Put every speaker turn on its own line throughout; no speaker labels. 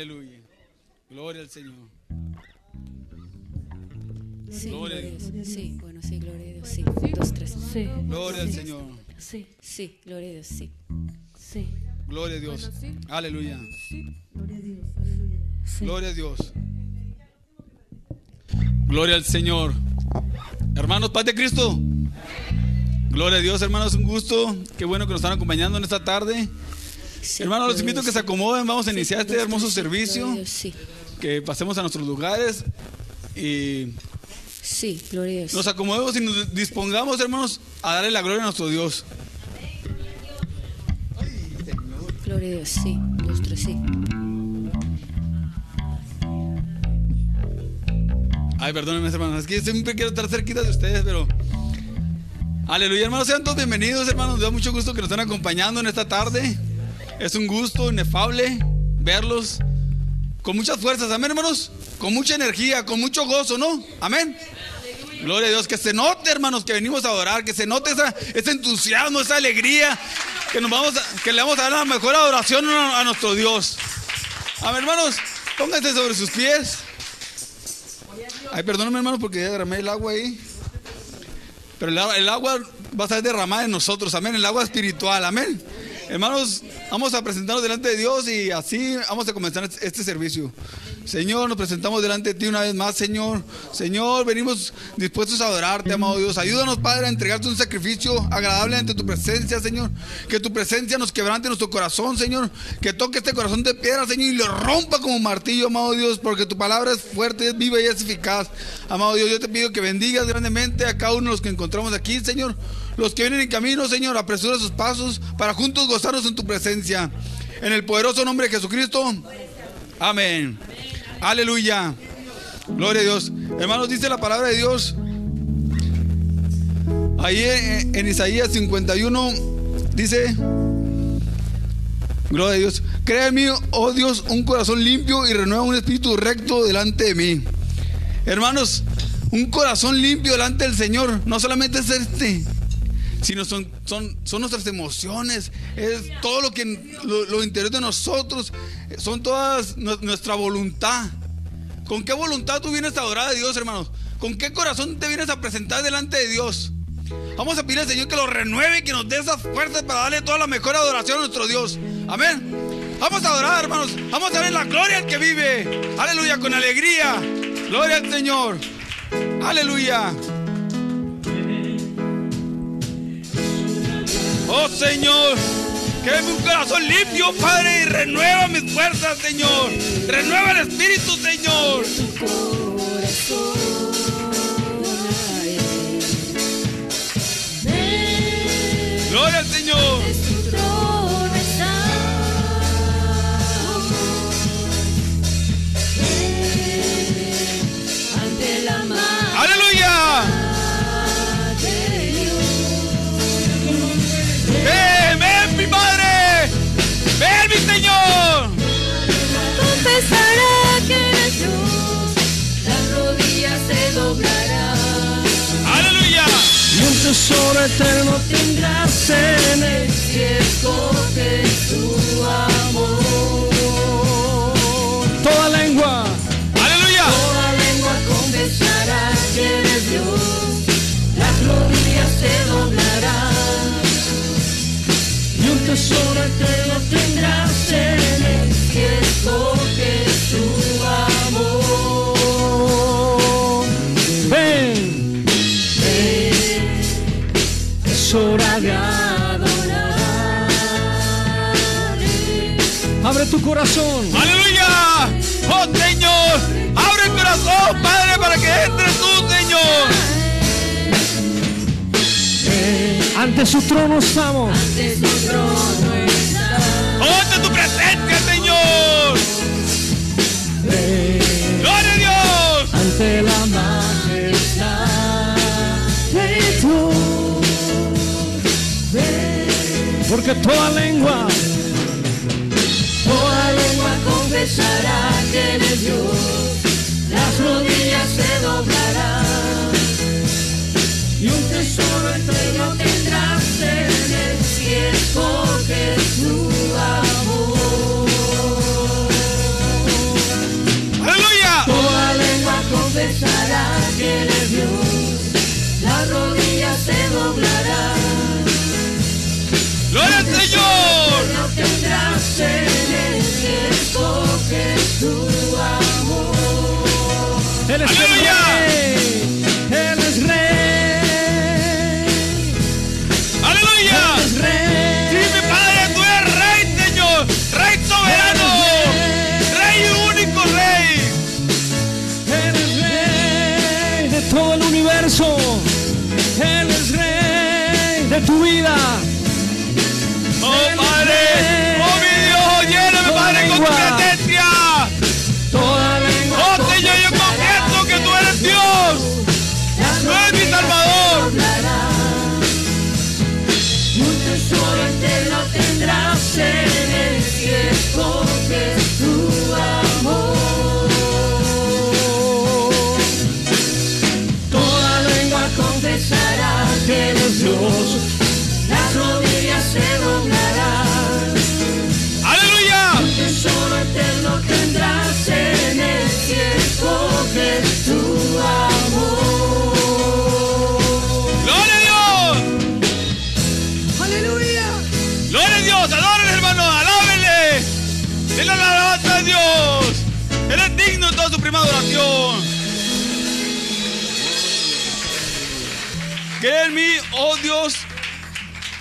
Aleluya. Gloria al Señor.
Sí,
Gloria a
gloria a
Dios.
Dios. Sí, bueno, sí, gloria a Dios. Sí, dos, tres.
Sí,
Gloria al Señor.
sí,
Sí, gloria a Dios. Sí.
sí,
Gloria a Dios. Aleluya.
sí.
Gloria a Dios. Gloria al Señor. Hermanos, paz de Cristo. Gloria a Dios, hermanos, un gusto. Qué bueno que nos están acompañando en esta tarde.
Sí,
Hermanos, los invito a que se acomoden. Vamos a iniciar este hermoso servicio.
Sí,
Que pasemos a nuestros lugares y
sí, gloria a Dios.
nos acomodemos y nos dispongamos, hermanos, a darle la gloria a nuestro Dios.
Gloria a Dios. Sí, dos, tres. Sí.
Ay, perdónenme, hermanos. Es que siempre quiero estar cerquita de ustedes, pero. Aleluya, hermanos. Sean todos bienvenidos, hermanos. Nos da mucho gusto que nos estén acompañando en esta tarde. Es un gusto inefable verlos con muchas fuerzas. Amén, hermanos. Con mucha energía, con mucho gozo, ¿no? Amén. Gloria a Dios. Que se note, hermanos, que venimos a adorar. Que se note esa, ese entusiasmo, esa alegría. Que, nos vamos que le vamos a dar la mejor adoración a, nuestro Dios. Amén, hermanos. Pónganse sobre sus pies. Ay, perdóname, hermano, porque ya derramé el agua ahí. Pero el, el agua va a estar derramada en nosotros, amén. El agua espiritual, amén. Hermanos, vamos a presentarnos delante de Dios y así vamos a comenzar este servicio. Señor, nos presentamos delante de ti una vez más, Señor. Señor, venimos dispuestos a adorarte, amado Dios. Ayúdanos, Padre, a entregarte un sacrificio agradable ante tu presencia, Señor. Que tu presencia nos quebrante nuestro corazón, Señor. Que toque este corazón de piedra, Señor, y lo rompa como martillo, amado Dios, porque tu palabra es fuerte, es viva y es eficaz. Amado Dios, yo te pido que bendigas grandemente a cada uno de los que encontramos aquí, Señor. Los que vienen en camino, Señor, apresura sus pasos para juntos gozarnos en tu presencia. En el poderoso nombre de Jesucristo. Amén. Aleluya. Gloria a Dios. Hermanos, dice la palabra de Dios. Ahí en, Isaías 51 dice, Gloria a Dios. Crea en mí, oh Dios, un corazón limpio y renueva un espíritu recto delante de mí. Hermanos, un corazón limpio delante del Señor no solamente es este, sino son, son, son nuestras emociones, es todo lo que lo, lo interior de nosotros, son todas nu- nuestra voluntad. ¿Con qué voluntad tú vienes a adorar a Dios, hermanos? ¿Con qué corazón te vienes a presentar delante de Dios? Vamos a pedir al Señor que lo renueve que nos dé esas fuerzas para darle toda la mejor adoración a nuestro Dios. Amén. Vamos a adorar, hermanos. Vamos a ver la gloria al que vive. Aleluya, con alegría. Gloria al Señor. Aleluya. Oh Señor, que un corazón limpio, Padre, y renueva mis fuerzas, Señor. Renueva el espíritu, Señor. Gloria al Señor. Ven, mi Señor.
confesará que eres Dios, las rodillas se doblarán.
Aleluya.
Y un tesoro eterno
Tendrás en él si escoges su amor.
toda lengua.
Aleluya.
Toda lengua confesará que eres Dios, las rodillas se doblarán.
Tu corazón.
Aleluya. Oh Señor. Abre el corazón, Padre, para que entres tú, Señor.
Ante su trono estamos.
Ante su trono está.
Oh, ante tu presencia, Señor. Gloria a Dios.
Ante la majestad de Dios. Porque toda lengua,
Toda lengua confesará que eres Dios, las rodillas se doblarán y un tesoro eterno tendrás en el cielo que tu amor. ¡Aleluya! Toda lengua confesará que eres Dios, la rodilla se doblará.
¡Gloria al Señor!
tendrás en el cielo que tu amor.
¡Aleluya! ¡Aleluya! Mi Padre, tú eres rey, Señor. Rey soberano. Rey único rey.
Él es rey de todo el universo. Él es rey de tu vida.
Oh, Crea en mí, oh Dios,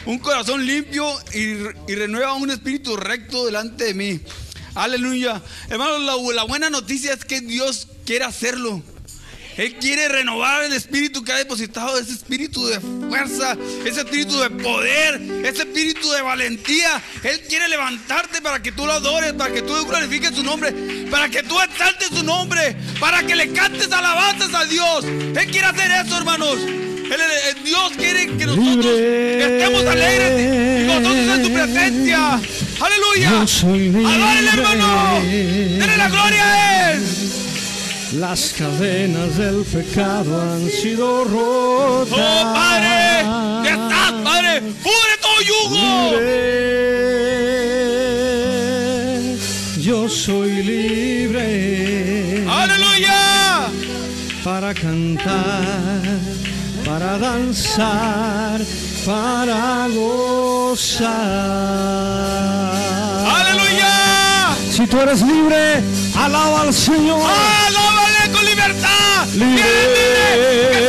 un corazón limpio y, y renueva un espíritu recto delante de mí. Aleluya. Hermanos, la, buena noticia es que Dios quiere hacerlo. Él quiere renovar el espíritu que ha depositado, ese espíritu de fuerza, ese espíritu de poder, ese espíritu de valentía. Él quiere levantarte para que tú lo adores, para que tú glorifiques su nombre, para que tú exaltes su nombre, para que le cantes alabanzas a Dios. Él quiere hacer eso, hermanos. Él- Dios quiere que nosotros estemos alegres y nosotros en su presencia. Aleluya. Adórele, hermano. Denle la gloria a Él.
Las cadenas del pecado han sido rotas.
Oh, Padre, ya estás, Padre. Pudre todo yugo.
Libre. Yo soy libre
Aleluya.
para cantar, para danzar, para gozar.
Aleluya.
Si tú eres libre, alaba al Señor.
Alábale con libertad.
Libre.
Que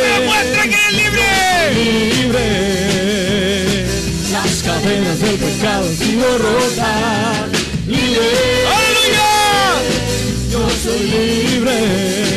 se demuestre que eres libre.
libre. Las cadenas del pecado han sido rotas. Libre,
Aleluya.
yo soy libre.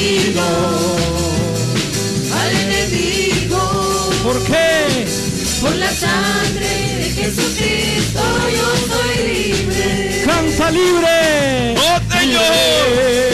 Vencido
al enemigo.
¿Por qué?
Por la sangre de Jesucristo, yo soy libre.
Canta libre.
Oh, Señor.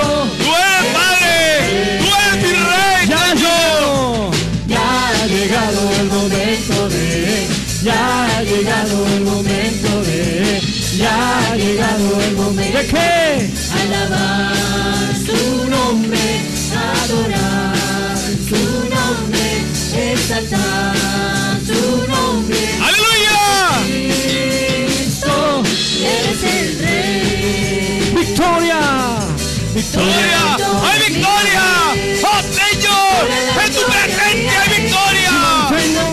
Jesucristo.
Tú eres Padre. Tú eres mi Rey,
Ya llegó.
Ya ha llegado el momento de, ya ha llegado el momento de, ya ha llegado el momento
¿De qué?
alabar su nombre, adorar su nombre, exaltar su nombre.
Aleluya.
Cristo, eres el Rey.
Victoria.
Victoria. Hay victoria. Oh, Señor. En tu presencia hay victoria.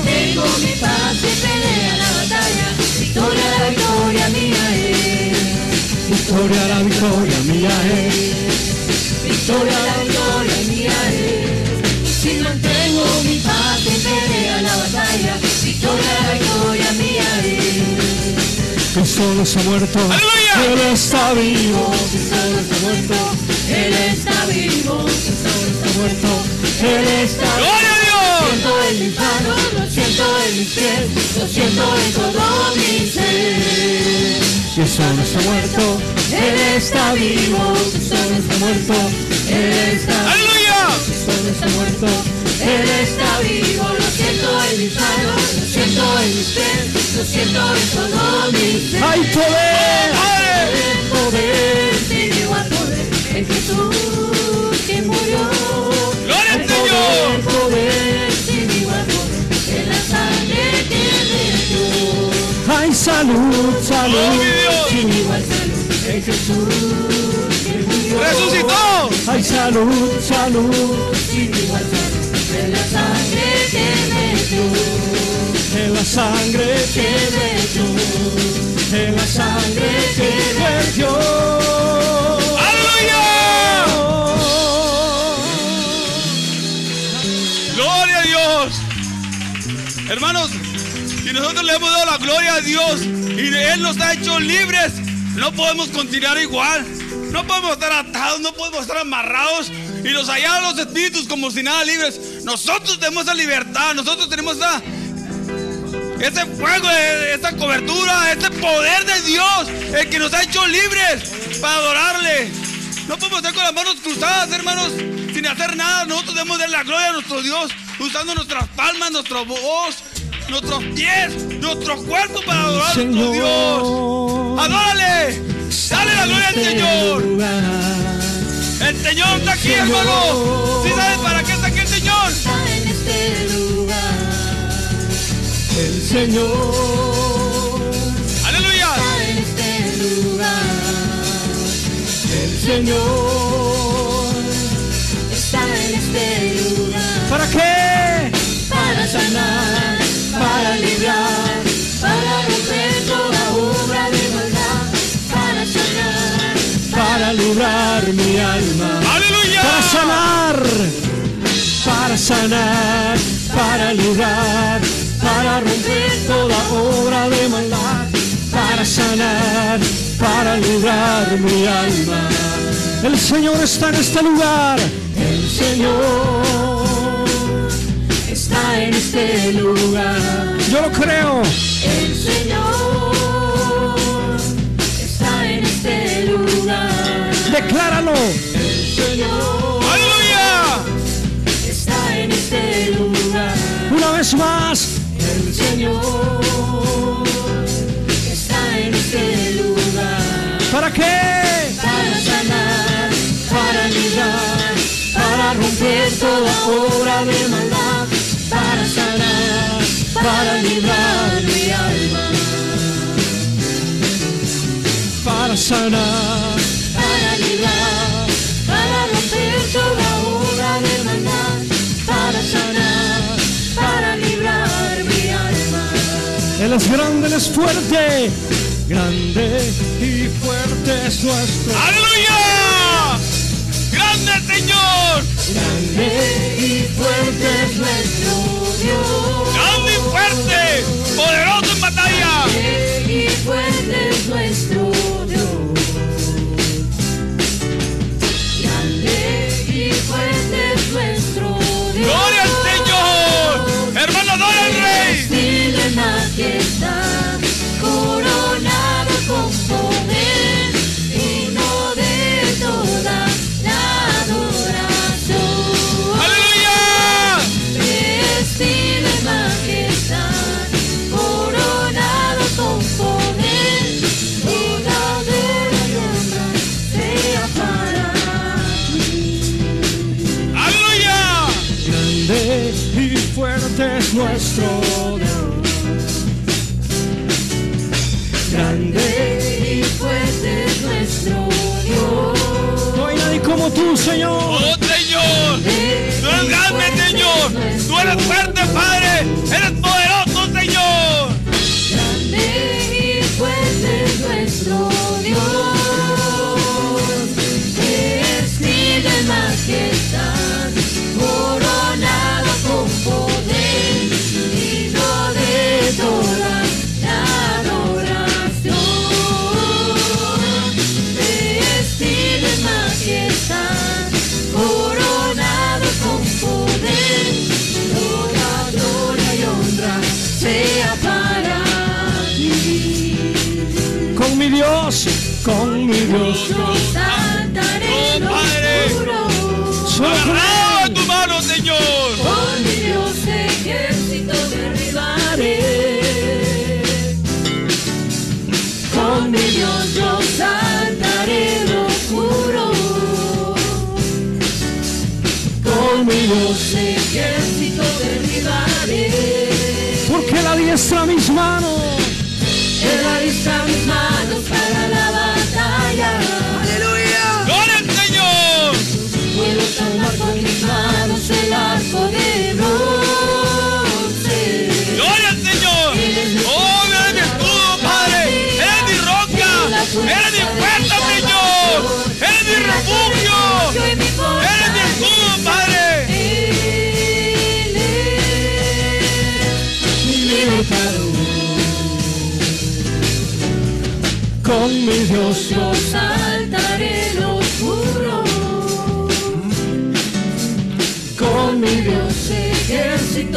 Tengo
mi paz pelea la batalla. Victoria, la victoria mía es.
victoria, la victoria mía es.
Victoria,
no se ha muerto.
Aleluya.
Él está vivo.
Cristo no está muerto. Él está vivo. Cristo no está muerto. Él está vivo.
Gloria a Dios.
siento en mis manos, lo siento en mis pies, lo siento en todo mi ser.
Cristo no se ha muerto.
Él está vivo, Cristo no está muerto. Él está
Aleluya.
Cristo no está muerto. Él está vivo, lo siento en mis manos, lo siento en mis pies, lo siento en todo mi ser.
Hay poder.
El poder, sin igual poder, en Jesús que murió.
Gloria al
El poder, en la sangre que.
Hay salud, salud.
Sin igual salud, en Jesús que murió.
Resucitó.
Hay salud, salud.
Sin igual salud, en la sangre que metió.
En la sangre
Que metió.
en la sangre que vertió.
Aleluya. Gloria a Dios. Hermanos, si nosotros le hemos dado la gloria a Dios y Él nos ha hecho libres, no podemos continuar igual. No podemos estar atados, no podemos estar amarrados y los allá los espíritus como si nada libres. Nosotros tenemos esa libertad, nosotros tenemos esa, ese fuego, esa cobertura, ese poder de Dios, el que nos ha hecho libres para adorarle. No podemos estar con las manos cruzadas, hermanos, sin hacer nada. Nosotros debemos dar la gloria a nuestro Dios, usando nuestras palmas, nuestra voz, nuestros pies, nuestro cuerpo para adorar a nuestro Dios. ¡Adórale! ¡Dale la gloria al Señor! El Señor está aquí, hermano. ¿Sí sabes para qué está aquí el Señor?
Está en este lugar.
El Señor.
¡Aleluya!
Está en este lugar.
El Señor.
Está en este lugar.
Mi alma.
¡Aleluya!
Para sanar. Para sanar. Para librar. Para romper toda obra de maldad. Para sanar. Para librar mi alma. El Señor está en este lugar. El Señor
está en este lugar.
Yo lo creo.
El Señor
Decláralo.
El Señor
¡Aleluya!
está en este lugar.
Una vez más.
El Señor está en este lugar.
¿Para qué?
Para sanar, para librar, para romper toda obra de maldad. Para sanar, para librar mi alma.
Para sanar. grande, es fuerte. Grande y fuerte es nuestro.
¡Aleluya! ¡Grande Señor!
Grande y fuerte es nuestro Dios.
¡Grande y fuerte! ¡Poderoso en batalla!
Grande y fuerte es nuestro
Señor.
Oh Señor, tú Señor. Tú eres fuerte, Padre. Eres
con
mi Dios.
Yo saltaré
Oh,
lo
Padre. Agarrado tu mano, Señor.
Con mi Dios ejército derribaré. Con mi Dios yo saltaré lo oscuro. Con mi Dios ejército derribaré.
Porque la diestra mis manos.
Él alista mis manos para la el arco de bronce.
Gloria al Señor. Oh, eres mi escudo, Padre. Eres mi roca. Eres mi fuerza, Señor. Eres mi refugio. Eres mi escudo, Padre.
Con mi Dios.
Yo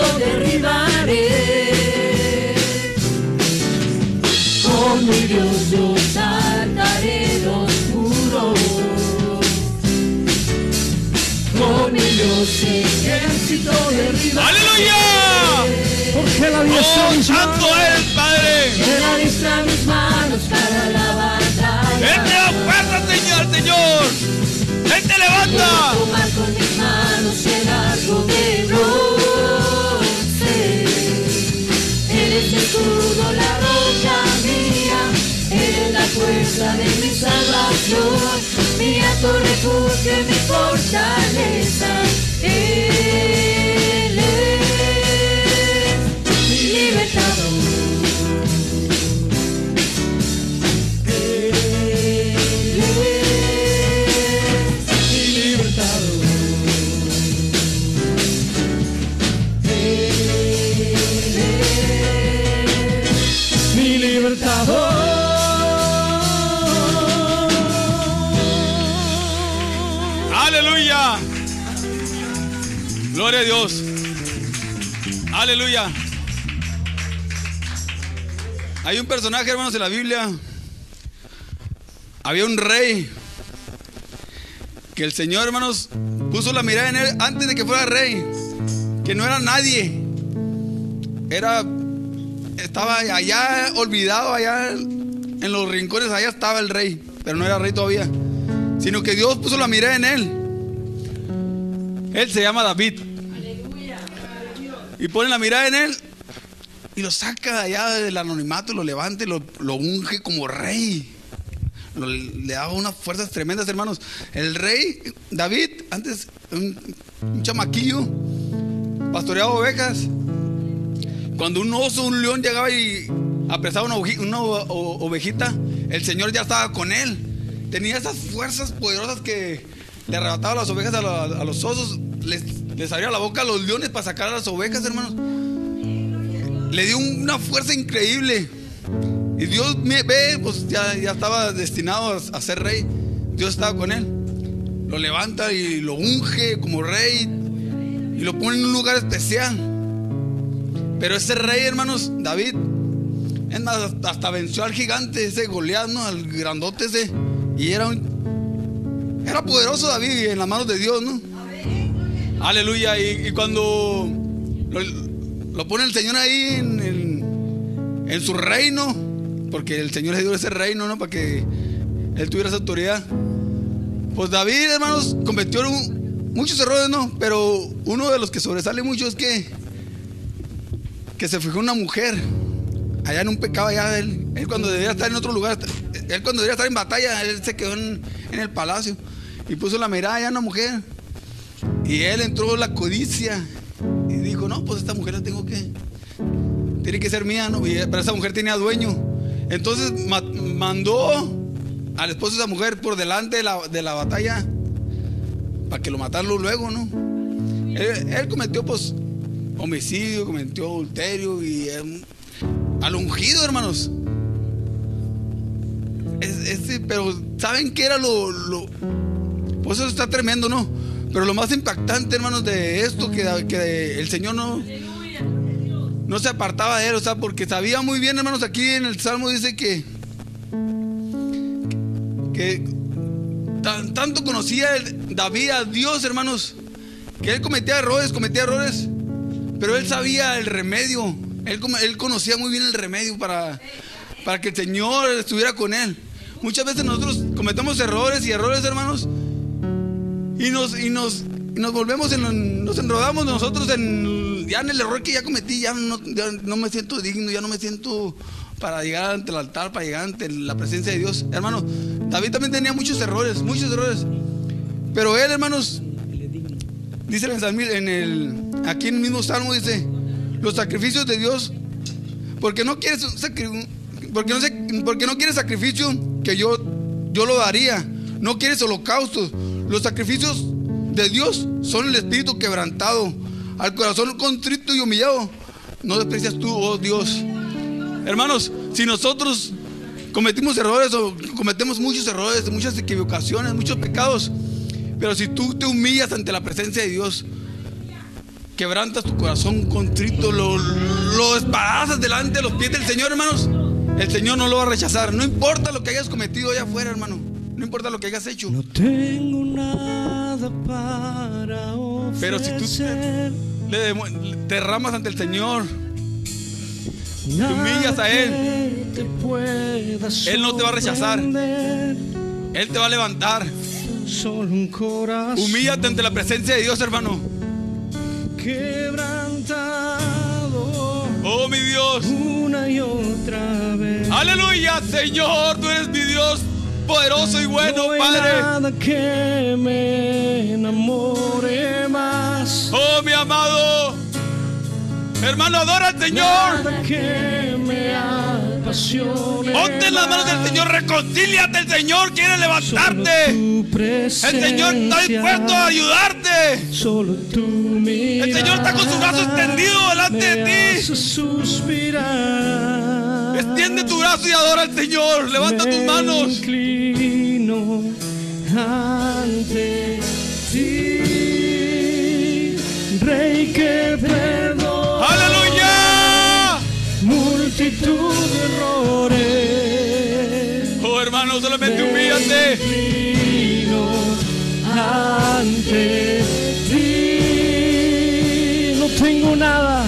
ejército derribaré. Con mi Dios yo saltaré lo oscuro. Con mi Dios ejército derribaré.
Aleluya.
Porque la diestra
Oh,
mis
santo
manos.
eres, Padre.
Él alistra mis manos para la
Él
batalla.
te da fuerza, Señor, Señor. Él te levanta.
tomar con mis manos el arco de bronce. Fuerza de mi salvación, mi alto refugio y mi fortaleza.
Gloria a Dios. Aleluya. Hay un personaje, hermanos, en la Biblia. Había un rey que el Señor, hermanos, puso la mirada en él antes de que fuera rey. Que no era nadie. Era estaba allá olvidado, allá en los rincones, allá estaba el rey, pero no era rey todavía. Sino que Dios puso la mirada en él. Él se llama David. Y pone la mirada en él y lo saca de allá del anonimato, lo levanta y lo, lo unge como rey. Le daba unas fuerzas tremendas, hermanos. El rey David, antes un, chamaquillo, pastoreaba ovejas. Cuando un oso, un león llegaba y apresaba una, ovejita, el Señor ya estaba con él. Tenía esas fuerzas poderosas que le arrebataba las ovejas a, a los osos, les, les abría la boca a los leones para sacar a las ovejas, hermanos. Le dio una fuerza increíble. Y Dios me ve, pues ya, ya estaba destinado a, ser rey. Dios estaba con él. Lo levanta y lo unge como rey y lo pone en un lugar especial. Pero ese rey, hermanos, David, es más, hasta, hasta venció al gigante, ese Goliat, ¿no? Al grandote ese. Y era un. Era poderoso David en las manos de Dios, ¿no? Aleluya. Y, cuando lo, pone el Señor ahí en, en- su reino, porque el Señor le dio ese reino, ¿no? Para que él tuviera esa autoridad. Pues David, hermanos, cometió muchos errores, ¿no? Pero uno de los que sobresale mucho es que que se fijó una mujer. allá en un pecado allá él, él cuando debía estar en otro lugar, él cuando debía estar en batalla, él se quedó en, en el palacio y puso la mirada allá en una mujer. Y él entró la codicia y dijo, no, pues esta mujer la tengo que, tiene que ser mía, ¿no? Pero esa mujer tenía dueño. Entonces ma- mandó al esposo de esa mujer por delante de la, de la batalla para que lo matarlo luego, ¿no? Él, cometió pues homicidio, cometió adulterio y eh, al ungido, hermanos. Es- pero ¿saben qué era lo, lo- Pues eso está tremendo, ¿no? Pero lo más impactante, hermanos, de esto, que, que el Señor no, no se apartaba de él, o sea, porque sabía muy bien, hermanos, aquí en el Salmo dice que, que tan- tanto conocía David a Dios, hermanos, que él cometía errores, cometía errores, pero él sabía el remedio, él, él conocía muy bien el remedio para, para que el Señor estuviera con él. Muchas veces nosotros cometemos errores y errores, hermanos, y nos, y nos, y nos volvemos, en, nos enrodamos nosotros en, ya en el error que ya cometí, ya no, ya no me siento digno, ya no me siento para llegar ante el altar, para llegar ante la presencia de Dios. Hermano, David también tenía muchos errores, muchos errores. Pero él, hermanos, dice en el, aquí en el mismo salmo, dice, los sacrificios de Dios, porque no quieres porque no, porque no quieres sacrificio que yo, yo lo daría, no quieres holocaustos. Los sacrificios de Dios son el espíritu quebrantado, al corazón contrito y humillado. No desprecias tú, oh Dios. Hermanos, si nosotros cometimos errores o cometemos muchos errores, muchas equivocaciones, muchos pecados, pero si tú te humillas ante la presencia de Dios, quebrantas tu corazón contrito, lo, lo delante de los pies del Señor, hermanos, el Señor no lo va a rechazar. No importa lo que hayas cometido allá afuera, hermano. No importa lo que hayas hecho.
No tengo nada para ofrecer.
Pero si tú te, le demu- te derramas ante el Señor,
te
humillas a Él,
Él
no te va a rechazar.
Él
Él te va a levantar.
Solo un corazón
Humíllate ante la presencia de Dios, hermano.
quebrantado
Oh, mi Dios.
una y otra vez.
Aleluya, Señor. Tú eres mi Dios poderoso y bueno,
no hay
Padre.
nada que me enamore más.
Oh, mi amado. Hermano, adora al Señor.
Nada que me apasione.
Ponte en las manos del. Señor. Reconcíliate. El Señor quiere levantarte. El Señor está dispuesto a ayudarte.
Solo
El Señor está con su brazo extendido delante de ti.
suspirar.
Extiende tu brazo y adora al Señor. Levanta tus manos.
inclino ante ti, Rey que perdona
Aleluya.
multitud de errores.
Oh, hermano, solamente humíllate.
inclino ante ti. No tengo nada,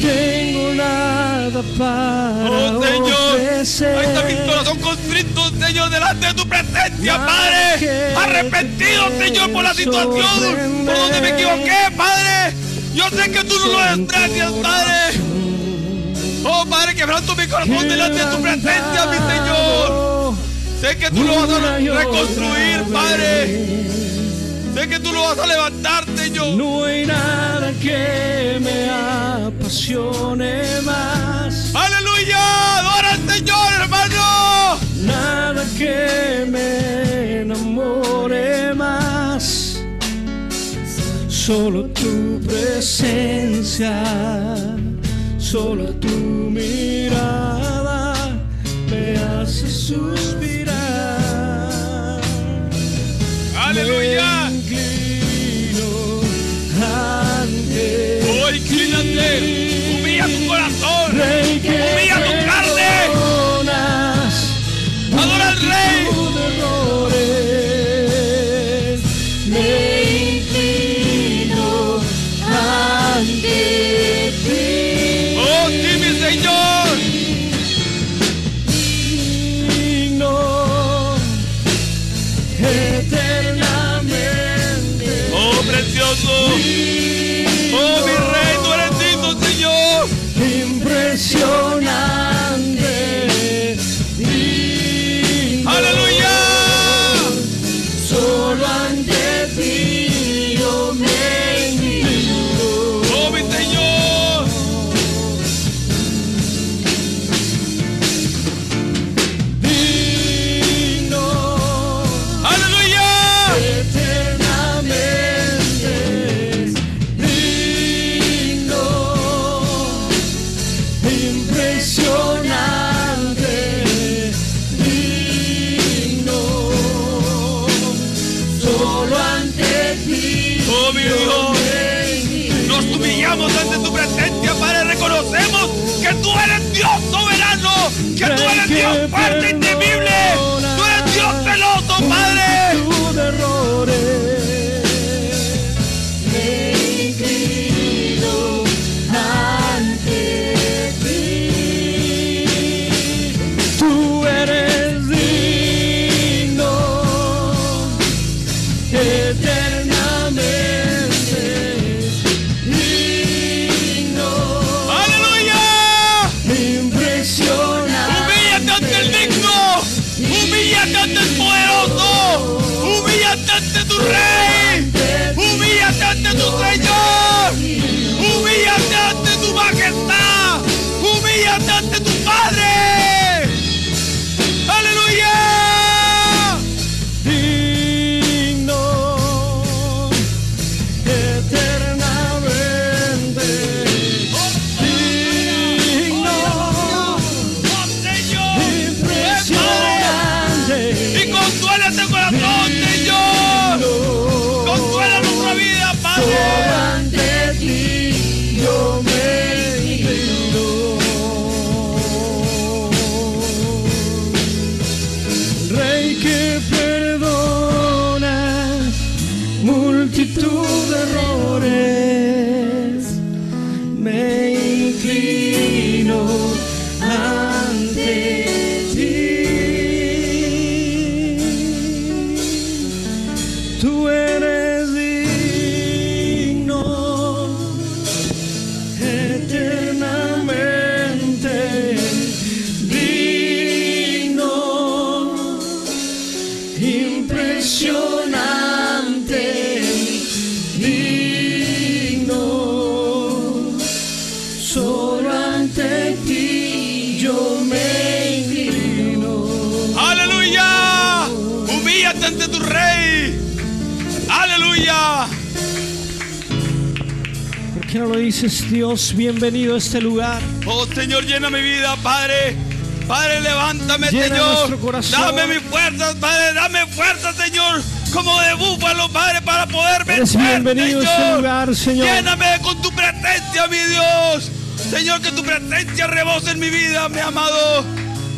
tengo nada para
Oh, Señor.
ofrecer.
Ahí está mi corazón constrito, Señor, delante de tu presencia, Padre. Arrepentido, Señor, por la situación, por donde me equivoqué, Padre. Yo sé que tú no lo desprecias, Padre. Oh, Padre, quebranto mi corazón delante de tu presencia, mi Señor. Sé que tú lo vas a reconstruir, Padre. Sé que tú lo vas a levantar, Señor.
No hay nada que me apasione más.
Adora al Señor, hermano.
Nada que me enamore más. Solo tu presencia, solo tu mirada me hace suspirar.
Aleluya.
Me inclino ante
Oh, inclínate. Humilla tu corazón.
Tú
qué no lo dices, Dios? Bienvenido a este lugar.
Oh Señor, llena mi vida, Padre. Padre, levántame,
Llena
Señor. Dame mis fuerzas, Padre. Dame fuerzas, Señor. Como de búfalo, Padre, para poder vencer,
bienvenido a este lugar, Señor.
Lléname con tu presencia, mi Dios. Señor, que tu presencia rebose en mi vida, mi amado.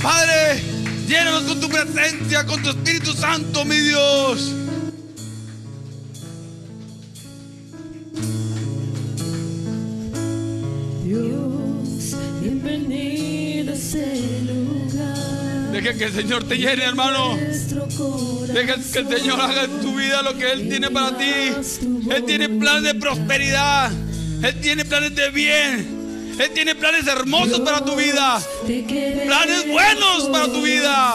Padre, llénanos con tu presencia, con tu Espíritu Santo, mi. Dios, Que el Señor te llene, hermano. Deja que el Señor haga en tu vida lo que Él tiene para ti. Él tiene planes de prosperidad. Él tiene planes de bien. Él tiene planes hermosos para tu vida. Planes buenos para tu vida.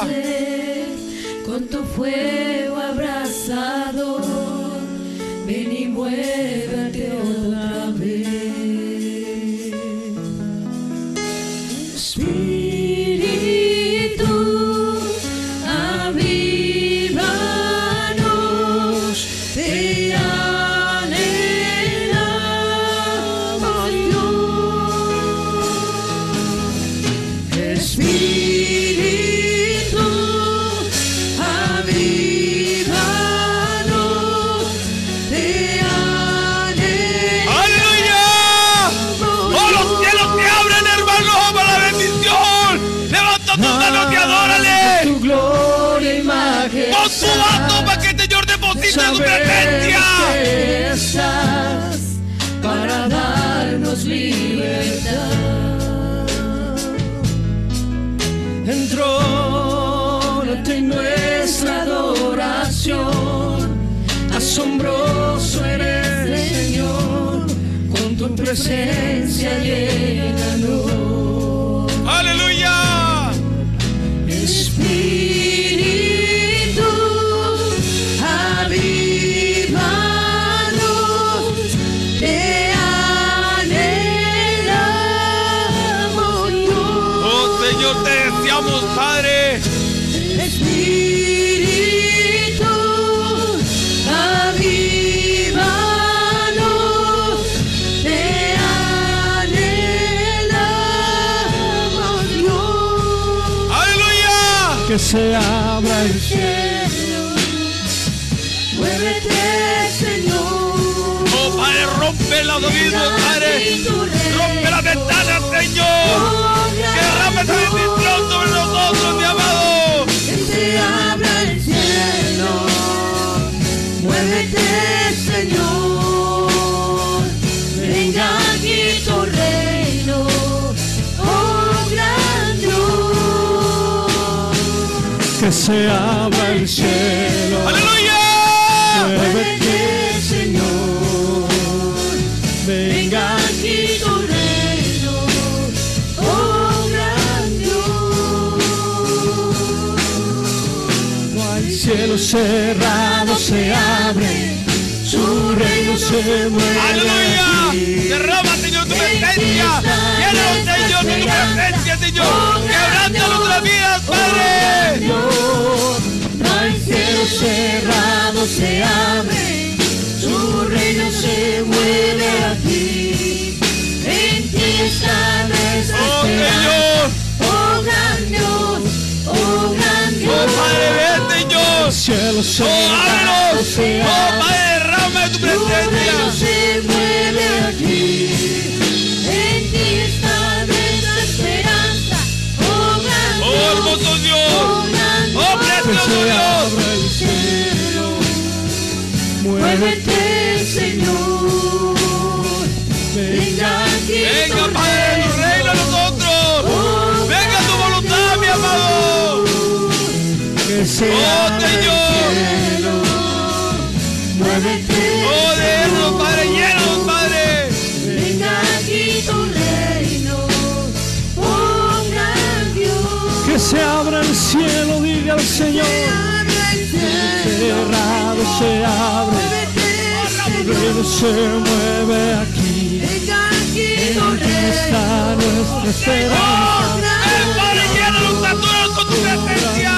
Con tu
presencia
llénanos.
Que se abra el
cielo. Muévete, Señor.
Oh, Padre, rompe los oídos, Padre. Rompe las ventanas, Señor. Derrame tu bendición sobre nosotros, mi amado.
Se abra el cielo.
¡Aleluya!
Muévete, Señor. Venga aquí tu reino. Oh, gran Dios.
Hay cielo cerrado, se abre. Su reino se mueve.
¡Aleluya! Derrama, Señor, tu presencia. Llénanos, Señor, de tu presencia, Señor. Quebranta nuestras vidas, Padre.
Dios,
No hay cielo cerrado, se abre. Su reino se mueve aquí. En ti está nuestra
¡Oh. Señor!
Oh, gran Dios. Oh, gran Dios.
¡Oh, Padre, ven, Señor!
cielo
¡Oh,
cerrado,
ábrenos!
se
¡Oh,
abre.
Padre, derrama de tu
Tu reino
presencia!
se mueve aquí.
Se abra el cielo. Muévete,
Señor. Venga aquí.
¡Venga, Padre, tu reino a nosotros! ¡Venga tu voluntad, mi amado!
que se
¡Oh,
abra el
Señor!
cielo.
Muévete.
Cerrado se abre, reino se mueve aquí.
Tu
Aquí está nuestra esperanza.
¡Ven, Padre, llénanos a todos con tu presencia!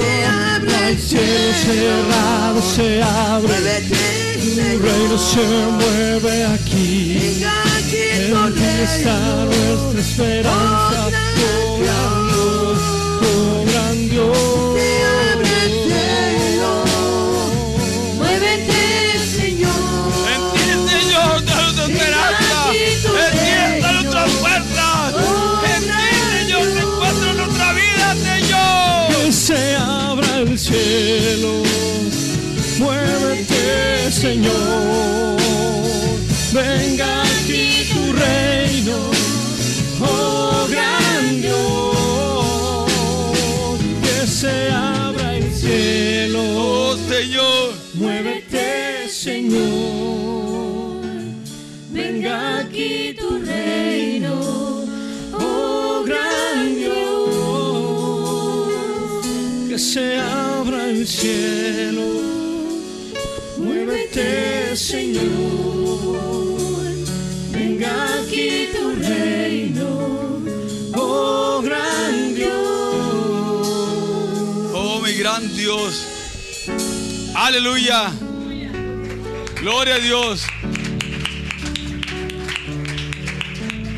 El
El cielo cerrado se abre,
Señor.
reino se mueve aquí.
Tu
Aquí está nuestra esperanza.
Cielo. Muévete, Señor.
Venga aquí tu reino. Oh gran Dios. Que se abra el cielo.
Oh, Señor.
Muévete, Señor.
Venga aquí tu reino.
Oh gran Dios. Que se abra el cielo. Muévete, Señor. Venga aquí tu reino. Oh gran Dios.
Oh, mi gran Dios. Aleluya. Gloria a Dios.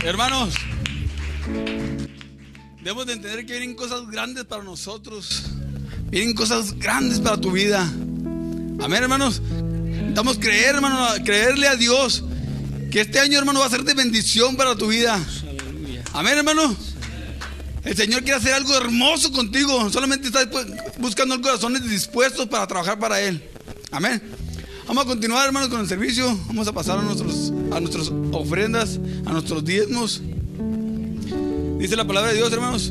Hermanos, debemos de entender que vienen cosas grandes para nosotros. Vienen cosas grandes para tu vida. Amén, hermanos. Necesitamos creer, hermano, creerle a Dios que este año, hermano, va a ser de bendición para tu vida. Amén, hermano. El Señor quiere hacer algo hermoso contigo. Solamente está buscando corazones dispuestos para trabajar para Él. Amén. Vamos a continuar, hermanos, con el servicio. Vamos a pasar a, nuestros, a nuestras ofrendas, a nuestros diezmos. Dice la palabra de Dios, hermanos.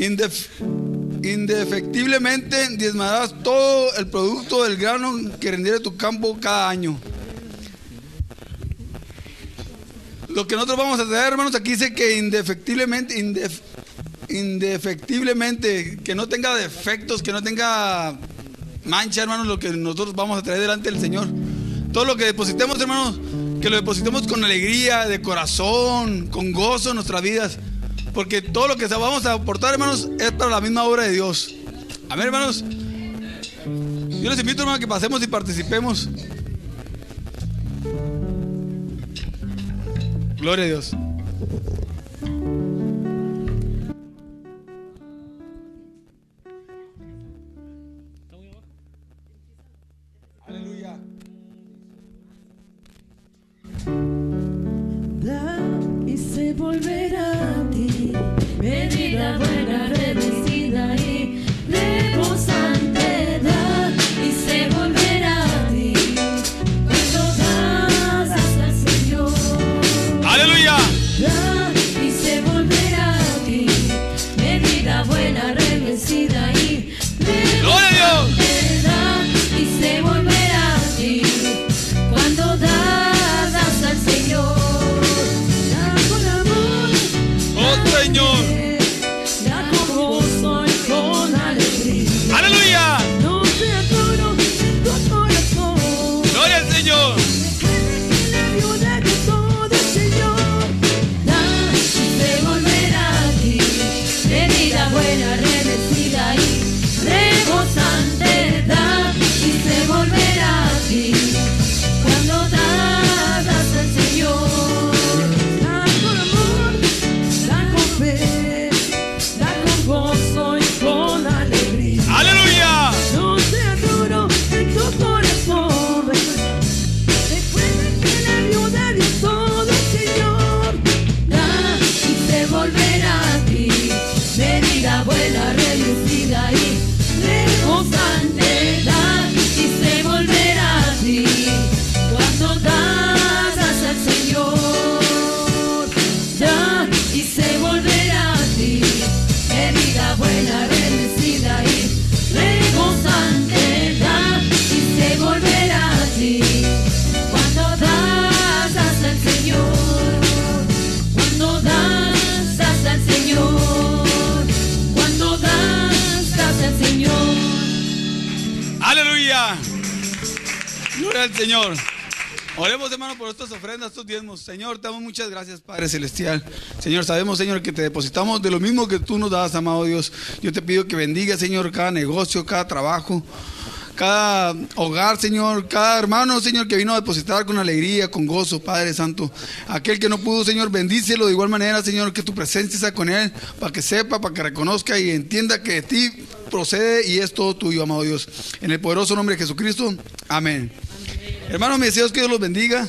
Indef- indefectiblemente diezmarás todo el producto del grano que rendiere tu campo cada año. Lo que nosotros vamos a traer, hermanos, aquí dice que indefectiblemente, indef- indefectiblemente, que no tenga defectos, que no tenga mancha, hermanos, lo que nosotros vamos a traer delante del Señor. Todo lo que depositemos, hermanos, que lo depositemos con alegría, de corazón, con gozo en nuestras vidas. Porque todo lo que vamos a aportar, hermanos, es para la misma obra de Dios. Amén, hermanos. Yo les invito, hermano, que pasemos y participemos. Gloria a Dios.
volverá a ti, medida buena,
Gloria
al Señor.
Oremos, hermano, por estas ofrendas, estos diezmos. Señor, te damos muchas gracias, Padre Celestial. Señor, sabemos, Señor, que te depositamos de lo mismo que tú nos das, amado Dios. Yo te pido que bendiga, Señor, cada negocio, cada trabajo, cada hogar, Señor, cada hermano, Señor, que vino a depositar con alegría, con gozo, Padre Santo. Aquel que no pudo, Señor, bendícelo de igual manera, Señor, que tu presencia sea con él, para que sepa, para que reconozca y entienda que de ti procede y es todo tuyo, amado Dios. En el poderoso nombre de Jesucristo, amén. Hermanos, mis deseos que Dios los bendiga.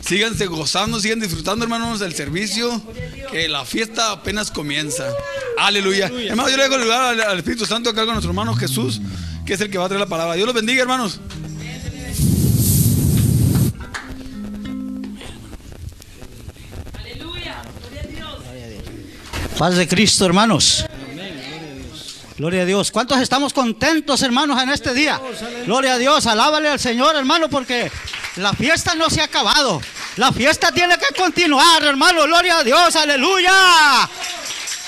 Síganse gozando, sigan disfrutando, hermanos, del servicio. Que la fiesta apenas comienza. Aleluya. Hermanos, yo le dejo el lugar al, al Espíritu Santo acá con nuestro hermano Jesús, que es el que va a traer la palabra. Dios los bendiga, hermanos.
Paz de Cristo, hermanos. Gloria a Dios. ¿Cuántos estamos contentos, hermanos, en este día? Gloria a Dios. Alábale al Señor, hermano, porque la fiesta no se ha acabado. La fiesta tiene que continuar, hermano. Gloria a Dios. Aleluya.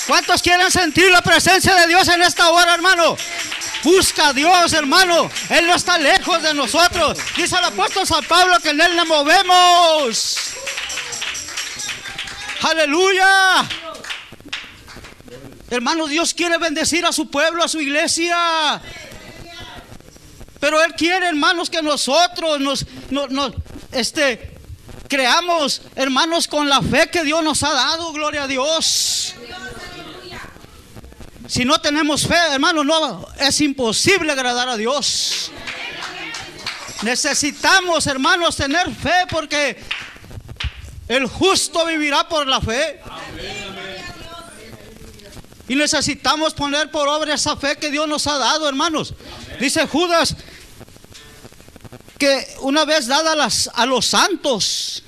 ¿Cuántos quieren sentir la presencia de Dios en esta hora, hermano? Busca a Dios, hermano. Él no está lejos de nosotros. Dice el apóstol San Pablo que en Él le movemos. Aleluya. Hermano, Dios quiere bendecir a su pueblo, a su iglesia. Pero Él quiere, hermanos, que nosotros nos, nos- nos, este, creamos, hermanos, con la fe que Dios nos ha dado. Gloria a Dios. Si no tenemos fe, hermano, no es imposible agradar a Dios. Necesitamos, hermanos, tener fe porque el justo vivirá por la fe. Y necesitamos poner por obra esa fe que Dios nos ha dado, hermanos. Dice Judas que una vez dada a, los santos,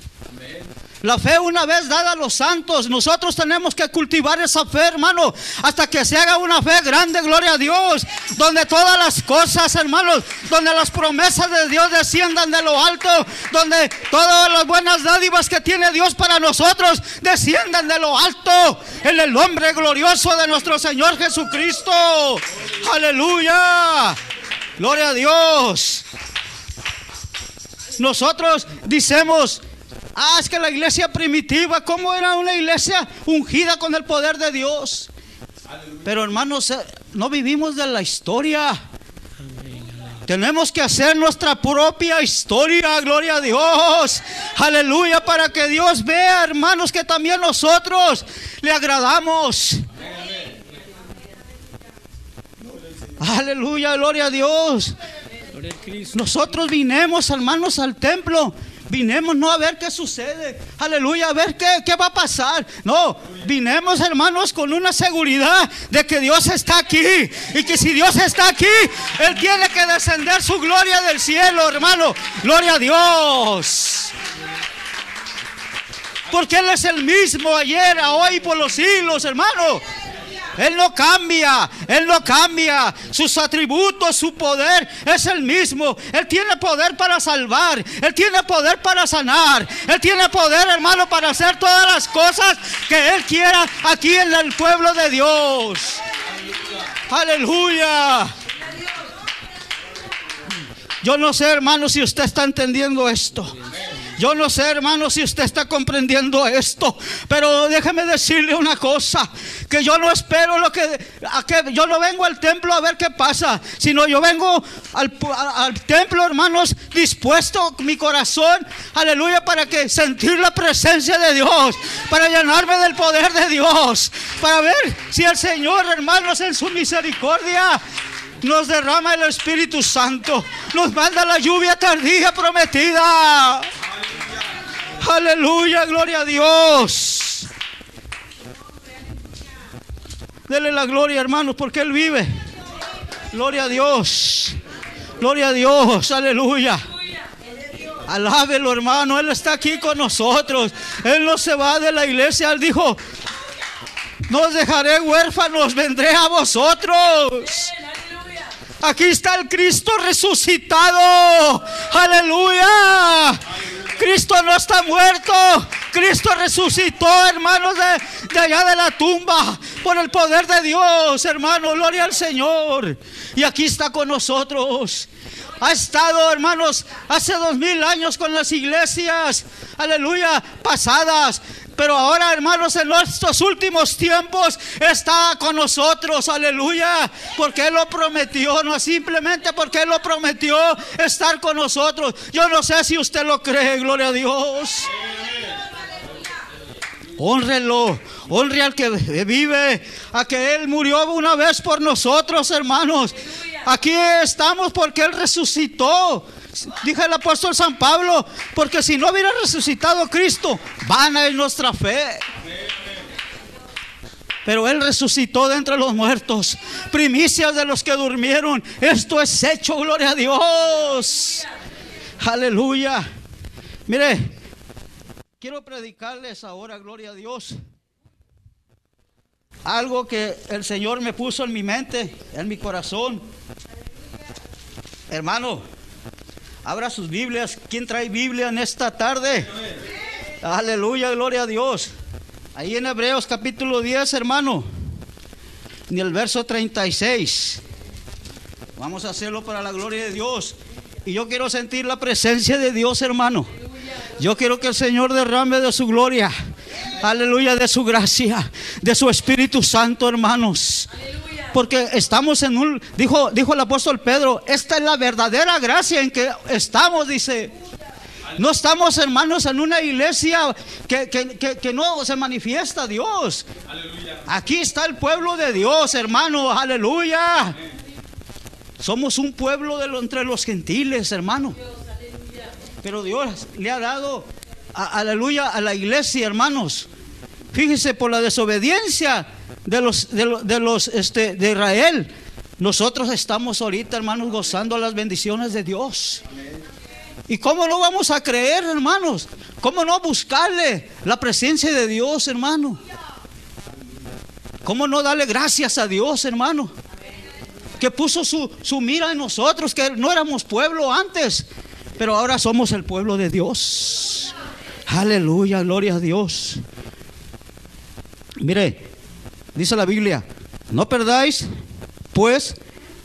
la fe una vez dada a los santos, nosotros tenemos que cultivar esa fe, hermano, hasta que se haga una fe grande, gloria a Dios, donde todas las cosas, hermanos, donde las promesas de Dios desciendan de lo alto, donde todas las buenas dádivas que tiene Dios para nosotros desciendan de lo alto, en el nombre glorioso de nuestro Señor Jesucristo. Aleluya. Gloria a Dios. Nosotros decimos, ah, es que la iglesia primitiva, ¿cómo era una iglesia ungida con el poder de Dios? Pero hermanos, eh, no vivimos de la historia. Tenemos que hacer nuestra propia historia, gloria a Dios. Aleluya, para que Dios vea, hermanos, que también nosotros le agradamos. Aleluya, gloria a Dios. Nosotros vinimos, hermanos, al templo. Vinemos no a ver qué sucede, aleluya, a ver qué, qué va a pasar. No, vinemos hermanos con una seguridad de que Dios está aquí y que si Dios está aquí, Él tiene que descender su gloria del cielo, hermano. Gloria a Dios. Porque Él es el mismo ayer, a hoy, por los siglos, hermano. Él no cambia, Él no cambia. Sus atributos, su poder es el mismo. Él tiene poder para salvar, Él tiene poder para sanar, Él tiene poder, hermano, para hacer todas las cosas que Él quiera aquí en el pueblo de Dios. Aleluya. Yo no sé, hermano, si usted está entendiendo esto. Yo no sé, hermano, si usted está comprendiendo esto, pero déjeme decirle una cosa, que yo no espero lo que, a que yo no vengo al templo a ver qué pasa, sino yo vengo al, al templo, hermanos, dispuesto mi corazón, aleluya, para que sentir la presencia de Dios, para llenarme del poder de Dios, para ver si el Señor, hermanos, en su misericordia nos derrama el Espíritu Santo, nos manda la lluvia tardía prometida. Aleluya, gloria a Dios. Dele la gloria, hermanos, porque Él vive. Gloria a Dios. Gloria a Dios, aleluya. Alábelo, hermano. Él está aquí con nosotros. Él no se va de la iglesia. Él dijo: No os dejaré huérfanos, vendré a vosotros. Aquí está el Cristo resucitado. Aleluya. Cristo no está muerto. Cristo resucitó, hermanos, de, de, allá de la tumba. Por el poder de Dios, hermano. Gloria al Señor. Y aquí está con nosotros. Ha estado, hermanos, hace dos mil años con las iglesias. Aleluya. Pasadas. Pero ahora, hermanos, en estos últimos tiempos está con nosotros, aleluya, porque Él lo prometió, no simplemente porque Él lo prometió estar con nosotros. Yo no sé si usted lo cree, gloria a Dios. Honrelo, honre al que vive, a que Él murió una vez por nosotros, hermanos. Aquí estamos porque Él resucitó. Dije el apóstol San Pablo, porque si no hubiera resucitado Cristo, vana es nuestra fe. Pero Él resucitó de entre los muertos, primicias de los que durmieron. Esto es hecho, gloria a Dios. Aleluya. Mire, quiero predicarles ahora, gloria a Dios. Algo que el Señor me puso en mi mente, en mi corazón. Hermano, Abra sus Biblias. ¿Quién trae Biblia en esta tarde? Aleluya, gloria a Dios. Ahí en Hebreos capítulo 10, hermano. En el verso 36. Vamos a hacerlo para la gloria de Dios. Y yo quiero sentir la presencia de Dios, hermano. Yo quiero que el Señor derrame de su gloria. Aleluya, de su gracia, de su Espíritu Santo, hermanos. Porque estamos en un, dijo, dijo el apóstol Pedro, esta es la verdadera gracia en que estamos, dice. No estamos, hermanos, en una iglesia que, que, que, que no se manifiesta Dios. Aquí está el pueblo de Dios, hermano, aleluya. Somos un pueblo de entre los gentiles, hermano. Pero Dios le ha dado, aleluya, a la iglesia, hermanos. Fíjese, por la desobediencia de los, de de, los este, de Israel, nosotros estamos ahorita, hermanos, gozando las bendiciones de Dios. ¿Y cómo no vamos a creer, hermanos? ¿Cómo no buscarle la presencia de Dios, hermano? ¿Cómo no darle gracias a Dios, hermano? Que puso su, su mira en nosotros, que no éramos pueblo antes, pero ahora somos el pueblo de Dios. Aleluya, gloria a Dios. Mire, dice la Biblia, no perdáis pues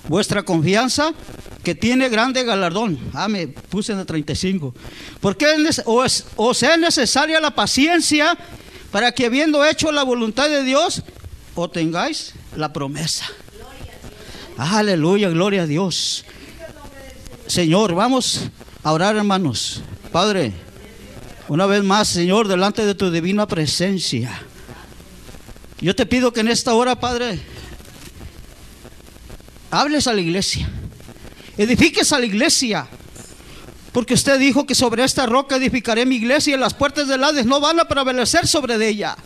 vuestra confianza que tiene grande galardón. Ah, me puse en el 35. Porque os, es necesaria la paciencia para que habiendo hecho la voluntad de Dios, obtengáis la promesa. Aleluya, gloria a Dios. Señor, vamos a orar, hermanos. Padre, una vez más, Señor, delante de tu divina presencia. Yo te pido que en esta hora, Padre, hables a la iglesia. Edifiques a la iglesia. Porque usted dijo que sobre esta roca edificaré mi iglesia y las puertas del Hades no van a prevalecer sobre ella.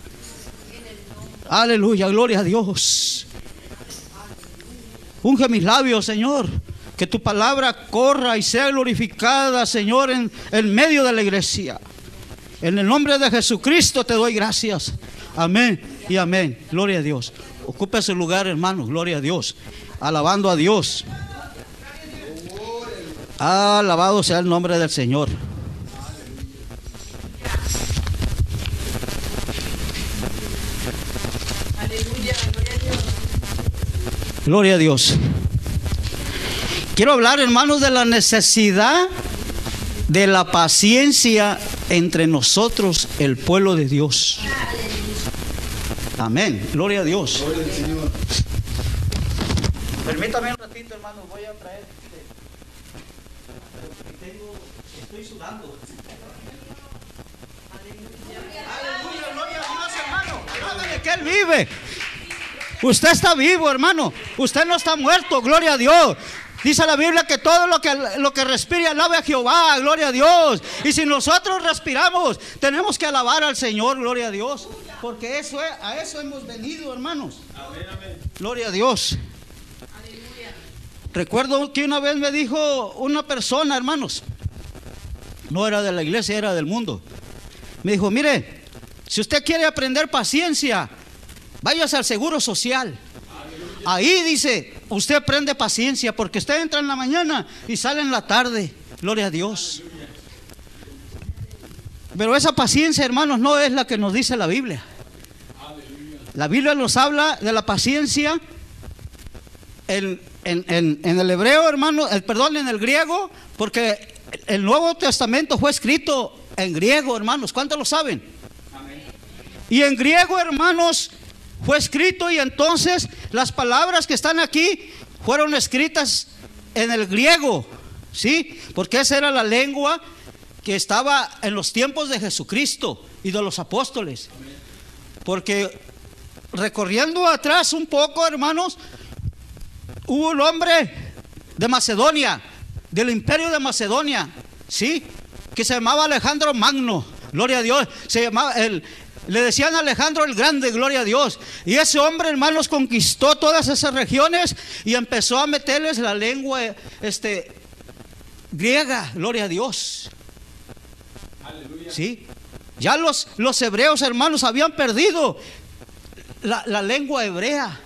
Aleluya, gloria a Dios. Unge mis labios, Señor. Que tu palabra corra y sea glorificada, Señor, en, en medio de la iglesia. En el nombre de Jesucristo te doy gracias. Amén y amén. Gloria a Dios. Ocupe su lugar, hermano. Gloria a Dios. Alabando a Dios. Alabado sea el nombre del Señor. Gloria a Dios. Quiero hablar, hermanos, de la necesidad de la paciencia entre nosotros, el pueblo de Dios. Amén. Gloria a Dios. Permítame un ratito, hermano, voy a traer. Tengo, estoy sudando. Aleluya, gloria a Dios, hermano. Hágale que Él vive. Usted está vivo, hermano. Usted no está muerto, gloria a Dios. Dice la Biblia que todo lo que, lo que respire alabe a Jehová, gloria a Dios. Y si nosotros respiramos, tenemos que alabar al Señor, gloria a Dios. Porque eso es, a eso hemos venido, hermanos. Gloria a Dios. Recuerdo que una vez me dijo una persona, hermanos, no era de la iglesia, era del mundo. Me dijo, mire, si usted quiere aprender paciencia, váyase al seguro social. Ahí dice, usted aprende paciencia porque usted entra en la mañana y sale en la tarde. Gloria a Dios. Pero esa paciencia, hermanos, no es la que nos dice la Biblia. La Biblia nos habla de la paciencia en, en- en- en el hebreo, hermano, el, perdón, en el griego, porque el Nuevo Testamento fue escrito en griego, hermanos. ¿Cuántos lo saben? Y en griego, hermanos, fue escrito y entonces las palabras que están aquí fueron escritas en el griego, ¿sí? Porque esa era la lengua que estaba en los tiempos de Jesucristo y de los apóstoles. Porque recorriendo atrás un poco, hermanos, hubo un hombre de Macedonia, del imperio de Macedonia, ¿sí? Que se llamaba Alejandro Magno, gloria a Dios. Se llamaba, el, le decían Alejandro el Grande, gloria a Dios. Y ese hombre, hermanos, conquistó todas esas regiones y empezó a meterles la lengua este, griega, gloria a Dios. ¿Sí? Ya los, los hebreos, hermanos, habían perdido la, la lengua hebrea.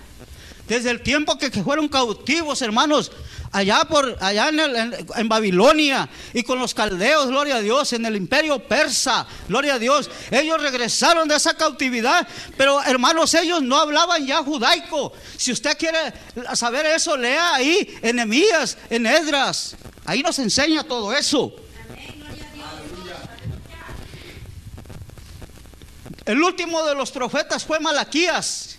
Desde el tiempo que, que fueron cautivos, hermanos, allá por allá en, el- en- Babilonia y con los caldeos, gloria a Dios, en el imperio persa, gloria a Dios. Ellos regresaron de esa cautividad, pero hermanos, ellos no hablaban ya judaico. Si usted quiere saber eso, lea ahí en Emías, en Edras. Ahí nos enseña todo eso. El último de los profetas fue Malaquías.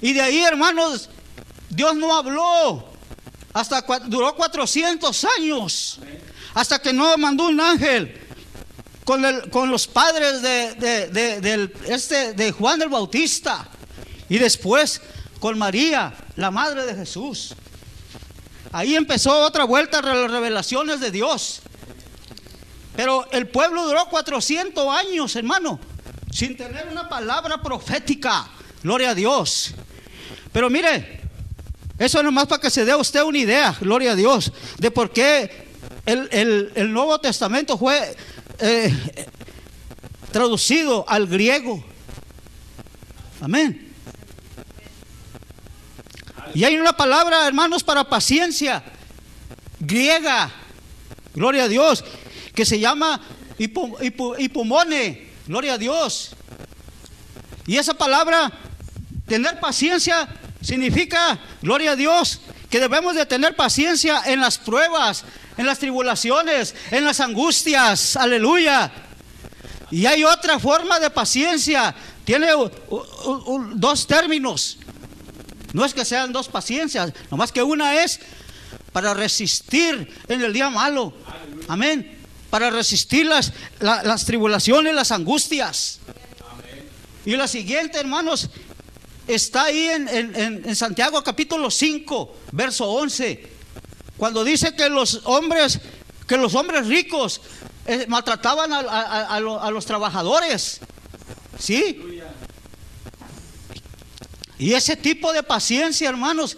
Y de ahí, hermanos, Dios no habló. Hasta duró 400 años. Hasta que no mandó un ángel con, con los padres de, este, de Juan el Bautista. Y después con María, la madre de Jesús. Ahí empezó otra vuelta de las revelaciones de Dios. Pero el pueblo duró 400 años, hermano, sin tener una palabra profética. Gloria a Dios. Pero mire, eso es nomás para que se dé a usted una idea, gloria a Dios, de por qué el, el- el Nuevo Testamento fue eh, traducido al griego. Amén. Y hay una palabra, hermanos, para paciencia, griega, gloria a Dios, que se llama hipo- hipo- hipomone, gloria a Dios. Y esa palabra, tener paciencia, significa, gloria a Dios, que debemos de tener paciencia en las pruebas, en las tribulaciones, en las angustias, aleluya. Y hay otra forma de paciencia, tiene dos términos. No es que sean dos paciencias, nomás que una es para resistir en el día malo. Amén. Para resistir las, la- las tribulaciones, las angustias. Y la siguiente, hermanos, está ahí en, en- Santiago capítulo 5, verso 11. Cuando dice que los hombres que los hombres ricos eh, maltrataban a, a- a lo- a los trabajadores. ¿Sí? Y ese tipo de paciencia, hermanos,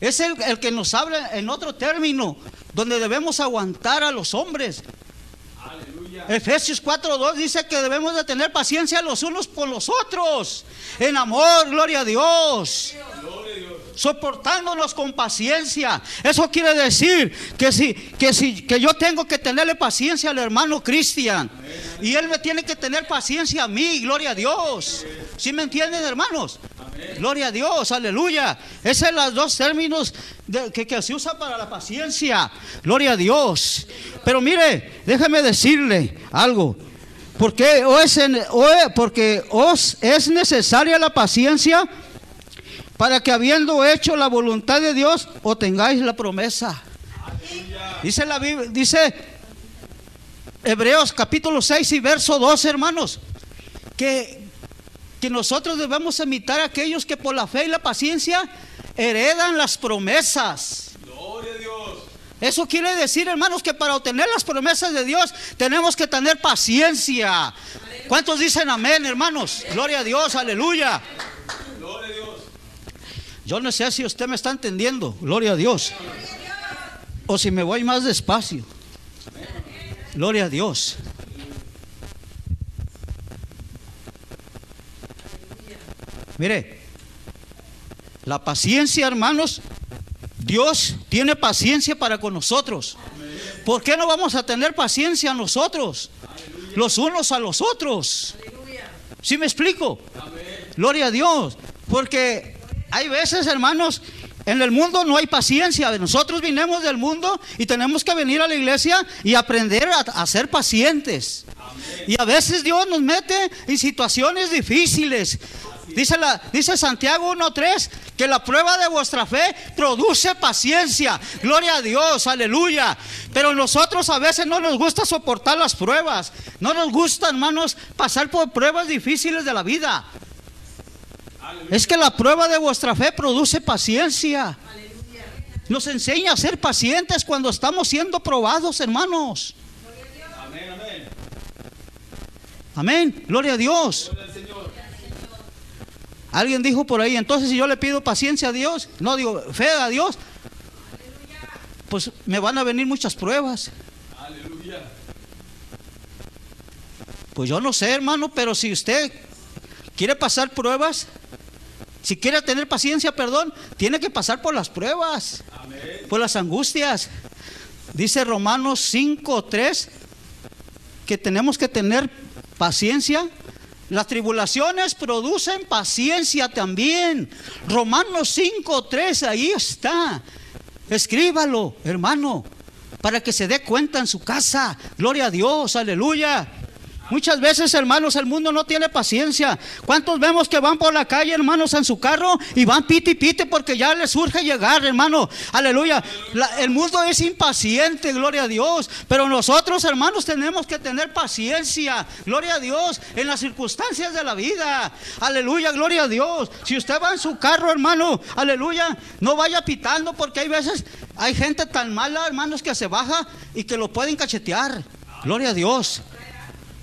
es el que nos habla en otro término, donde debemos aguantar a los hombres. Efesios 4.2 dice que debemos de tener paciencia los unos por los otros. En amor, gloria a Dios. Soportándonos con paciencia. Eso quiere decir que si, que si, que yo tengo que tenerle paciencia al hermano Cristian. Y él me tiene que tener paciencia a mí, gloria a Dios. ¿Sí me entienden, hermanos? Gloria a Dios, aleluya. Esos son los dos términos de- que, que se usa para la paciencia. Gloria a Dios. Pero mire, déjeme decirle algo. Porque, o es en- o porque os es necesaria la paciencia para que habiendo hecho la voluntad de Dios, obtengáis la promesa. Dice la Biblia, dice Hebreos capítulo 6 y verso 12, hermanos, que, que nosotros debemos imitar a aquellos que por la fe y la paciencia heredan las promesas. Eso quiere decir, hermanos, que para obtener las promesas de Dios tenemos que tener paciencia. ¿Cuántos dicen amén, hermanos? Gloria a Dios, aleluya. Yo no sé si usted me está entendiendo, gloria a Dios. O si me voy más despacio. Gloria a Dios. Mire, la paciencia, hermanos, Dios tiene paciencia para con nosotros. ¿Por qué no vamos a tener paciencia nosotros? Los unos a los otros. ¿Sí me explico? Gloria a Dios. Porque hay veces, hermanos, en el mundo no hay paciencia. Nosotros vinimos del mundo y tenemos que venir a la iglesia y aprender a, ser pacientes. Y a veces Dios nos mete en situaciones difíciles. Dice, la, dice Santiago 1.3 que la prueba de vuestra fe produce paciencia. Gloria a Dios, aleluya. Pero nosotros a veces no nos gusta soportar las pruebas. No nos gusta, hermanos, pasar por pruebas difíciles de la vida. Es que la prueba de vuestra fe produce paciencia. Nos enseña a ser pacientes cuando estamos siendo probados, hermanos. Amén. Gloria a Dios. Alguien dijo por ahí, entonces si yo le pido paciencia a Dios, no digo fe a Dios, pues me van a venir muchas pruebas. Pues yo no sé, hermano, pero si usted quiere pasar pruebas, si quiere tener paciencia, perdón, tiene que pasar por las pruebas, por las angustias. Dice Romanos 5:3 que tenemos que tener paciencia. Las tribulaciones producen paciencia también. Romanos 5:3 ahí está. Escríbalo, hermano, para que se dé cuenta en su casa. Gloria a Dios, aleluya. Muchas veces, hermanos, el mundo no tiene paciencia. ¿Cuántos vemos que van por la calle, hermanos, en su carro y van piti piti porque ya les urge llegar, hermano? Aleluya. El mundo es impaciente, gloria a Dios. Pero nosotros, hermanos, tenemos que tener paciencia, gloria a Dios, en las circunstancias de la vida. Aleluya, gloria a Dios. Si usted va en su carro, hermano, aleluya, no vaya pitando porque hay veces, hay gente tan mala, hermanos, que se baja y que lo pueden cachetear. Gloria a Dios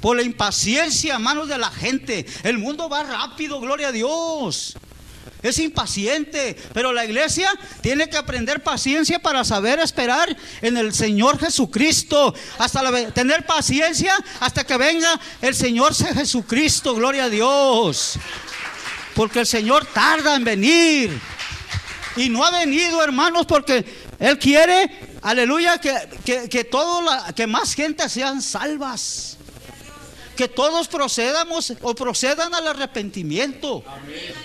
por la impaciencia, manos de la gente. El mundo va rápido, gloria a Dios. Es impaciente, pero la iglesia tiene que aprender paciencia para saber esperar en el Señor Jesucristo, hasta tener paciencia hasta que venga el Señor Jesucristo, gloria a Dios. Porque el Señor tarda en venir. Y no ha venido, hermanos, porque Él quiere, aleluya, que, que, que, todo la- que más gente sean salvas que todos procedamos o procedan al arrepentimiento.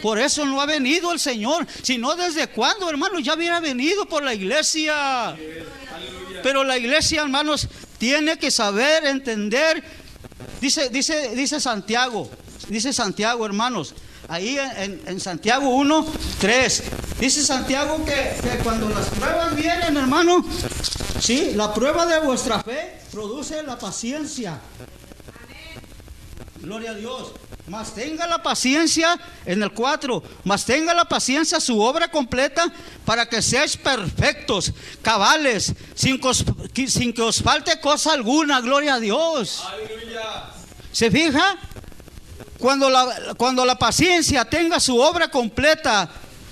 Por eso no ha venido el Señor, sino desde cuándo, hermanos, ya hubiera venido por la iglesia. Pero la iglesia, hermanos, tiene que saber entender. Dice, dice, dice Santiago, dice Santiago, hermanos, ahí en, en- en Santiago 1, 3. Dice Santiago que, que cuando las pruebas vienen, hermano, sí, la prueba de vuestra fe produce la paciencia. Gloria a Dios. Mas tenga la paciencia en el 4, mas tenga la paciencia su obra completa para que seáis perfectos, cabales, sin que os, sin que os falte cosa alguna, gloria a Dios.
Aleluya.
¿Se fija? Cuando la, cuando la paciencia tenga su obra completa,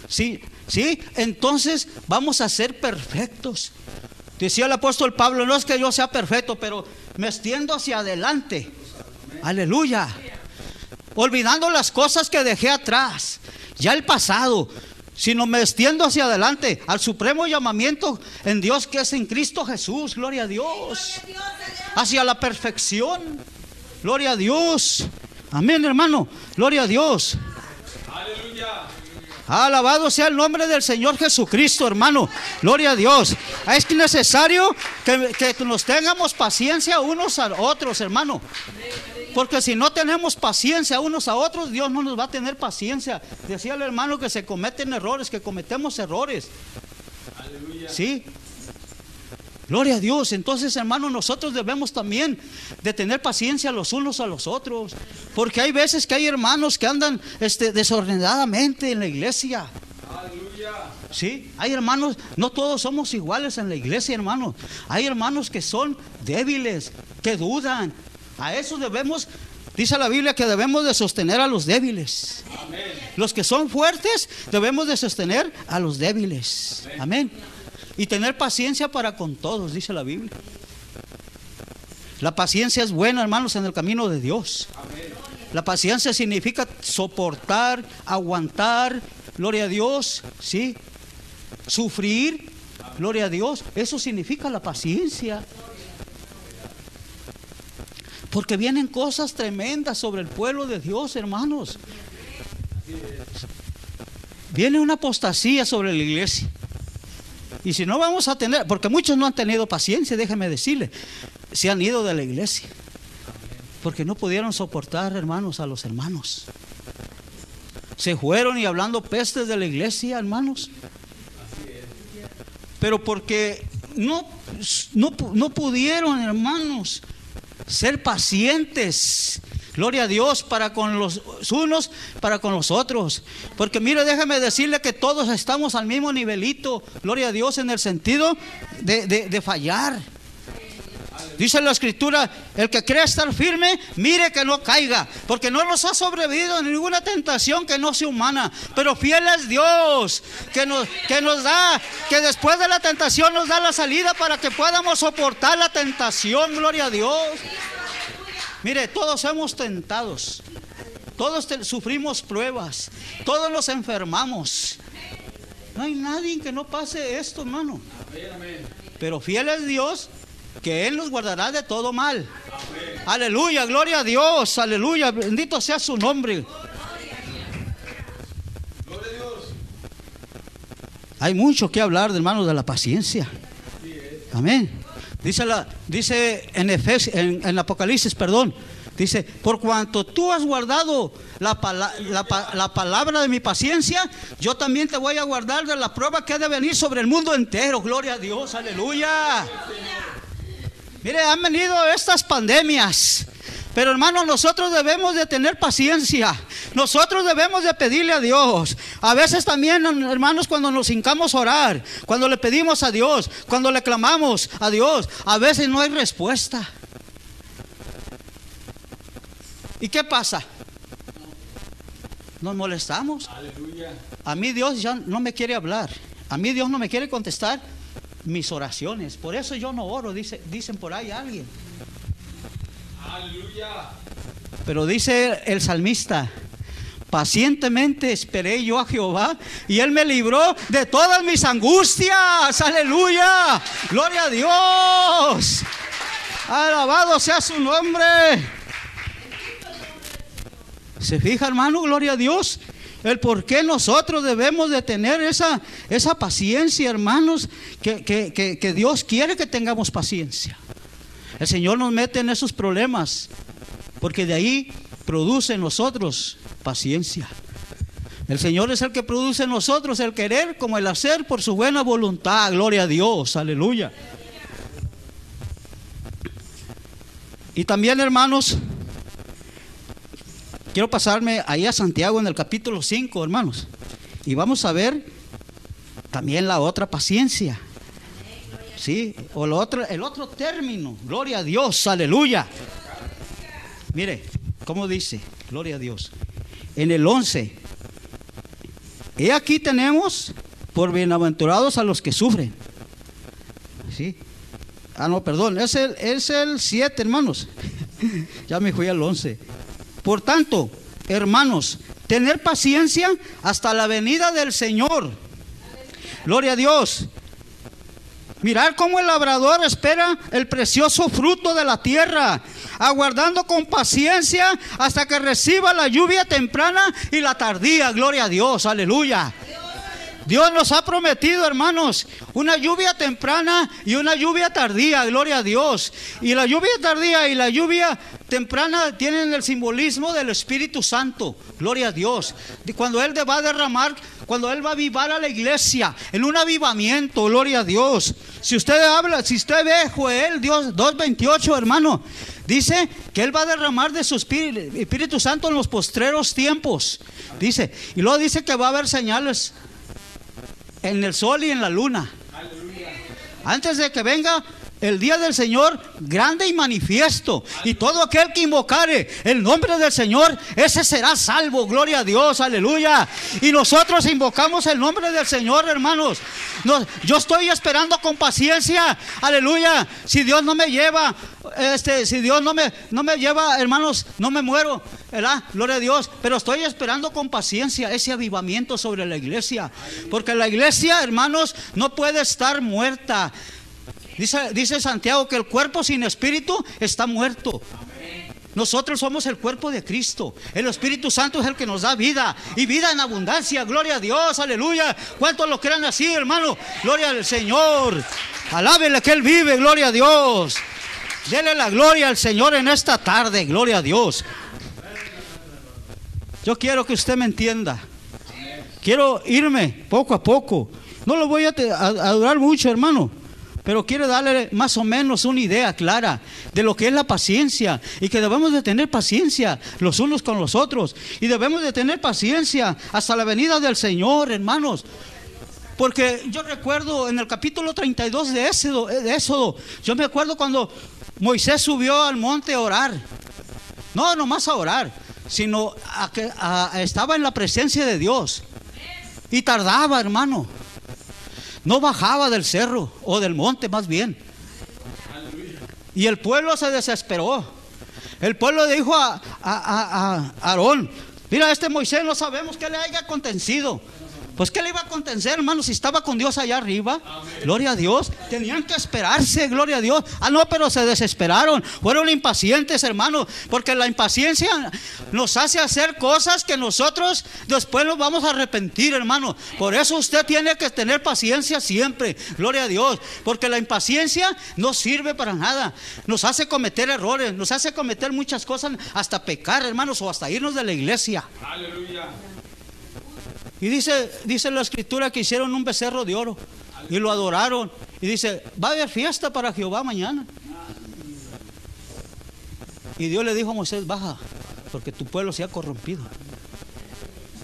¿sí? ¿sí? Entonces vamos a ser perfectos. Decía el apóstol Pablo, no es que yo sea perfecto, pero me extiendo hacia adelante. Aleluya. Olvidando las cosas que dejé atrás, ya el pasado, sino me extiendo hacia adelante al supremo llamamiento en Dios que es en Cristo Jesús, gloria a Dios, hacia la perfección, gloria a Dios, amén hermano, gloria a Dios.
Aleluya.
Alabado sea el nombre del Señor Jesucristo, hermano. Gloria a Dios. Es necesario que, que nos tengamos paciencia unos a otros, hermano. Porque si no tenemos paciencia unos a otros, Dios no nos va a tener paciencia. Decía el hermano que se cometen errores, que cometemos errores. Sí. Gloria a Dios. Entonces, hermano, nosotros debemos también de tener paciencia los unos a los otros. Porque hay veces que hay hermanos que andan este, desordenadamente en la iglesia.
Aleluya.
Sí, hay hermanos, no todos somos iguales en la iglesia, hermanos. Hay hermanos que son débiles, que dudan. A eso debemos, dice la Biblia, que debemos de sostener a los débiles. Los que son fuertes debemos de sostener a los débiles. Amén. Y tener paciencia para con todos, dice la Biblia. La paciencia es buena, hermanos, en el camino de Dios. La paciencia significa soportar, aguantar, gloria a Dios, ¿sí? Sufrir, gloria a Dios. Eso significa la paciencia. Porque vienen cosas tremendas sobre el pueblo de Dios, hermanos. Viene una apostasía sobre la iglesia. Y si no vamos a tener, porque muchos no han tenido paciencia, déjeme decirle, se han ido de la iglesia. Porque no pudieron soportar, hermanos, a los hermanos. Se fueron y hablando pestes de la iglesia, hermanos. Pero porque no, no, no pudieron, hermanos, ser pacientes. Gloria a Dios para con los unos, para con los otros. Porque mire, déjame decirle que todos estamos al mismo nivelito. Gloria a Dios en el sentido de, de- de fallar. Dice la escritura, el que cree estar firme, mire que no caiga, porque no nos ha sobrevivido ninguna tentación que no sea humana, pero fiel es Dios, que nos, que nos da, que después de la tentación nos da la salida para que podamos soportar la tentación, gloria a Dios. Mire, todos somos tentados, todos te- sufrimos pruebas, todos nos enfermamos. No hay nadie que no pase esto, hermano. Pero fiel es Dios que Él nos guardará de todo mal. Aleluya, gloria a Dios, aleluya, bendito sea su nombre. Hay mucho que hablar, hermanos, de la paciencia. Amén. Dice, en, Efes- en, Apocalipsis, perdón, dice, por cuanto tú has guardado la, la palabra de mi paciencia, yo también te voy a guardar de la prueba que ha de venir sobre el mundo entero. Gloria a Dios, aleluya. Mire, han venido estas pandemias. Pero hermanos, nosotros debemos de tener paciencia. Nosotros debemos de pedirle a Dios. A veces también, hermanos, cuando nos hincamos a orar, cuando le pedimos a Dios, cuando le clamamos a Dios, a veces no hay respuesta. ¿Y qué pasa? Nos molestamos.
Aleluya.
A mí Dios ya no me quiere hablar. A mí Dios no me quiere contestar mis oraciones. Por eso yo no oro, dice, dicen por ahí alguien.
Aleluya.
Pero dice el salmista, pacientemente esperé yo a Jehová y él me libró de todas mis angustias. Aleluya. Gloria a Dios. Alabado sea su nombre. ¿Se fija, hermano? Gloria a Dios. El por qué nosotros debemos de tener esa, esa paciencia, hermanos, que, que- que- que Dios quiere que tengamos paciencia. El Señor nos mete en esos problemas, porque de ahí produce en nosotros paciencia. El Señor es el que produce en nosotros el querer como el hacer por su buena voluntad. Gloria a Dios, aleluya. Y también, hermanos, quiero pasarme ahí a Santiago en el capítulo 5, hermanos. Y vamos a ver también la otra paciencia. Sí, o el otro término, gloria a Dios, aleluya. Mire, ¿cómo dice? Gloria a Dios. En el 11, he aquí tenemos por bienaventurados a los que sufren. ¿Sí? Ah, no, perdón, es el, es el 7, hermanos. ya me fui al 11. Por tanto, hermanos, tener paciencia hasta la venida del Señor. Gloria a Dios. Mirar cómo el labrador espera el precioso fruto de la tierra, aguardando con paciencia hasta que reciba la lluvia temprana y la tardía. Gloria a Dios, aleluya. Dios nos ha prometido, hermanos, una lluvia temprana y una lluvia tardía, gloria a Dios. Y la lluvia tardía y la lluvia temprana tienen el simbolismo del Espíritu Santo, gloria a Dios. Cuando Él va a derramar, cuando Él va a avivar a la iglesia en un avivamiento, gloria a Dios. Si usted habla, si usted ve Joel, Dios 2.28, hermano, dice que Él va a derramar de su Espíritu, Espíritu Santo en los postreros tiempos. Dice, y luego dice que va a haber señales en el sol y en la luna. Antes de que venga el día del Señor grande y manifiesto. Y todo aquel que invocare el nombre del Señor, ese será salvo. Gloria a Dios, aleluya. Y nosotros invocamos el nombre del Señor, hermanos. yo estoy esperando con paciencia, aleluya. Si Dios no me lleva, este, si Dios no me, no me lleva, hermanos, no me muero, ¿verdad? Gloria a Dios. Pero estoy esperando con paciencia ese avivamiento sobre la iglesia. Porque la iglesia, hermanos, no puede estar muerta. Dice, Santiago que el cuerpo sin espíritu está muerto. Nosotros somos el cuerpo de Cristo. El Espíritu Santo es el que nos da vida y vida en abundancia. Gloria a Dios, aleluya. ¿Cuántos lo crean así, hermano? Gloria al Señor. Alábele que Él vive, gloria a Dios. Dele la gloria al Señor en esta tarde, gloria a Dios. Yo quiero que usted me entienda. Quiero irme poco a poco. No lo voy a, a durar mucho, hermano pero quiero darle más o menos una idea clara de lo que es la paciencia y que debemos de tener paciencia los unos con los otros y debemos de tener paciencia hasta la venida del Señor, hermanos. Porque yo recuerdo en el capítulo 32 de Éxodo, de Éxodo yo me acuerdo cuando Moisés subió al monte a orar. No, nomás a orar, sino a que estaba en la presencia de Dios. Y tardaba, hermano. No bajaba del cerro o del monte más bien. Y el pueblo se desesperó. El pueblo dijo a, a, Aarón, mira, este Moisés no sabemos qué le haya acontecido. Pues ¿qué le iba a contencer, hermano, si estaba con Dios allá arriba? Gloria a Dios. Tenían que esperarse, gloria a Dios. Ah, no, pero se desesperaron. Fueron impacientes, hermano, porque la impaciencia nos hace hacer cosas que nosotros después nos vamos a arrepentir, hermano. Por eso usted tiene que tener paciencia siempre. Gloria a Dios, porque la impaciencia no sirve para nada. Nos hace cometer errores, nos hace cometer muchas cosas, hasta pecar, hermanos, o hasta irnos de la iglesia. Aleluya. Y dice, dice la escritura que hicieron un becerro de oro y lo adoraron. Y dice, va a haber fiesta para Jehová mañana. Y Dios le dijo a Moisés, baja, porque tu pueblo se ha corrompido.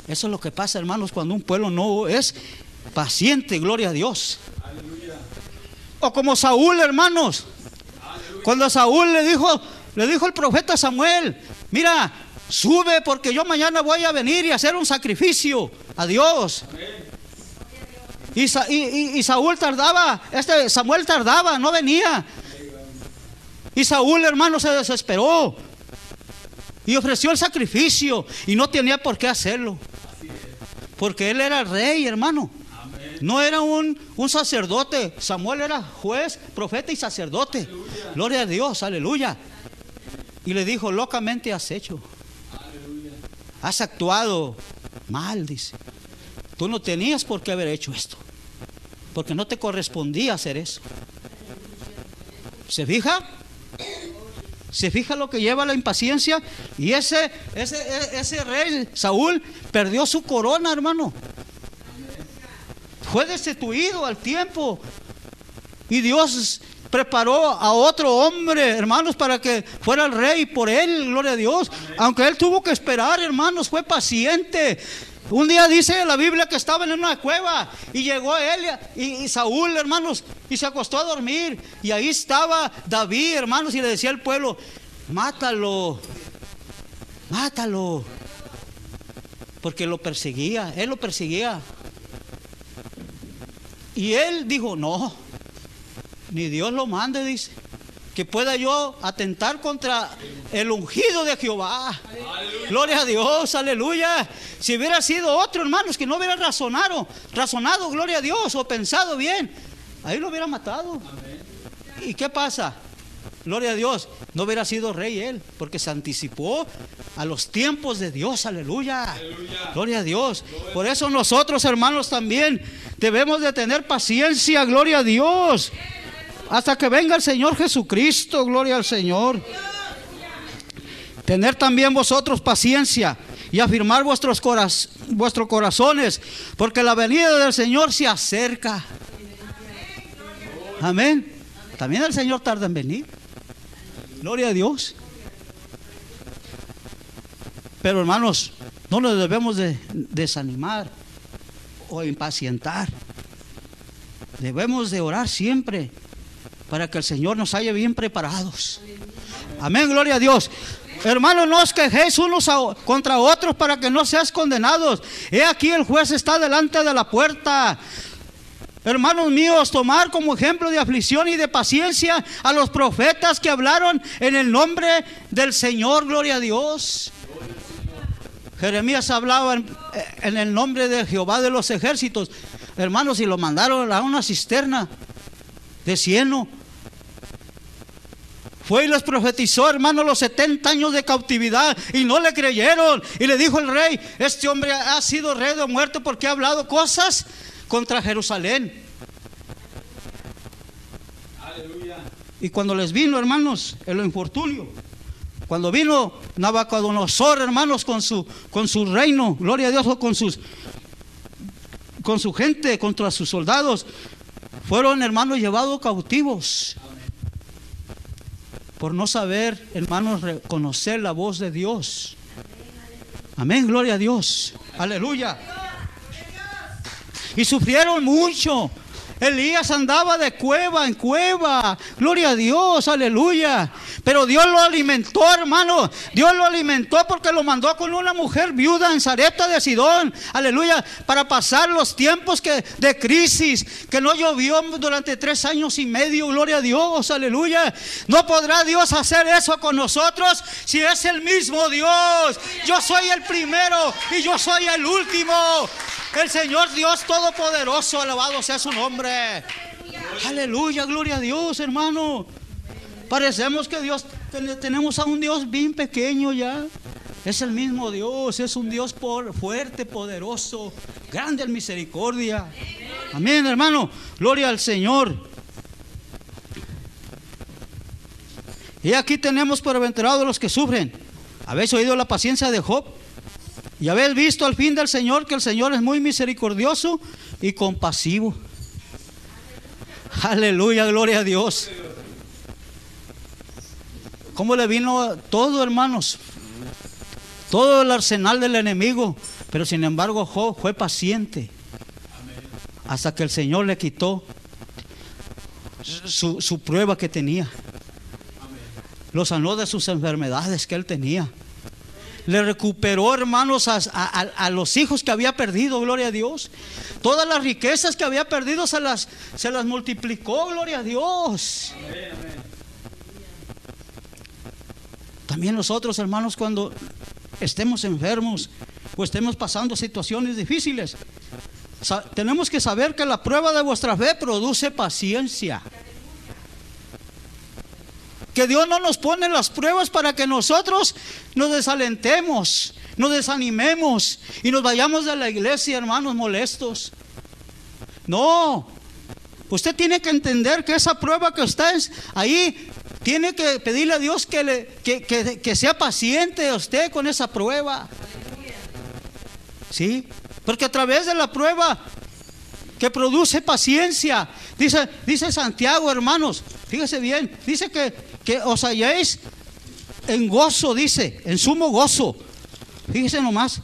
Eso es lo que pasa, hermanos, cuando un pueblo no es paciente, gloria a Dios. O como Saúl, hermanos. Cuando Saúl le dijo, le dijo el profeta Samuel, mira, sube porque yo mañana voy a venir y hacer un sacrificio a Dios. Y, y, Saúl tardaba, este Samuel tardaba, no venía. Y Saúl, hermano, se desesperó y ofreció el sacrificio y no tenía por qué hacerlo. Porque él era rey, hermano. No era un, un, sacerdote. Samuel era juez, profeta y sacerdote. Gloria a Dios, aleluya. Y le dijo, locamente has hecho. Has actuado mal, dice. Tú no tenías por qué haber hecho esto. Porque no te correspondía hacer eso. ¿Se fija? ¿Se fija lo que lleva la impaciencia? Y ese, ese, ese rey, Saúl, perdió su corona, hermano. Fue destituido al tiempo. Y Dios preparó a otro hombre, hermanos, para que fuera el rey por él, gloria a Dios. Aunque él tuvo que esperar, hermanos, fue paciente. Un día dice la Biblia que estaba en una cueva y llegó él y Saúl, hermanos, y se acostó a dormir. Y ahí estaba David, hermanos, y le decía al pueblo, mátalo, mátalo. Porque lo perseguía, él lo perseguía. Y él dijo, no, ni Dios lo mande, dice, que pueda yo atentar contra el ungido de Jehová. Gloria a Dios, aleluya. Si hubiera sido otro, hermanos, que no hubiera razonado, razonado, gloria a Dios, o pensado bien, ahí lo hubiera matado. ¿Y qué pasa? Gloria a Dios, no hubiera sido rey él, porque se anticipó a los tiempos de Dios, aleluya. Gloria a Dios. Por eso nosotros, hermanos, también debemos de tener paciencia, gloria a Dios. Hasta que venga el Señor Jesucristo, gloria al Señor. Tener también vosotros paciencia y afirmar vuestros, coraz- vuestros corazones, porque la venida del Señor se acerca. Amén. También el Señor tarda en venir. Gloria a Dios. Pero hermanos, no nos debemos de desanimar o impacientar. Debemos de orar siempre para que el Señor nos haya bien preparados. Amén, gloria a Dios. Hermanos, no os quejéis unos contra otros para que no seas condenados. He aquí el juez está delante de la puerta. Hermanos míos, tomar como ejemplo de aflicción y de paciencia a los profetas que hablaron en el nombre del Señor, gloria a Dios. Jeremías hablaba en, en el nombre de Jehová de los ejércitos, hermanos, y lo mandaron a una cisterna de cieno. Fue y les profetizó, hermano, los 70 años de cautividad y no le creyeron. Y le dijo el rey, este hombre ha sido rey de muerte porque ha hablado cosas contra Jerusalén. Y cuando les vino, hermanos, el infortunio, cuando vino Nabucodonosor, hermanos, con su, con su reino, gloria a Dios, o con sus con su gente, contra sus soldados, fueron, hermanos, llevados cautivos por no saber, hermanos, reconocer la voz de Dios. Amén, gloria a Dios. Aleluya. Y sufrieron mucho. Elías andaba de cueva en cueva. Gloria a Dios, aleluya. Pero Dios lo alimentó, hermano. Dios lo alimentó porque lo mandó con una mujer viuda en Zareta de Sidón. Aleluya. Para pasar los tiempos que, de crisis, que no llovió durante tres años y medio. Gloria a Dios, aleluya. No podrá Dios hacer eso con nosotros si es el mismo Dios. Yo soy el primero y yo soy el último. El Señor Dios Todopoderoso, alabado sea su nombre. Aleluya, gloria a Dios, hermano. Parecemos que Dios, ten- tenemos a un Dios bien pequeño ya. Es el mismo Dios, es un Dios fuerte, poderoso, grande en misericordia. Amén, hermano. Gloria al Señor. Y aquí tenemos por aventurados los que sufren. ¿Habéis oído la paciencia de Job? Y habéis visto al fin del Señor que el Señor es muy misericordioso y compasivo. Aleluya, gloria a Dios. ¿Cómo le vino todo, hermanos? Todo el arsenal del enemigo. Pero sin embargo, Job fue paciente. Hasta que el Señor le quitó su, su prueba que tenía. Lo sanó de sus enfermedades que él tenía. Le recuperó, hermanos, a, los hijos que había perdido, gloria a Dios. Todas las riquezas que había perdido se las, se las multiplicó, gloria a Dios. También nosotros, hermanos, cuando estemos enfermos o estemos pasando situaciones difíciles, tenemos que saber que la prueba de vuestra fe produce paciencia. Que Dios no nos pone las pruebas para que nosotros nos desalentemos, nos desanimemos y nos vayamos de la iglesia, hermanos, molestos. No, usted tiene que entender que esa prueba que está es- ahí, tiene que pedirle a Dios que, le, que- que sea paciente usted con esa prueba. ¿Sí? Porque a través de la prueba que produce paciencia, dice, dice Santiago, hermanos, fíjese bien, dice que, que os halléis en gozo, dice, en sumo gozo. Fíjese nomás,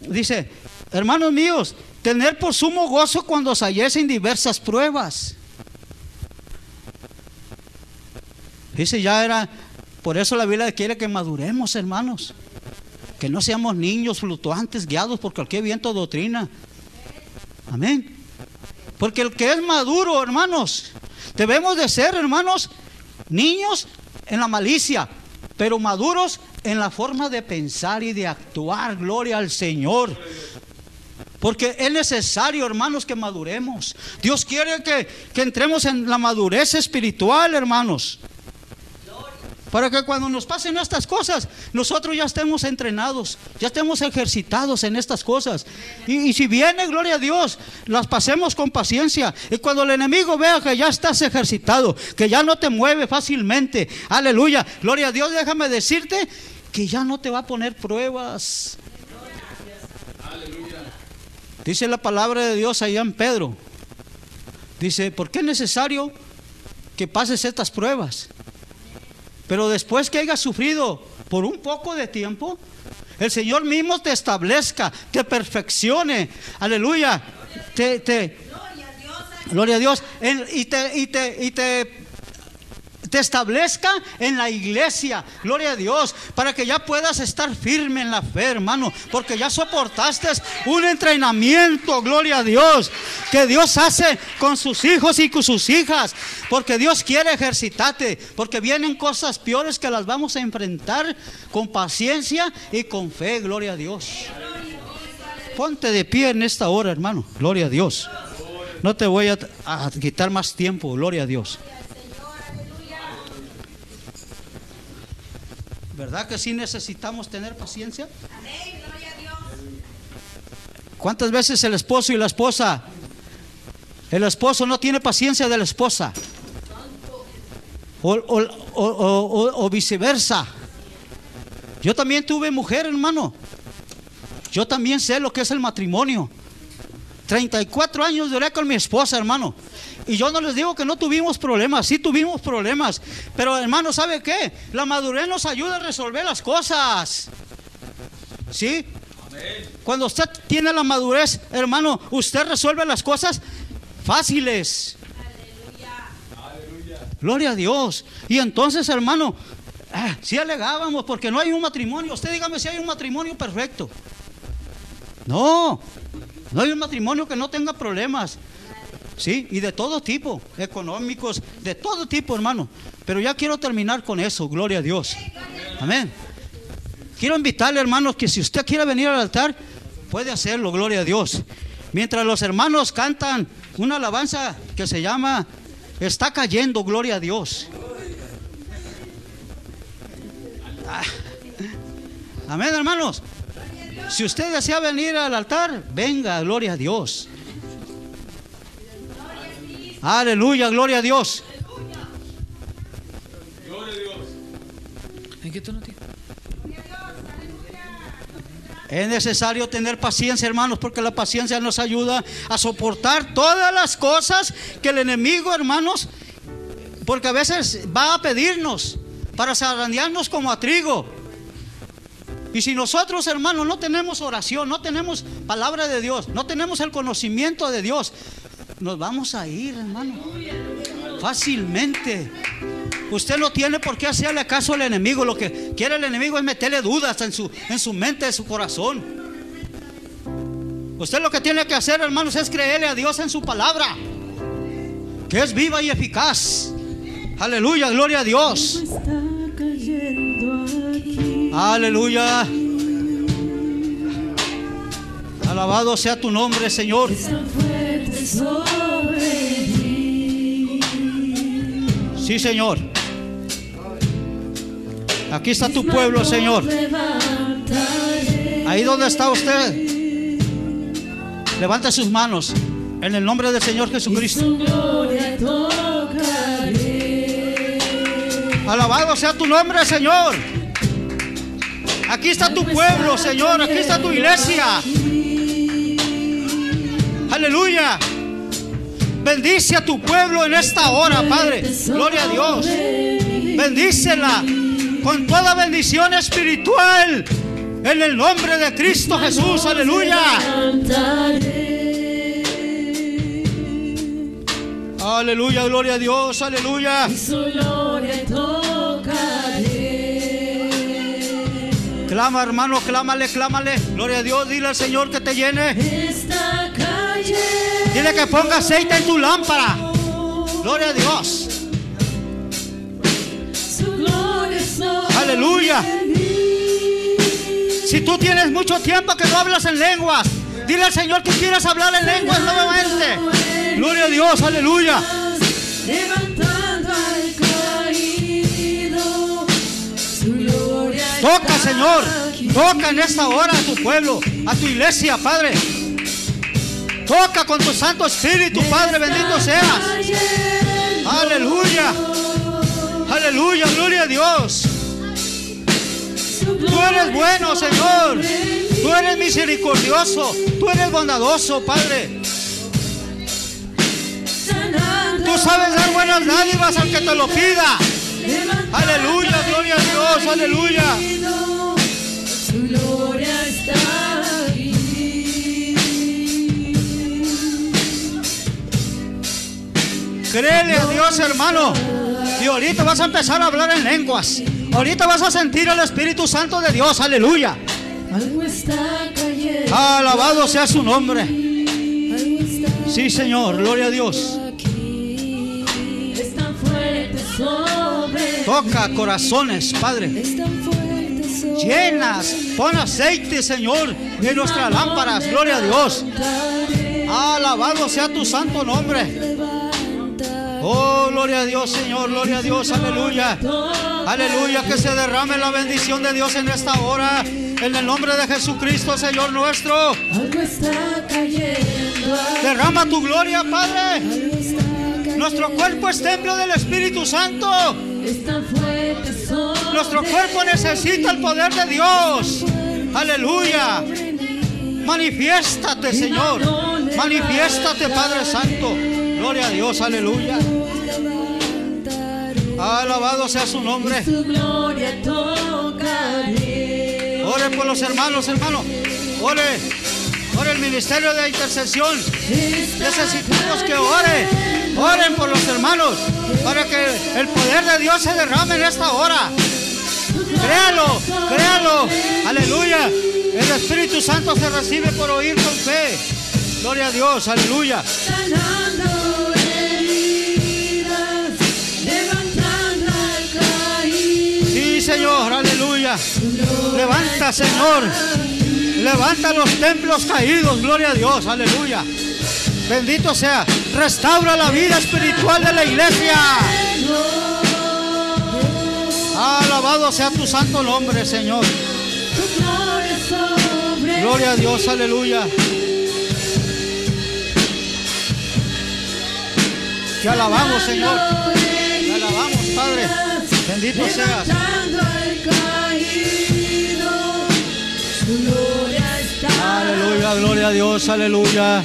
dice, hermanos míos, tener por sumo gozo cuando os halléis en diversas pruebas. Dice, ya era, por eso la Biblia quiere que maduremos, hermanos. Que no seamos niños fluctuantes guiados por cualquier viento de doctrina. Amén. Porque el que es maduro, hermanos, debemos de ser, hermanos, niños en la malicia, pero maduros en la forma de pensar y de actuar. Gloria al Señor. Porque es necesario, hermanos, que maduremos. Dios quiere que, que entremos en la madurez espiritual, hermanos. Para que cuando nos pasen estas cosas, nosotros ya estemos entrenados, ya estemos ejercitados en estas cosas. Y, si viene, gloria a Dios, las pasemos con paciencia. Y cuando el enemigo vea que ya estás ejercitado, que ya no te mueve fácilmente, aleluya, gloria a Dios, déjame decirte que ya no te va a poner pruebas. Dice la palabra de Dios allá en Pedro. Dice, ¿por qué es necesario que pases estas pruebas? Pero después que hayas sufrido por un poco de tiempo, el Señor mismo te establezca, te perfeccione, aleluya, te, te gloria a Dios, en- y te, y te, y te, te establezca en la iglesia, gloria a Dios, para que ya puedas estar firme en la fe, hermano, porque ya soportaste un entrenamiento, gloria a Dios, que Dios hace con sus hijos y con sus hijas, porque Dios quiere ejercitarte, porque vienen cosas peores que las vamos a enfrentar con paciencia y con fe, gloria a Dios. Ponte de pie en esta hora, hermano, gloria a Dios. No te voy a, a quitar más tiempo, gloria a Dios. ¿Verdad que sí necesitamos tener paciencia? ¿Cuántas veces el esposo y la esposa, el esposo no tiene paciencia de la esposa? O, o- o- o- o- o viceversa. Yo también tuve mujer, hermano. Yo también sé lo que es el matrimonio. 34 años duré con mi esposa, hermano. Y yo no les digo que no tuvimos problemas, sí tuvimos problemas. Pero hermano, ¿sabe qué? La madurez nos ayuda a resolver las cosas. ¿Sí? Cuando usted tiene la madurez, hermano, usted resuelve las cosas fáciles. Gloria a Dios. Y entonces, hermano, ah, si alegábamos porque no hay un matrimonio. Usted dígame si hay un matrimonio perfecto. No, no hay un matrimonio que no tenga problemas. Sí, y de todo tipo, económicos, de todo tipo, hermano. Pero ya quiero terminar con eso, gloria a Dios. Amén. Quiero invitarle, hermanos, que si usted quiere venir al altar, puede hacerlo, gloria a Dios. Mientras los hermanos cantan una alabanza que se llama Está cayendo, gloria a Dios. Ah. Amén, hermanos. Si usted desea venir al altar, venga, gloria a Dios. Aleluya, gloria a Dios.
¿En qué tono tiene?
Es necesario tener paciencia, hermanos, porque la paciencia nos ayuda a soportar todas las cosas que el enemigo, hermanos, porque a veces va a pedirnos para zarandearnos como a trigo. Y si nosotros, hermanos, no tenemos oración, no tenemos palabra de Dios, no tenemos el conocimiento de Dios, nos vamos a ir, hermano, fácilmente. Usted no tiene por qué hacerle caso al enemigo. Lo que quiere el enemigo es meterle dudas en su, en su mente, en su corazón. Usted lo que tiene que hacer, hermanos, es creerle a Dios en su palabra, que es viva y eficaz. Aleluya, gloria a Dios. Aleluya. Alabado sea tu nombre, Señor.
Fuerte sobre.
Sí, Señor. Aquí está tu pueblo, Señor. Ahí donde está usted. Levanta sus manos en el nombre del Señor Jesucristo. Alabado sea tu nombre, Señor. Aquí está tu pueblo, Señor. Aquí está tu iglesia. Aleluya. Bendice a tu pueblo en esta hora, Padre. Gloria a Dios. Bendícela con toda bendición espiritual. En el nombre de Cristo Jesús. Aleluya. Aleluya, gloria a Dios. Aleluya.
Su gloria tocaré.
Clama, hermano, clámale, clámale. Gloria a Dios. Dile al Señor que te llene. Dile que ponga aceite en tu lámpara. Gloria a Dios. Aleluya. Si tú tienes mucho tiempo que no hablas en lenguas, dile al Señor que quieres hablar en lenguas nuevamente. Gloria a Dios, aleluya. Toca, Señor. Toca en esta hora a tu pueblo, a tu iglesia, Padre. Toca con tu Santo Espíritu, Padre, bendito seas. Aleluya. Aleluya, gloria a Dios. Tú eres bueno, Señor. Tú eres misericordioso. Tú eres bondadoso, Padre. Tú sabes dar buenas dádivas al que te lo pida. Aleluya, gloria a Dios, aleluya. Créele a Dios, hermano. Y ahorita vas a empezar a hablar en lenguas. Ahorita vas a sentir el Espíritu Santo de Dios, aleluya. Alabado sea su nombre. Sí, Señor, gloria a Dios. Toca corazones, Padre. Llenas, pon aceite, Señor, en nuestras lámparas, gloria a Dios. Alabado sea tu santo nombre. Oh, gloria a Dios, Señor, gloria a Dios, aleluya. Aleluya, que se derrame la bendición de Dios en esta hora. En el nombre de Jesucristo, Señor nuestro.
Algo está cayendo
Derrama tu gloria, Padre. Nuestro cuerpo es templo del Espíritu Santo. Nuestro cuerpo necesita el poder de Dios. Aleluya. Manifiéstate, Señor. Manifiéstate, Padre Santo. Gloria a Dios, aleluya. Alabado sea su nombre.
Su gloria tocaré
Ore por los hermanos, hermano. Ore. Ore el ministerio de intercesión. Necesitamos que ore. Oren por los hermanos. Para que el poder de Dios se derrame en esta hora. Créalo, créalo. Aleluya. El Espíritu Santo se recibe por oír con fe. Gloria a Dios, aleluya. Aleluya. Levanta, Señor. Levanta los templos caídos, gloria a Dios, aleluya. Bendito sea. Restaura la vida espiritual de la iglesia. Alabado sea tu santo nombre, Señor.
Gloria
a Dios, aleluya. Te alabamos, Señor. Te alabamos, Padre. Bendito seas.
Gloria
Aleluya, gloria a Dios, aleluya.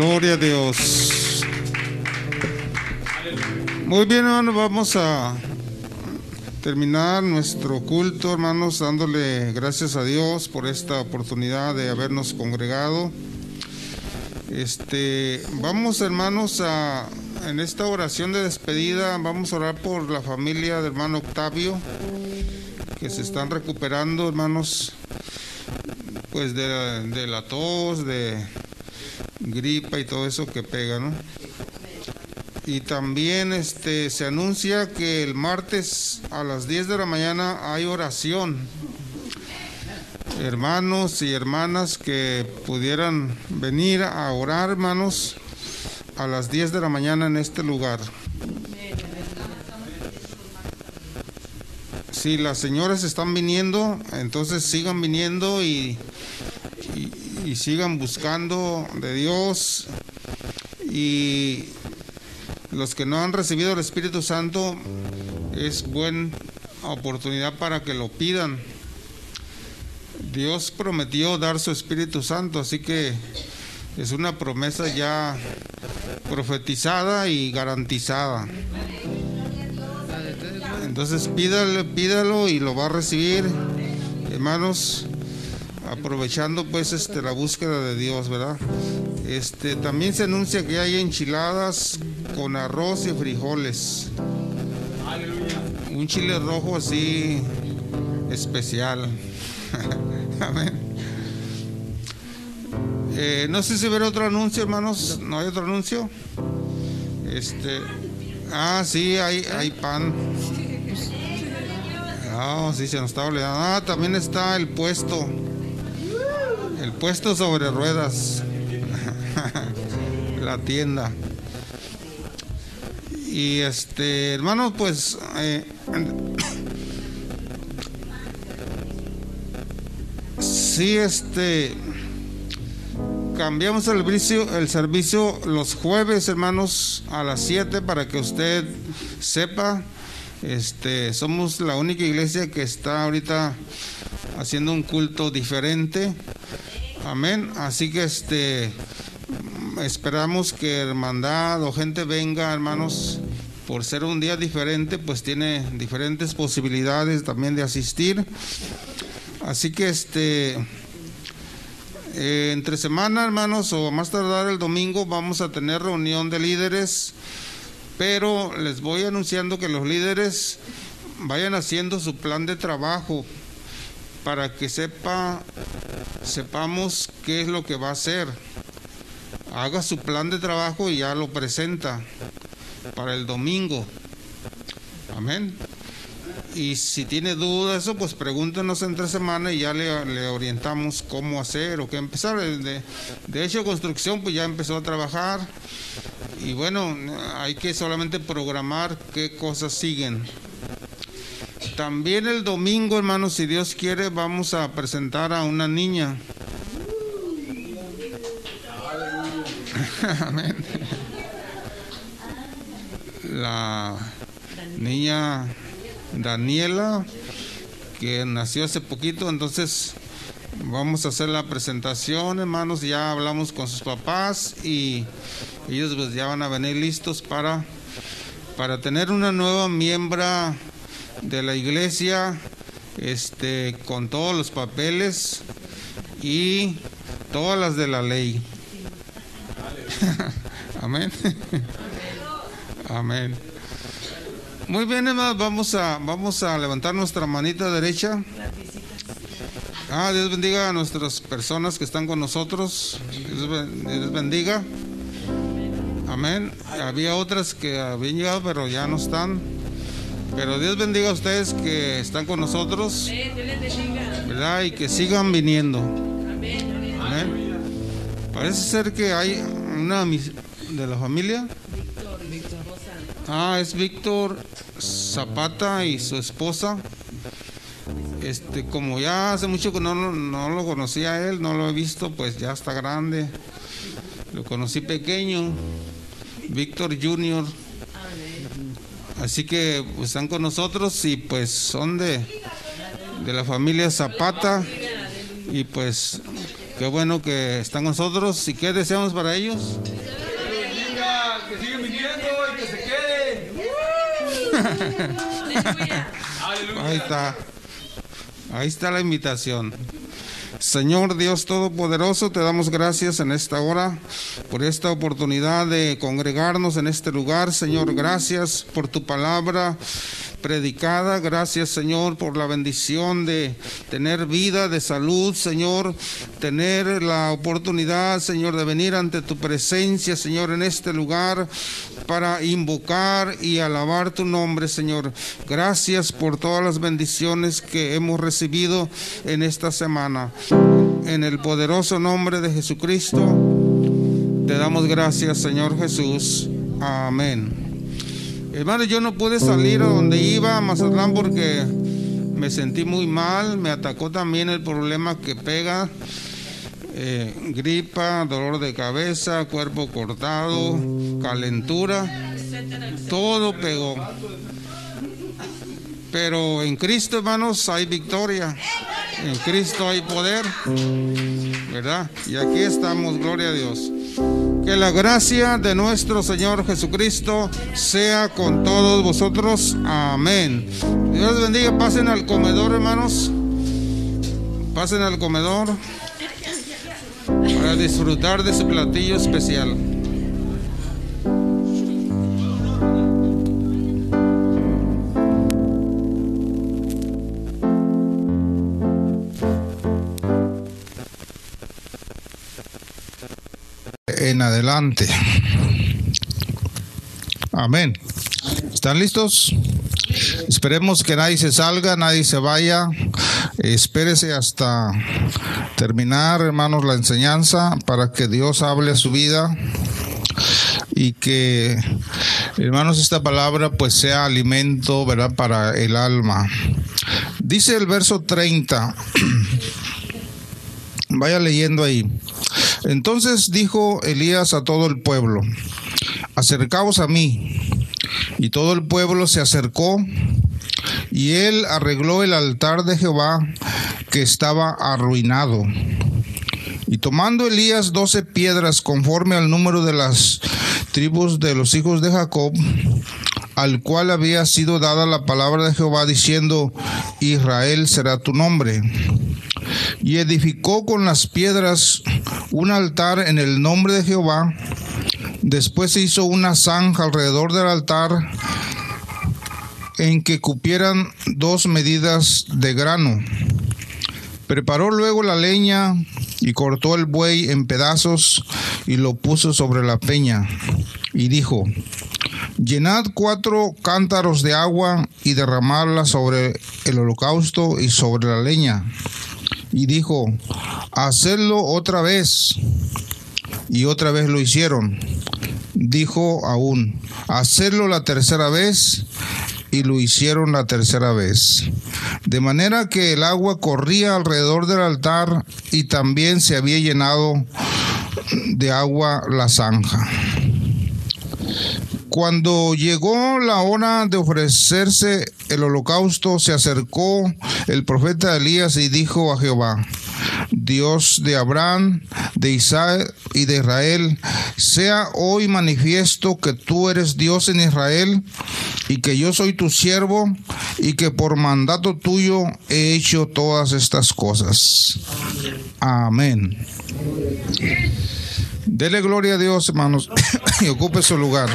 Gloria
a Dios.
Muy bien, hermanos, vamos a terminar nuestro culto, hermanos, dándole gracias a Dios por esta oportunidad de habernos congregado. Este, vamos, hermanos, a en esta oración de despedida vamos a orar por la familia del hermano Octavio que se están recuperando, hermanos, pues de, de la tos, de gripa y todo eso que pega, ¿no? Y también este se anuncia que el martes a las 10 de la mañana hay oración. Hermanos y hermanas que pudieran venir a orar, hermanos, a las 10 de la mañana en este lugar. Si las señoras están viniendo, entonces sigan viniendo y, y, sigan buscando de Dios. Y los que no han recibido el Espíritu Santo, es buena oportunidad para que lo pidan. Dios prometió dar su Espíritu Santo, así que es una promesa ya profetizada y garantizada. Entonces pídale, pídalo y lo va a recibir, hermanos, aprovechando pues este la búsqueda de Dios, ¿verdad? Este también se anuncia que hay enchiladas con arroz y frijoles. Un chile rojo así especial. Amén. Eh, no sé si ver otro anuncio, hermanos. ¿No hay otro anuncio? Este. Ah, sí, hay, hay pan. Ah, sí, se nos estaba olvidando. Ah, también está el puesto. El puesto sobre ruedas. La tienda. Y este, hermano, pues. eh, sí, este. Cambiamos el servicio, el servicio los jueves, hermanos, a las 7 para que usted sepa. Este, somos la única iglesia que está ahorita haciendo un culto diferente. Amén. Así que este esperamos que hermandad o gente venga, hermanos, por ser un día diferente, pues tiene diferentes posibilidades también de asistir. Así que este eh, entre semana, hermanos, o más tardar el domingo, vamos a tener reunión de líderes, pero les voy anunciando que los líderes vayan haciendo su plan de trabajo para que sepa, sepamos qué es lo que va a hacer. Haga su plan de trabajo y ya lo presenta para el domingo. Amén. Y si tiene dudas, eso pues pregúntenos entre semana y ya le, le orientamos cómo hacer o qué empezar. De, de hecho, construcción pues ya empezó a trabajar y bueno, hay que solamente programar qué cosas siguen. También el domingo, hermanos, si Dios quiere, vamos a presentar a una niña. Amén. La niña Daniela, que nació hace poquito, entonces vamos a hacer la presentación, hermanos, ya hablamos con sus papás y ellos pues ya van a venir listos para, para tener una nueva miembro de la iglesia, este, con todos los papeles y todas las de la ley. Amén. Amén. Muy bien, hermanos, vamos a, vamos a levantar nuestra manita derecha. Ah, Dios bendiga a nuestras personas que están con nosotros. Dios, ben- Dios bendiga. Amén. Había otras que habían llegado, pero ya no están. Pero Dios bendiga a ustedes que están con nosotros. ¿Verdad? Y que sigan viniendo. Amén. Parece ser que hay una de la familia. Ah, es Víctor Zapata y su esposa. Este, como ya hace mucho que no, lo- no lo conocía a él, no lo he visto, pues ya está grande. Lo conocí pequeño, Víctor Junior. Así que pues, están con nosotros y pues son de, de la familia Zapata. Y pues qué bueno que están con nosotros. ¿Y qué deseamos para ellos?
Que sigan viniendo y que se queden.
Ahí está. Ahí está la invitación. Señor Dios Todopoderoso, te damos gracias en esta hora por esta oportunidad de congregarnos en este lugar. Señor, gracias por tu palabra predicada. Gracias, Señor, por la bendición de tener vida, de salud, Señor. Tener la oportunidad, Señor, de venir ante tu presencia, Señor, en este lugar para invocar y alabar tu nombre, Señor. Gracias por todas las bendiciones que hemos recibido en esta semana. En el poderoso nombre de Jesucristo, te damos gracias, Señor Jesús. Amén. Hermano, yo no pude salir a donde iba a Mazatlán porque me sentí muy mal. Me atacó también el problema que pega. eh, gripa, dolor de cabeza, cuerpo cortado, calentura. Todo pegó. Pero en Cristo, hermanos, hay victoria. En Cristo hay poder. ¿Verdad? Y aquí estamos, gloria a Dios. Que la gracia de nuestro Señor Jesucristo sea con todos vosotros. Amén. Dios les bendiga. Pasen al comedor, hermanos. Pasen al comedor para disfrutar de su platillo especial. Adelante. Amén. ¿Están listos? Esperemos que nadie se salga, nadie se vaya. Espérese hasta terminar, hermanos, la enseñanza para que Dios hable a su vida y que, hermanos, esta palabra pues sea alimento, ¿verdad?, para el alma. Dice el verso 30. Vaya leyendo ahí. Entonces dijo Elías a todo el pueblo, acercaos a mí. Y todo el pueblo se acercó y él arregló el altar de Jehová que estaba arruinado. Y tomando Elías doce piedras conforme al número de las tribus de los hijos de Jacob, al cual había sido dada la palabra de Jehová diciendo, Israel será tu nombre. Y edificó con las piedras un altar en el nombre de Jehová. Después hizo una zanja alrededor del altar en que cupieran dos medidas de grano. Preparó luego la leña y cortó el buey en pedazos y lo puso sobre la peña. Y dijo, llenad cuatro cántaros de agua y derramadla sobre el holocausto y sobre la leña. Y dijo, hacedlo otra vez. Y otra vez lo hicieron. Dijo aún, hacerlo la tercera vez. Y lo hicieron la tercera vez. De manera que el agua corría alrededor del altar y también se había llenado de agua la zanja. Cuando llegó la hora de ofrecerse el holocausto, se acercó el profeta Elías y dijo a Jehová, Dios de Abraham, de Isaac y de Israel, sea hoy manifiesto que tú eres Dios en Israel y que yo soy tu siervo y que por mandato tuyo he hecho todas estas cosas. Amén. Dele gloria a Dios, hermanos, y ocupe su lugar.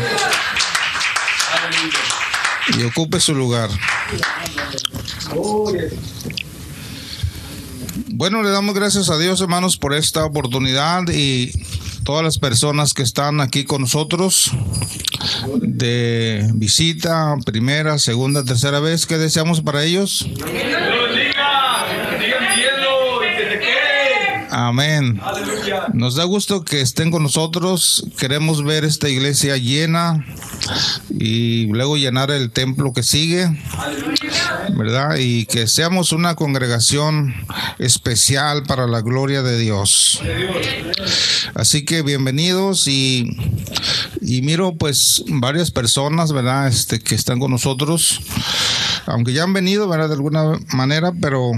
Y ocupe su lugar. Bueno, le damos gracias a Dios, hermanos, por esta oportunidad y todas las personas que están aquí con nosotros de visita, primera, segunda, tercera vez. ¿Qué deseamos para ellos? Amén. Nos da gusto que estén con nosotros. Queremos ver esta iglesia llena y luego llenar el templo que sigue, ¿verdad? Y que seamos una congregación especial para la gloria de Dios. Así que bienvenidos y, y miro pues varias personas, ¿verdad? Este, que están con nosotros, aunque ya han venido, ¿verdad? De alguna manera, pero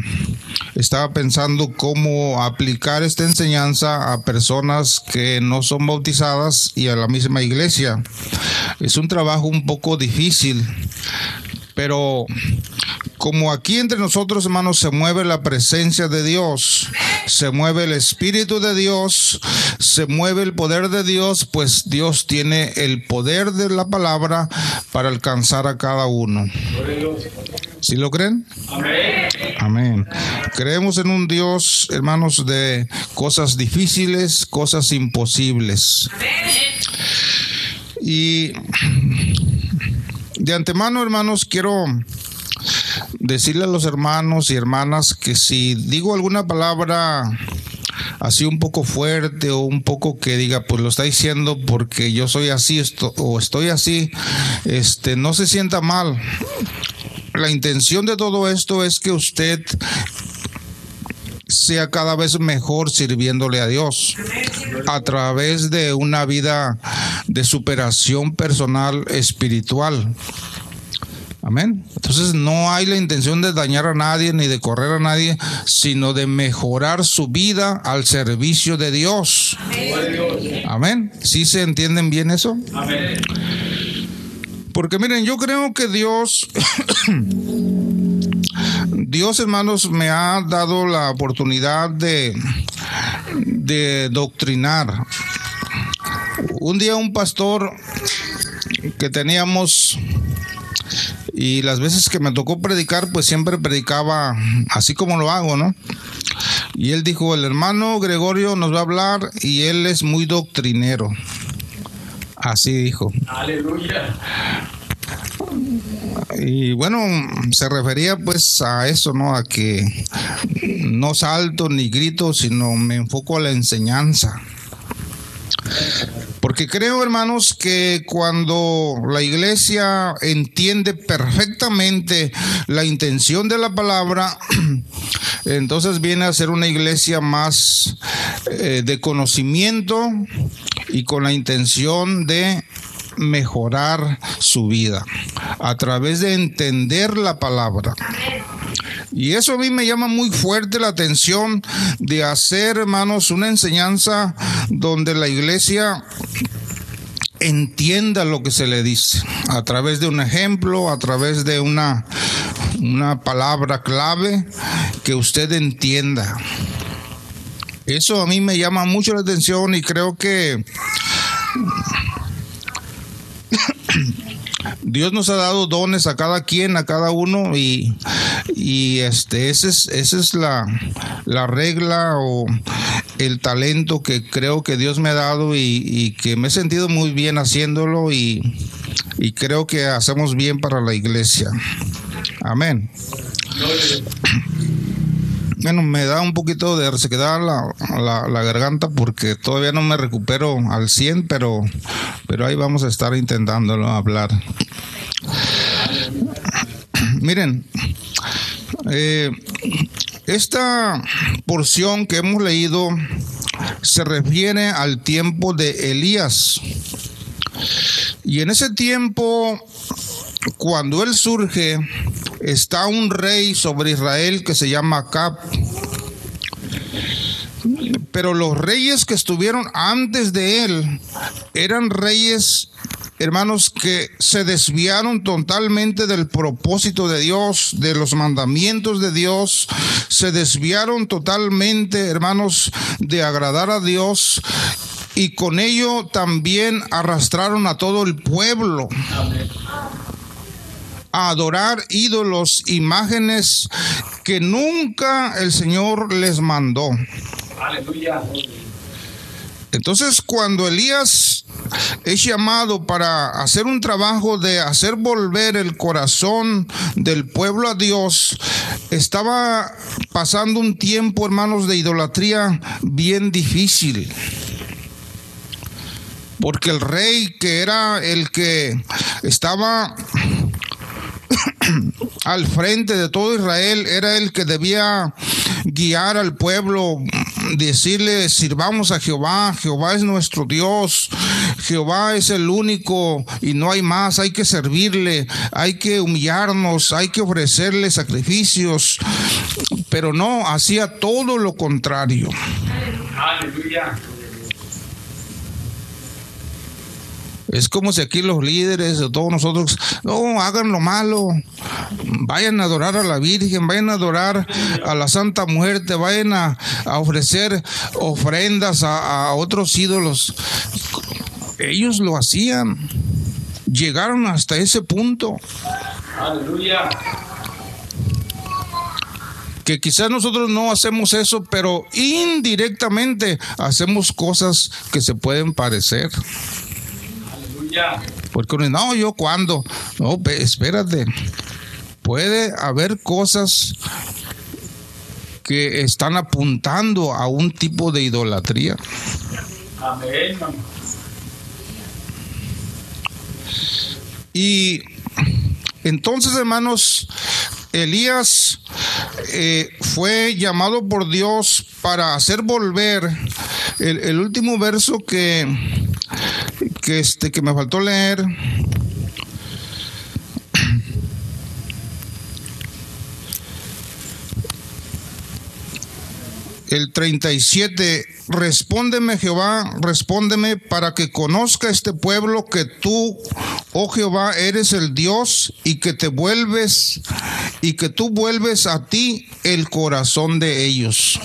estaba pensando cómo aplicar esta enseñanza a personas que no son bautizadas y a la misma iglesia. Es un trabajo un poco difícil, pero como aquí entre nosotros, hermanos, se mueve la presencia de Dios, se mueve el Espíritu de Dios, se mueve el poder de Dios, pues Dios tiene el poder de la palabra para alcanzar a cada uno. ¿Sí lo creen? Amén. Creemos en un Dios, hermanos, de cosas difíciles, cosas imposibles. Y de antemano, hermanos, quiero decirle a los hermanos y hermanas que si digo alguna palabra así un poco fuerte o un poco que diga, pues lo está diciendo porque yo soy así esto, o estoy así, este, no se sienta mal. La intención de todo esto es que usted sea cada vez mejor sirviéndole a Dios a través de una vida de superación personal espiritual. Amén. Entonces no hay la intención de dañar a nadie ni de correr a nadie, sino de mejorar su vida al servicio de Dios. Amén. ¿Sí se entienden bien eso?
Amén.
Porque miren, yo creo que Dios, Dios hermanos, me ha dado la oportunidad de, de doctrinar. Un día un pastor que teníamos y las veces que me tocó predicar, pues siempre predicaba así como lo hago, ¿no? Y él dijo, el hermano Gregorio nos va a hablar y él es muy doctrinero. Así dijo.
Aleluya.
Y bueno, se refería pues a eso, ¿no? A que no salto ni grito, sino me enfoco a la enseñanza. Porque creo, hermanos, que cuando la iglesia entiende perfectamente la intención de la palabra, entonces viene a ser una iglesia más eh, de conocimiento y con la intención de mejorar su vida a través de entender la palabra. Y eso a mí me llama muy fuerte la atención de hacer, hermanos, una enseñanza donde la iglesia entienda lo que se le dice a través de un ejemplo, a través de una, una palabra clave que usted entienda. Eso a mí me llama mucho la atención y creo que Dios nos ha dado dones a cada quien, a cada uno, y, este, esa es, es la, la regla o el talento que creo que Dios me ha dado y, que me he sentido muy bien haciéndolo y creo que hacemos bien para la iglesia. Amén. Bueno, me da un poquito de resequedad la, la, la, garganta porque todavía no me recupero al 100, pero, pero ahí vamos a estar intentándolo hablar. Miren, eh, esta porción que hemos leído se refiere al tiempo de Elías. Y en ese tiempo, cuando él surge, está un rey sobre Israel que se llama Acab. Pero los reyes que estuvieron antes de él eran reyes, hermanos, que se desviaron totalmente del propósito de Dios, de los mandamientos de Dios, se desviaron totalmente, hermanos, de agradar a Dios y con ello también arrastraron a todo el pueblo. A adorar ídolos, imágenes que nunca el Señor les mandó.
Aleluya.
Entonces, cuando Elías es llamado para hacer un trabajo de hacer volver el corazón del pueblo a Dios, estaba pasando un tiempo, hermanos, de idolatría bien difícil. Porque el rey que era el que estaba al frente de todo Israel era el que debía guiar al pueblo, decirle, sirvamos a Jehová, Jehová es nuestro Dios, Jehová es el único y no hay más, hay que servirle, hay que humillarnos, hay que ofrecerle sacrificios, pero no, hacía todo lo contrario.
Aleluya.
Es como si aquí los líderes de todos nosotros, no, hagan lo malo, vayan a adorar a la Virgen, vayan a adorar a la Santa Muerte, vayan a, a ofrecer ofrendas a, a otros ídolos. Ellos lo hacían, llegaron hasta ese punto.
Aleluya.
que quizás nosotros no hacemos eso, pero indirectamente hacemos cosas que se pueden parecer. Porque uno no, yo cuándo. No, espérate. Puede haber cosas que están apuntando a un tipo de idolatría.
Amén.
Y entonces, hermanos, Elías eh, fue llamado por Dios para hacer volver el, el último verso que, que, este, que me faltó leer. El 37, respóndeme Jehová, respóndeme para que conozca este pueblo que tú, oh Jehová, eres el Dios y que te vuelves y que tú vuelves a ti el corazón de ellos.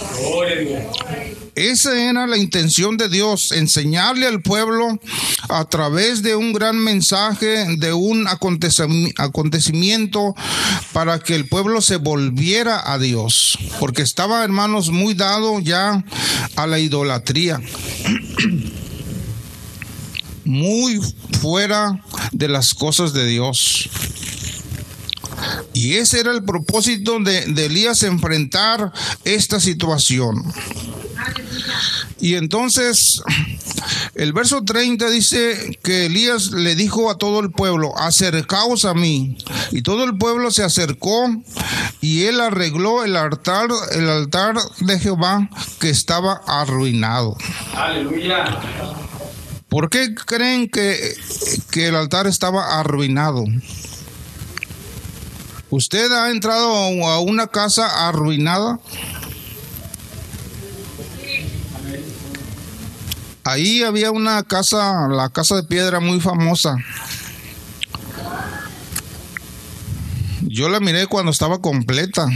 Esa era la intención de Dios, enseñarle al pueblo a través de un gran mensaje, de un acontecimi- acontecimiento, para que el pueblo se volviera a Dios, porque estaba, hermanos, muy dado ya a la idolatría, muy fuera de las cosas de Dios. Y ese era el propósito de, de Elías enfrentar esta situación. Y entonces el verso 30 dice que Elías le dijo a todo el pueblo, acercaos a mí. Y todo el pueblo se acercó y él arregló el altar, el altar de Jehová que estaba arruinado.
Aleluya.
¿Por qué creen que, que el altar estaba arruinado? ¿Usted ha entrado a una casa arruinada? Ahí había una casa, la casa de piedra muy famosa. Yo la miré cuando estaba completa.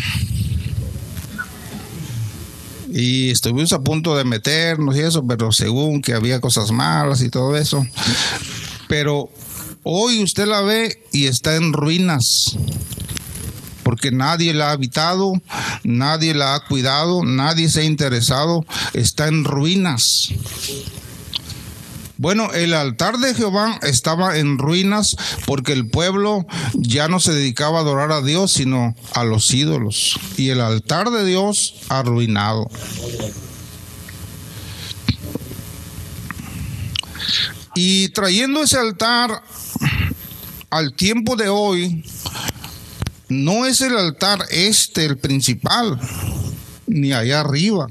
Y estuvimos a punto de meternos y eso, pero según que había cosas malas y todo eso. Pero hoy usted la ve y está en ruinas. Porque nadie la ha habitado, nadie la ha cuidado, nadie se ha interesado, está en ruinas. Bueno, el altar de Jehová estaba en ruinas porque el pueblo ya no se dedicaba a adorar a Dios, sino a los ídolos. Y el altar de Dios arruinado. Y trayendo ese altar al tiempo de hoy, no es el altar este el principal, ni allá arriba.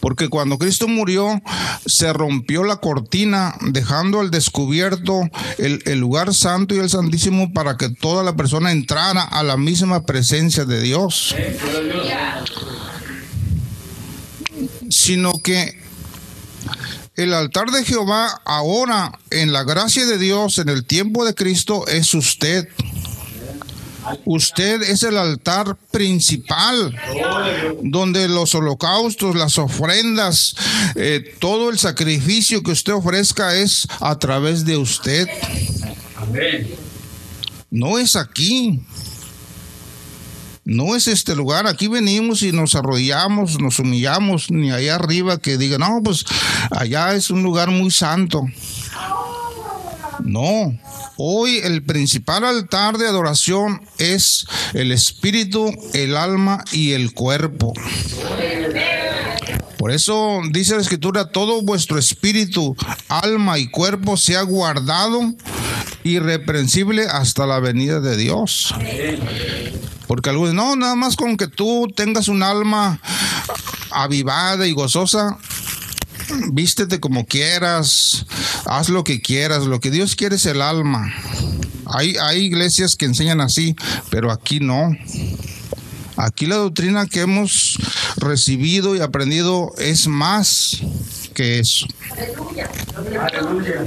Porque cuando Cristo murió, se rompió la cortina, dejando al descubierto el, lugar santo y el santísimo para que toda la persona entrara a la misma presencia de Dios. Sino que el altar de Jehová ahora, en la gracia de Dios, en el tiempo de Cristo, es usted. Usted es el altar principal, donde los holocaustos, las ofrendas, eh, todo el sacrificio que usted ofrezca es a través de usted. No es aquí. No es este lugar, aquí venimos y nos arrodillamos, nos humillamos, ni allá arriba que diga, no, pues allá es un lugar muy santo. No, hoy el principal altar de adoración es el espíritu, el alma y el cuerpo. Por eso dice la escritura, todo vuestro espíritu, alma y cuerpo sea guardado irreprensible hasta la venida de Dios. Porque algunos, no, nada más con que tú tengas un alma avivada y gozosa, vístete como quieras, haz lo que quieras, lo que Dios quiere es el alma. Hay, hay iglesias que enseñan así, pero aquí no. Aquí la doctrina que hemos recibido y aprendido es más que eso.
Aleluya.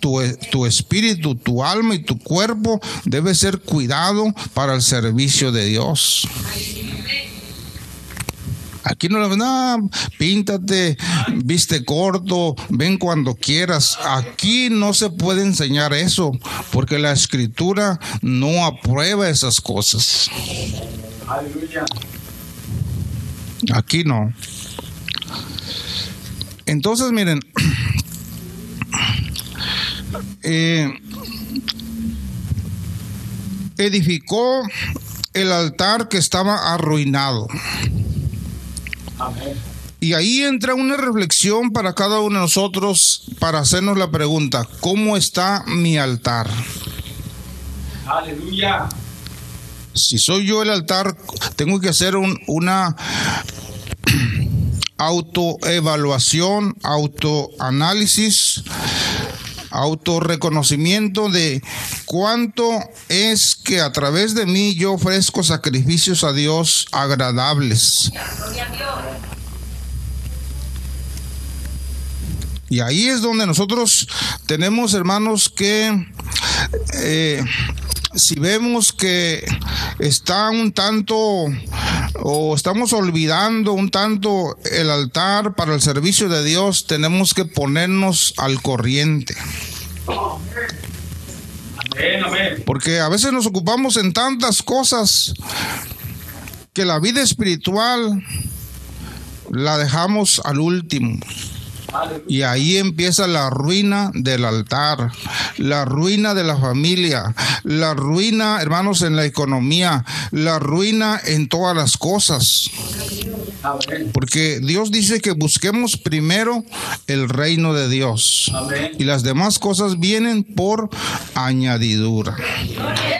Tu, tu espíritu, tu alma y tu cuerpo debe ser cuidado para el servicio de Dios. Aquí no le no, píntate, viste corto, ven cuando quieras. Aquí no se puede enseñar eso, porque la escritura no aprueba esas cosas. Aquí no. Entonces, miren, eh, edificó el altar que estaba arruinado. Y ahí entra una reflexión para cada uno de nosotros para hacernos la pregunta, ¿cómo está mi altar?
Aleluya.
Si soy yo el altar, tengo que hacer un- una autoevaluación, autoanálisis, autorreconocimiento de cuánto es que a través de mí yo ofrezco sacrificios a Dios agradables. Y ahí es donde nosotros tenemos, hermanos, que eh, si vemos que está un tanto o estamos olvidando un tanto el altar para el servicio de Dios, tenemos que ponernos al corriente. Porque a veces nos ocupamos en tantas cosas que la vida espiritual la dejamos al último. Y ahí empieza la ruina del altar, la ruina de la familia, la ruina, hermanos, en la economía, la ruina en todas las cosas. Porque Dios dice que busquemos primero el reino de Dios. Y las demás cosas vienen por añadidura.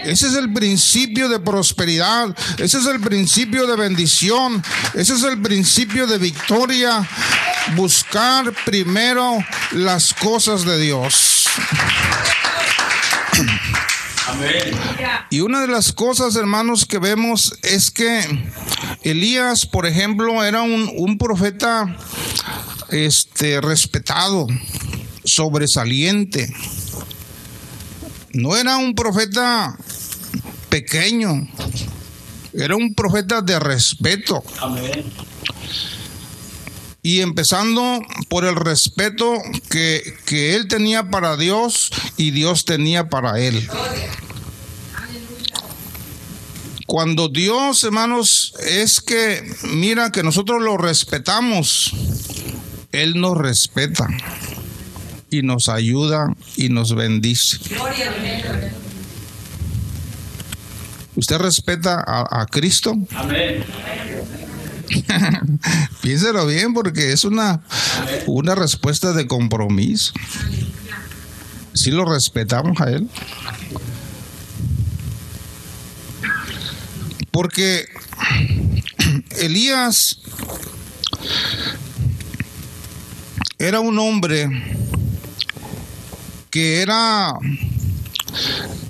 Ese es el principio de prosperidad. Ese es el principio de bendición. Ese es el principio de victoria. Buscar primero las cosas de Dios.
Amén.
Y una de las cosas, hermanos, que vemos es que Elías, por ejemplo, era un, un profeta este, respetado, sobresaliente. No era un profeta pequeño, era un profeta de respeto.
Amén.
Y empezando por el respeto que, que él tenía para Dios y Dios tenía para él. Cuando Dios, hermanos, es que, mira, que nosotros lo respetamos, Él nos respeta y nos ayuda y nos bendice. ¿Usted respeta a, a Cristo?
Amén.
Piénselo bien porque es una, una respuesta de compromiso. Si lo respetamos a Él. Porque Elías era un hombre que era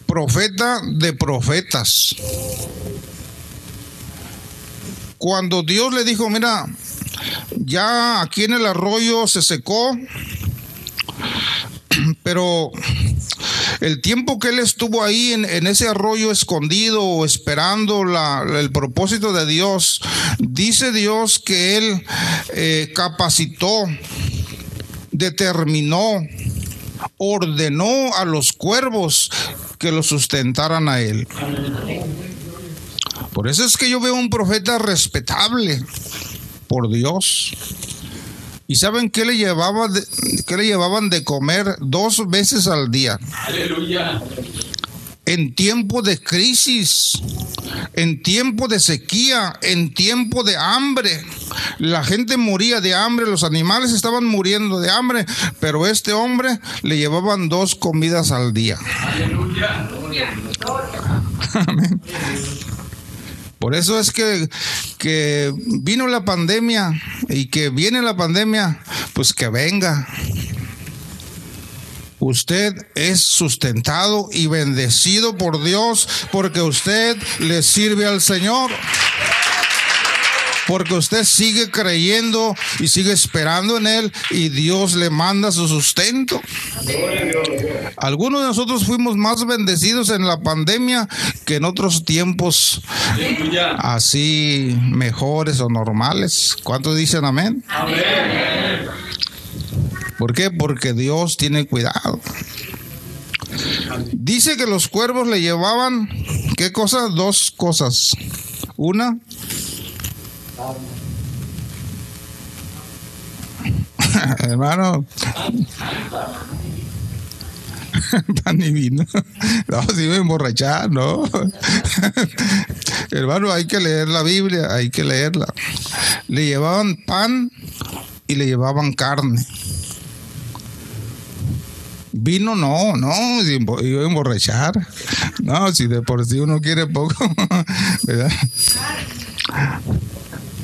profeta de profetas. Cuando Dios le dijo, mira, ya aquí en el arroyo se secó, pero el tiempo que él estuvo ahí en, ese arroyo escondido o esperando la- el propósito de Dios, dice Dios que él eh, capacitó, determinó, ordenó a los cuervos que lo sustentaran a él. Por eso es que yo veo un profeta respetable por Dios. ¿Y saben qué le, llevaba de- qué le llevaban de comer dos veces al día?
Aleluya.
En tiempo de crisis, en tiempo de sequía, en tiempo de hambre. La gente moría de hambre, los animales estaban muriendo de hambre, pero este hombre le llevaban dos comidas al día.
Aleluya.
Amén. Por eso es que, que vino la pandemia y que viene la pandemia, pues que venga. Usted es sustentado y bendecido por Dios porque usted le sirve al Señor. Porque usted sigue creyendo y sigue esperando en Él y Dios le manda su sustento. Algunos de nosotros fuimos más bendecidos en la pandemia que en otros tiempos así mejores o normales. ¿Cuántos dicen amén? ¿Por qué? Porque Dios tiene cuidado. Dice que los cuervos le llevaban, ¿qué cosa? Dos cosas. Una, hermano, pan y vino. No, si me emborrachar, no. Hermano, hay que leer la Biblia, hay que leerla. Le llevaban pan y le llevaban carne. Vino no, no, iba a emborrachar. No, si de por sí uno quiere poco, ¿verdad?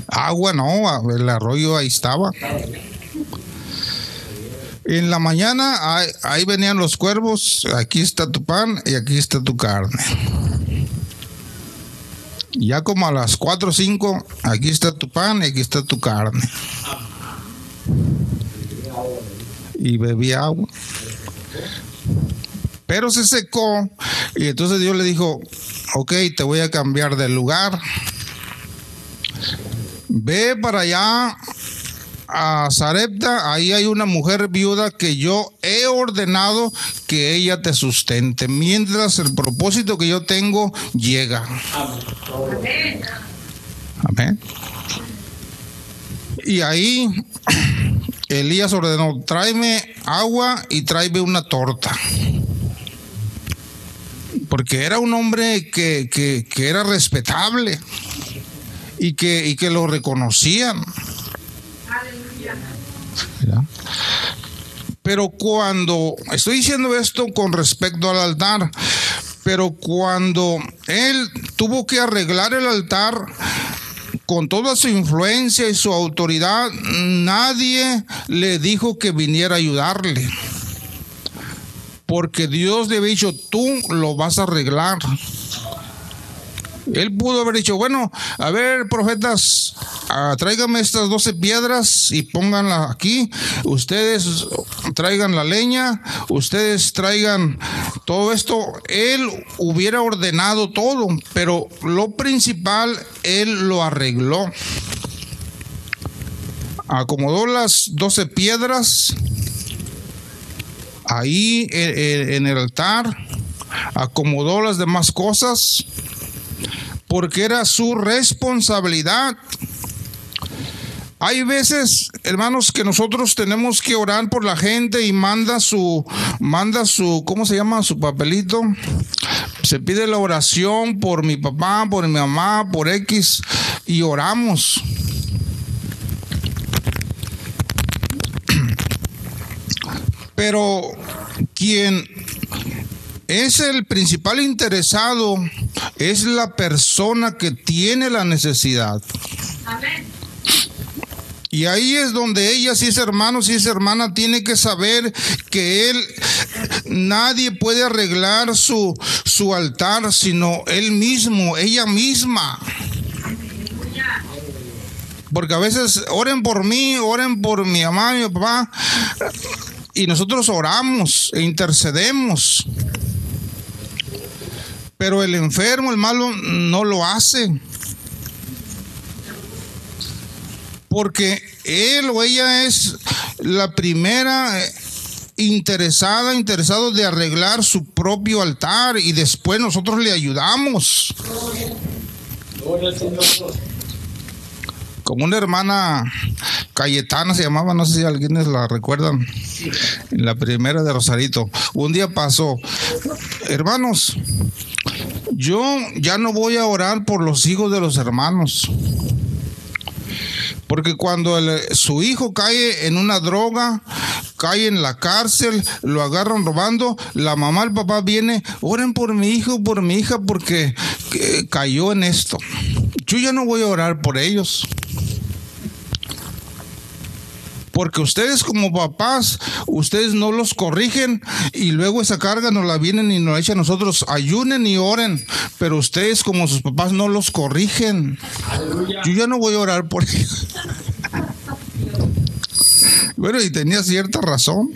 Agua no, el arroyo ahí estaba. En la mañana ahí, venían los cuervos, aquí está tu pan y aquí está tu carne. Ya como a las 4 o 5, aquí está tu pan y aquí está tu carne. Y bebí agua. Pero se secó y entonces Dios le dijo, ok, te voy a cambiar de lugar. Ve para allá a Sarepta, ahí hay una mujer viuda que yo he ordenado que ella te sustente, mientras el propósito que yo tengo llega. Amén. Y ahí Elías ordenó, tráeme agua y tráeme una torta. Porque era un hombre que- que era respetable y que, y que lo reconocían. Pero cuando, estoy diciendo esto con respecto al altar, pero cuando él tuvo que arreglar el altar con toda su influencia y su autoridad, nadie le dijo que viniera a ayudarle. Porque Dios le había dicho, tú lo vas a arreglar. Él pudo haber dicho, bueno, a ver, profetas, ah, tráigame estas 12 piedras y pónganlas aquí. Ustedes traigan la leña, ustedes traigan todo esto. Él hubiera ordenado todo, pero lo principal, él lo arregló. Acomodó las 12 piedras ahí en, en- en el altar, acomodó las demás cosas porque era su responsabilidad. Hay veces, hermanos, que nosotros tenemos que orar por la gente y manda su, manda su, ¿cómo se llama? Su papelito. Se pide la oración por mi papá, por mi mamá, por X, y oramos. Pero quien es el principal interesado, es la persona que tiene la necesidad. Y ahí es donde ella, si es hermano, si es hermana, tiene que saber que él, nadie puede arreglar su, su altar, sino él mismo, ella misma. Porque a veces oren por mí, oren por mi mamá, mi papá, y nosotros oramos e intercedemos. Pero el enfermo, el malo, no lo hace. Porque él o ella es la primera interesada, interesado de arreglar su propio altar y después nosotros le ayudamos. Como una hermana Cayetana se llamaba, no sé si alguienes la recuerdan, en la primera de Rosarito. Un día pasó, hermanos, yo ya no voy a orar por los hijos de los hermanos. Porque cuando su hijo cae en una droga, cae en la cárcel, lo agarran robando, la mamá, el papá viene, oren por mi hijo, por mi hija, porque eh, cayó en esto. Yo ya no voy a orar por ellos. Porque ustedes como papás, ustedes no los corrigen y luego esa carga nos la vienen y nos la echan a nosotros. Ayunen y oren pero ustedes como sus papás no los corrigen. Yo ya no voy a orar por ellos. Bueno, y tenía cierta razón.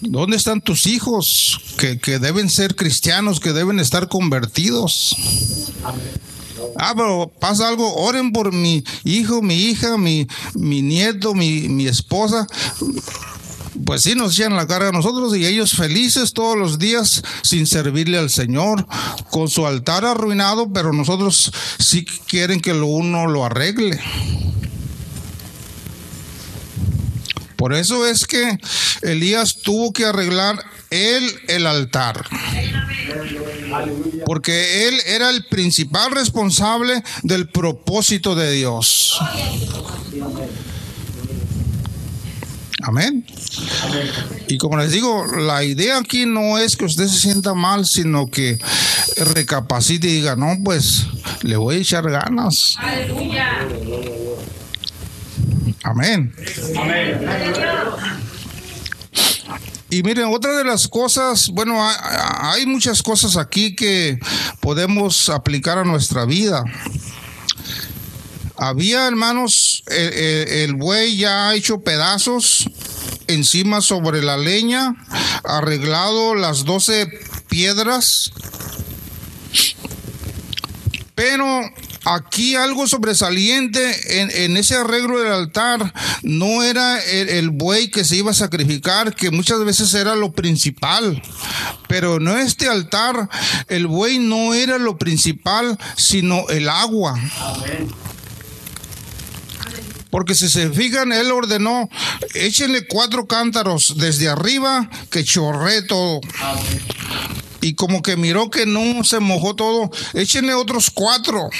¿Dónde están tus hijos que, que deben ser cristianos, que deben estar convertidos? Ah, pero pasa algo, oren por mi hijo, mi hija, mi, mi nieto, mi, mi esposa. Pues sí, nos echan la carga a nosotros y ellos felices todos los días sin servirle al Señor, con su altar arruinado, pero nosotros sí quieren que lo uno lo arregle. Por eso es que Elías tuvo que arreglar él el altar. Porque él era el principal responsable del propósito de Dios. Amén. Y como les digo, la idea aquí no es que usted se sienta mal, sino que recapacite y diga, no, pues le voy a echar ganas. Amén. Y miren, otra de las cosas, bueno, hay, hay muchas cosas aquí que podemos aplicar a nuestra vida. Había, hermanos, el, el- el buey ya hecho pedazos encima sobre la leña, arreglado las doce piedras. Pero aquí algo sobresaliente en, ese arreglo del altar no era el, buey que se iba a sacrificar, que muchas veces era lo principal. Pero en este altar el buey no era lo principal, sino el agua. Porque si se fijan, él ordenó, échenle cuatro cántaros desde arriba que chorre todo. Y como que miró que no se mojó todo, échenle otros cuatro.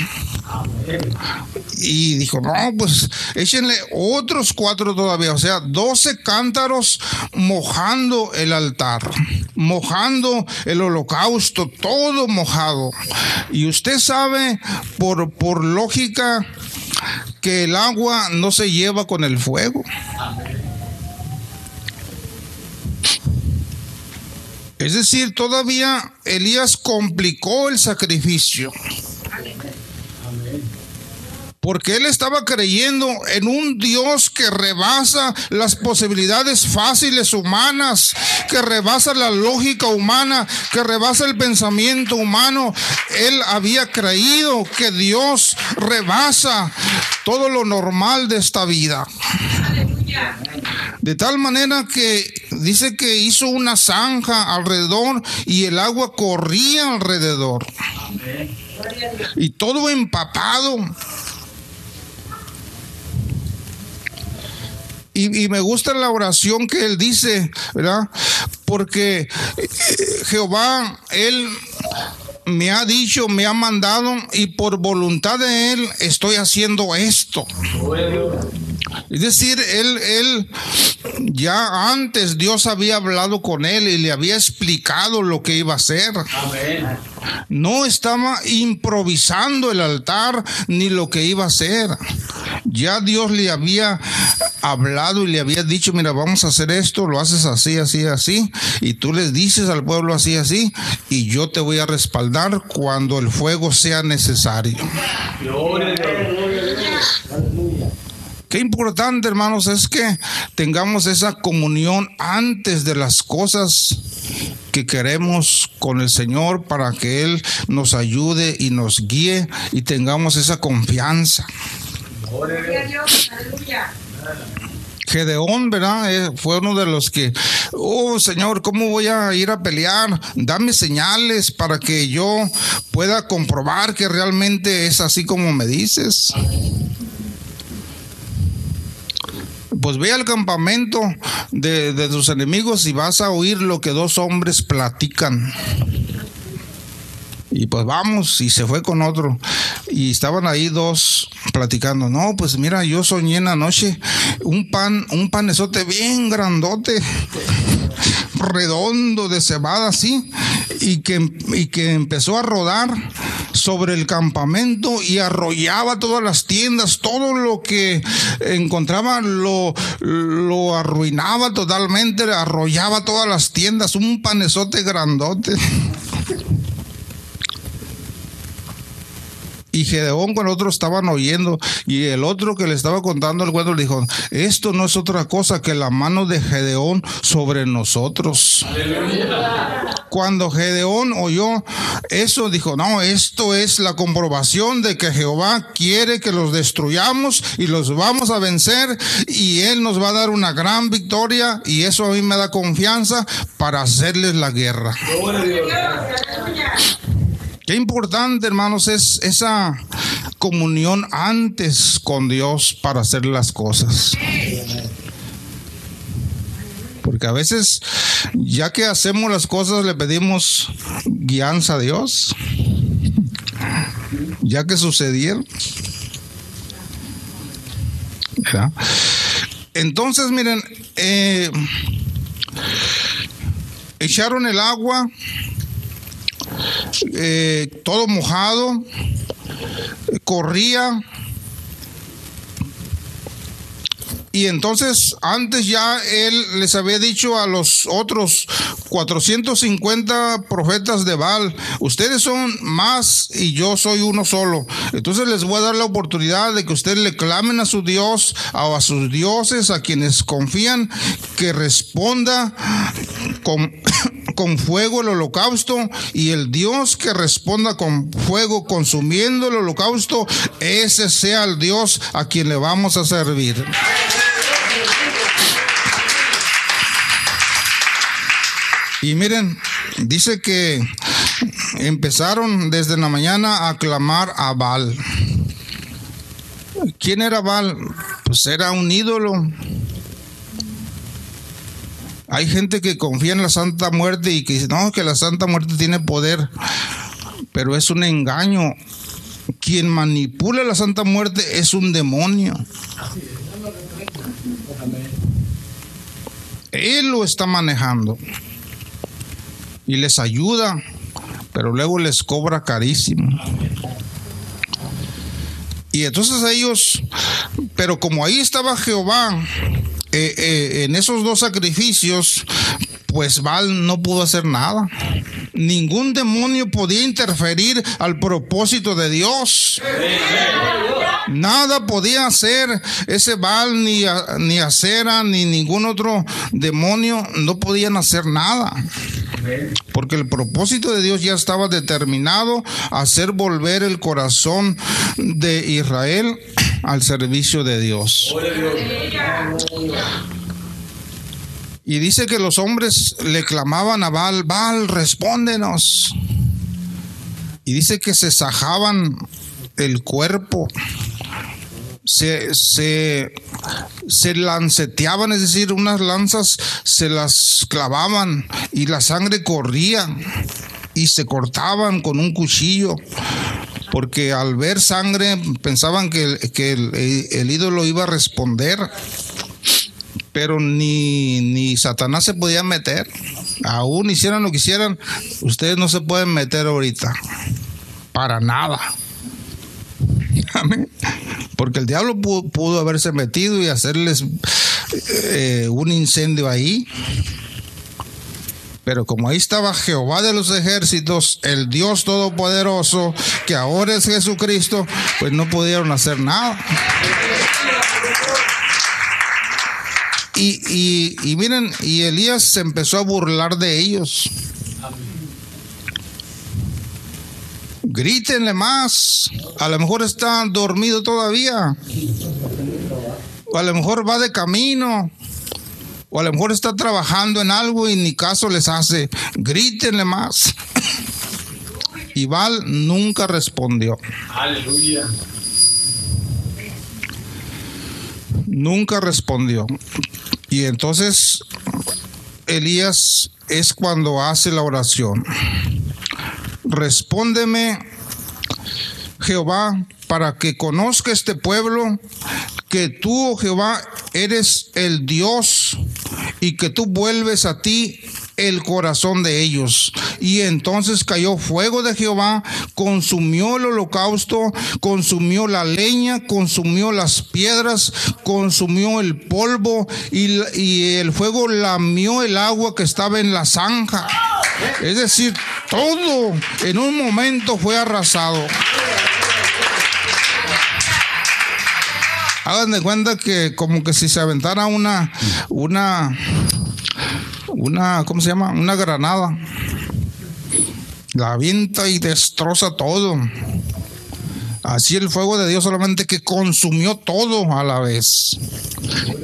Y dijo, no, pues échenle otros cuatro todavía. O sea, 12 cántaros mojando el altar, mojando el holocausto, todo mojado. Y usted sabe, por, por lógica, que el agua no se lleva con el fuego. Es decir, todavía Elías complicó el sacrificio. Porque él estaba creyendo en un Dios que rebasa las posibilidades fáciles humanas, que rebasa la lógica humana, que rebasa el pensamiento humano. Él había creído que Dios rebasa todo lo normal de esta vida. De tal manera que dice que hizo una zanja alrededor y el agua corría alrededor. Y todo empapado. Y, me gusta la oración que él dice, ¿verdad? Porque eh, Jehová, él me ha dicho, me ha mandado y por voluntad de él estoy haciendo esto. Es decir, él, él, ya antes Dios había hablado con él y le había explicado lo que iba a hacer. No estaba improvisando el altar ni lo que iba a hacer. Ya Dios le había hablado y le había dicho, mira, vamos a hacer esto, lo haces así, así, así, y tú les dices al pueblo así, así, y yo te voy a respaldar cuando el fuego sea necesario. Qué importante, hermanos, es que tengamos esa comunión antes de las cosas que queremos con el Señor para que Él nos ayude y nos guíe y tengamos esa confianza. Gedeón, ¿verdad? Eh, fue uno de los que, oh Señor, ¿cómo voy a ir a pelear? Dame señales para que yo pueda comprobar que realmente es así como me dices. Pues ve al campamento de, de tus enemigos y vas a oír lo que dos hombres platican. Y pues vamos, y se fue con otro. Y estaban ahí dos platicando. No, pues mira, yo soñé en la noche un pan, un panezote bien grandote. Redondo de cebada así y que, y que empezó a rodar sobre el campamento y arrollaba todas las tiendas, todo lo que encontraba lo, lo arruinaba totalmente, arrollaba todas las tiendas, un panezote grandote. Y Gedeón con otro estaban oyendo y el otro que le estaba contando el cuento le dijo, esto no es otra cosa que la mano de Gedeón sobre nosotros. Cuando Gedeón oyó eso, dijo, no, esto es la comprobación de que Jehová quiere que los destruyamos y los vamos a vencer y Él nos va a dar una gran victoria y eso a mí me da confianza para hacerles la guerra. Qué importante, hermanos, es esa comunión antes con Dios para hacer las cosas. Porque a veces, ya que hacemos las cosas, le pedimos guianza a Dios. Ya que sucedieron. Entonces, miren, eh, echaron el agua eh, todo mojado, corría. Y entonces antes ya él les había dicho a los otros 450 profetas de Baal, ustedes son más y yo soy uno solo. Entonces les voy a dar la oportunidad de que ustedes le clamen a su Dios o a sus dioses, a quienes confían, que responda con, con fuego el holocausto y el Dios que responda con fuego consumiendo el holocausto, ese sea el Dios a quien le vamos a servir. Y miren, dice que empezaron desde la mañana a clamar a Baal. ¿Quién era Baal? Pues era un ídolo. Hay gente que confía en la Santa Muerte y que dice, no, que la Santa Muerte tiene poder, pero es un engaño. Quien manipula la Santa Muerte es un demonio. Él lo está manejando y les ayuda, pero luego les cobra carísimo. Y entonces ellos, pero como ahí estaba Jehová, eh, eh, en esos dos sacrificios, pues Baal no pudo hacer nada. Ningún demonio podía interferir al propósito de Dios. Nada podía hacer ese Baal, ni, ni Acera, ni ningún otro demonio, no podían hacer nada. Porque el propósito de Dios ya estaba determinado a hacer volver el corazón de Israel al servicio de Dios. Y dice que los hombres le clamaban a Baal, Baal, respóndenos. Y dice que se sajaban el cuerpo, se, se, se lanceteaban, es decir, unas lanzas se las clavaban y la sangre corría y se cortaban con un cuchillo. Porque al ver sangre pensaban que, el- que el- el ídolo iba a responder pero ni, ni Satanás se podía meter. Aún hicieran lo que hicieran, ustedes no se pueden meter ahorita. Para nada. Porque el diablo pudo, haberse metido y hacerles eh, un incendio ahí. Pero como ahí estaba Jehová de los ejércitos, el Dios todopoderoso, que ahora es Jesucristo, pues no pudieron hacer nada. Y miren, y Elías se empezó a burlar de ellos. Grítenle más. A lo mejor está dormido todavía. O a lo mejor va de camino. O a lo mejor está trabajando en algo y ni caso les hace. Grítenle más. Y Val nunca respondió. Nunca respondió. Y entonces Elías es cuando hace la oración. Respóndeme, Jehová, para que conozca este pueblo que tú, oh Jehová, eres el Dios y que tú vuelves a ti el corazón de ellos. Y entonces cayó fuego de Jehová, consumió el holocausto, consumió la leña, consumió las piedras, consumió el polvo y, y el fuego lamió el agua que estaba en la zanja. Es decir, todo en un momento fue arrasado. Hagan de cuenta que como que si se aventara una, una, una, ¿cómo se llama? Una granada. La avienta y destroza todo. Así el fuego de Dios solamente que consumió todo a la vez.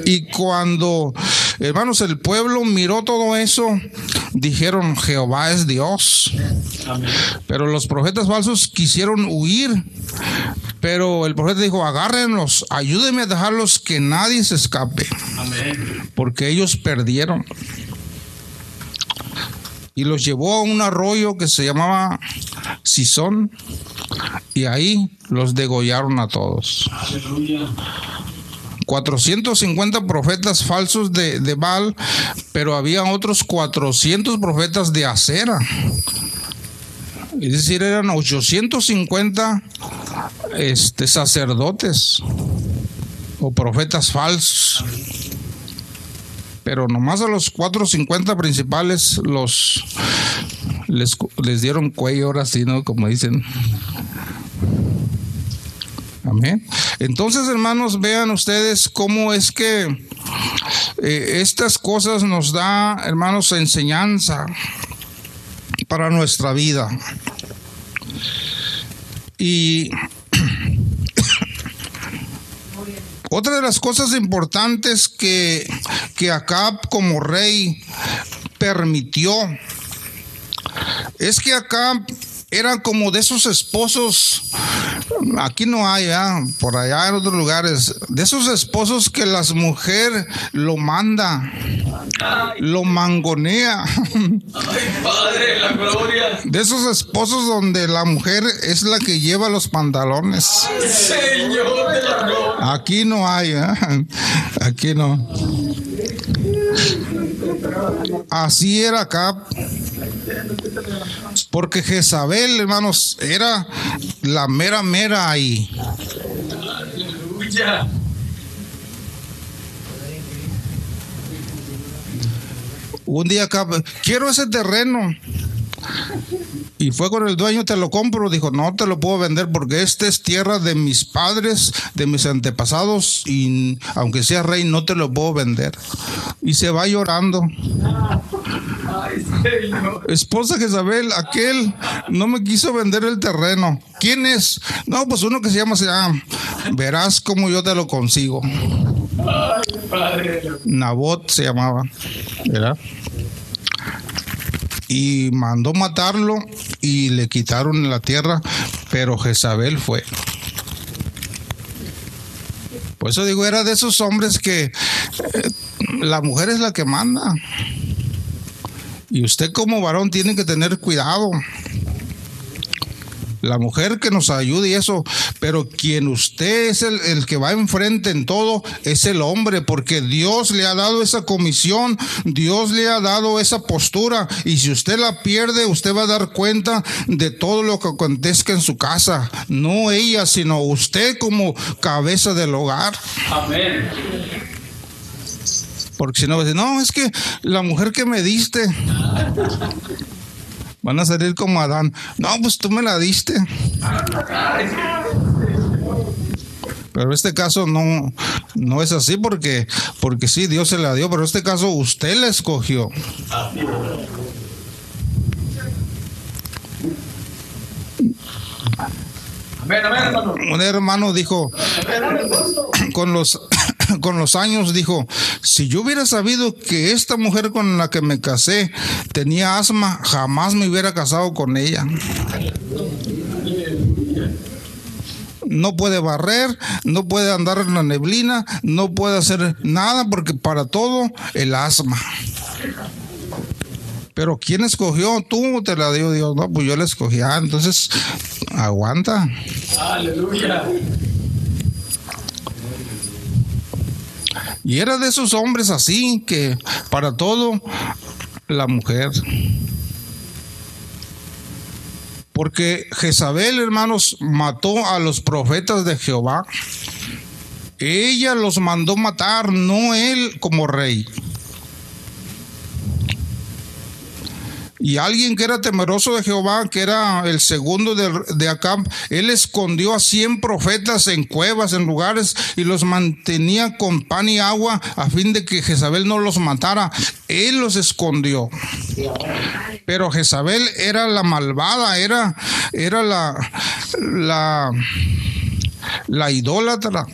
Y cuando, hermanos, el pueblo miró todo eso, dijeron, Jehová es Dios. Pero los profetas falsos quisieron huir. Pero el profeta dijo, agárrenlos, ayúdenme a dejarlos que nadie se escape. Porque ellos perdieron. Y los llevó a un arroyo que se llamaba Sison. Y ahí los degollaron a todos. 450 profetas falsos de, de Baal, pero había otros 400 profetas de acera. Es decir, eran 850 este, sacerdotes o profetas falsos. Pero nomás a los 450 principales los les, les dieron cuello ahora sí, ¿no? Como dicen. Amén. Entonces, hermanos, vean ustedes cómo es que eh, estas cosas nos da, hermanos, enseñanza para nuestra vida. Y otra de las cosas importantes que, que Acab como rey permitió es que Acab era como de esos esposos, aquí no hay, por allá en otros lugares, de esos esposos que las mujeres lo manda, lo mangonea.
Padre, la gloria.
De esos esposos donde la mujer es la que lleva los pantalones.
Señor de la gloria.
Aquí no hay, ¿eh? aquí no. Así era acá. Porque Jezabel, hermanos, era la mera mera ahí. Un día acá, quiero ese terreno. Y fue con el dueño, te lo compro. Dijo, no te lo puedo vender porque esta es tierra de mis padres, de mis antepasados. Y aunque sea rey, no te lo puedo vender. Y se va llorando.
Ay, Señor.
Esposa Jezabel, aquel no me quiso vender el terreno. ¿Quién es? No, pues uno que se llama, llama, verás cómo yo te lo consigo.
Padre.
Nabot se llamaba, ¿verdad? Y mandó matarlo y le quitaron la tierra, pero Jezabel fue. Por eso digo, era de esos hombres que eh, la mujer es la que manda. Y usted como varón tiene que tener cuidado. La mujer que nos ayude y eso, pero quien usted es el, el, que va enfrente en todo es el hombre, porque Dios le ha dado esa comisión, Dios le ha dado esa postura, y si usted la pierde, usted va a dar cuenta de todo lo que acontezca en su casa, no ella, sino usted como cabeza del hogar.
Amén.
Porque si no, no, es que la mujer que me diste. Van a salir como Adán. No, pues tú me la diste. Pero en este caso no, no es así porque, porque sí, Dios se la dio, pero en este caso usted la escogió.
Amén, amén, hermano.
Un hermano dijo, con los, con los años dijo, si yo hubiera sabido que esta mujer con la que me casé tenía asma, jamás me hubiera casado con ella. No puede barrer, no puede andar en la neblina, no puede hacer nada porque para todo el asma. Pero ¿quién escogió? Tú te la dio Dios. No, pues yo la escogí. Ah, entonces aguanta.
Aleluya.
Y era de esos hombres así que para todo la mujer. Porque Jezabel, hermanos, mató a los profetas de Jehová. Ella los mandó matar, no él como rey. Y alguien que era temeroso de Jehová, que era el segundo de, de Acab, él escondió a cien profetas en cuevas, en lugares, y los mantenía con pan y agua a fin de que Jezabel no los matara. Él los escondió. Pero Jezabel era la malvada, era, era la, la, la idólatra.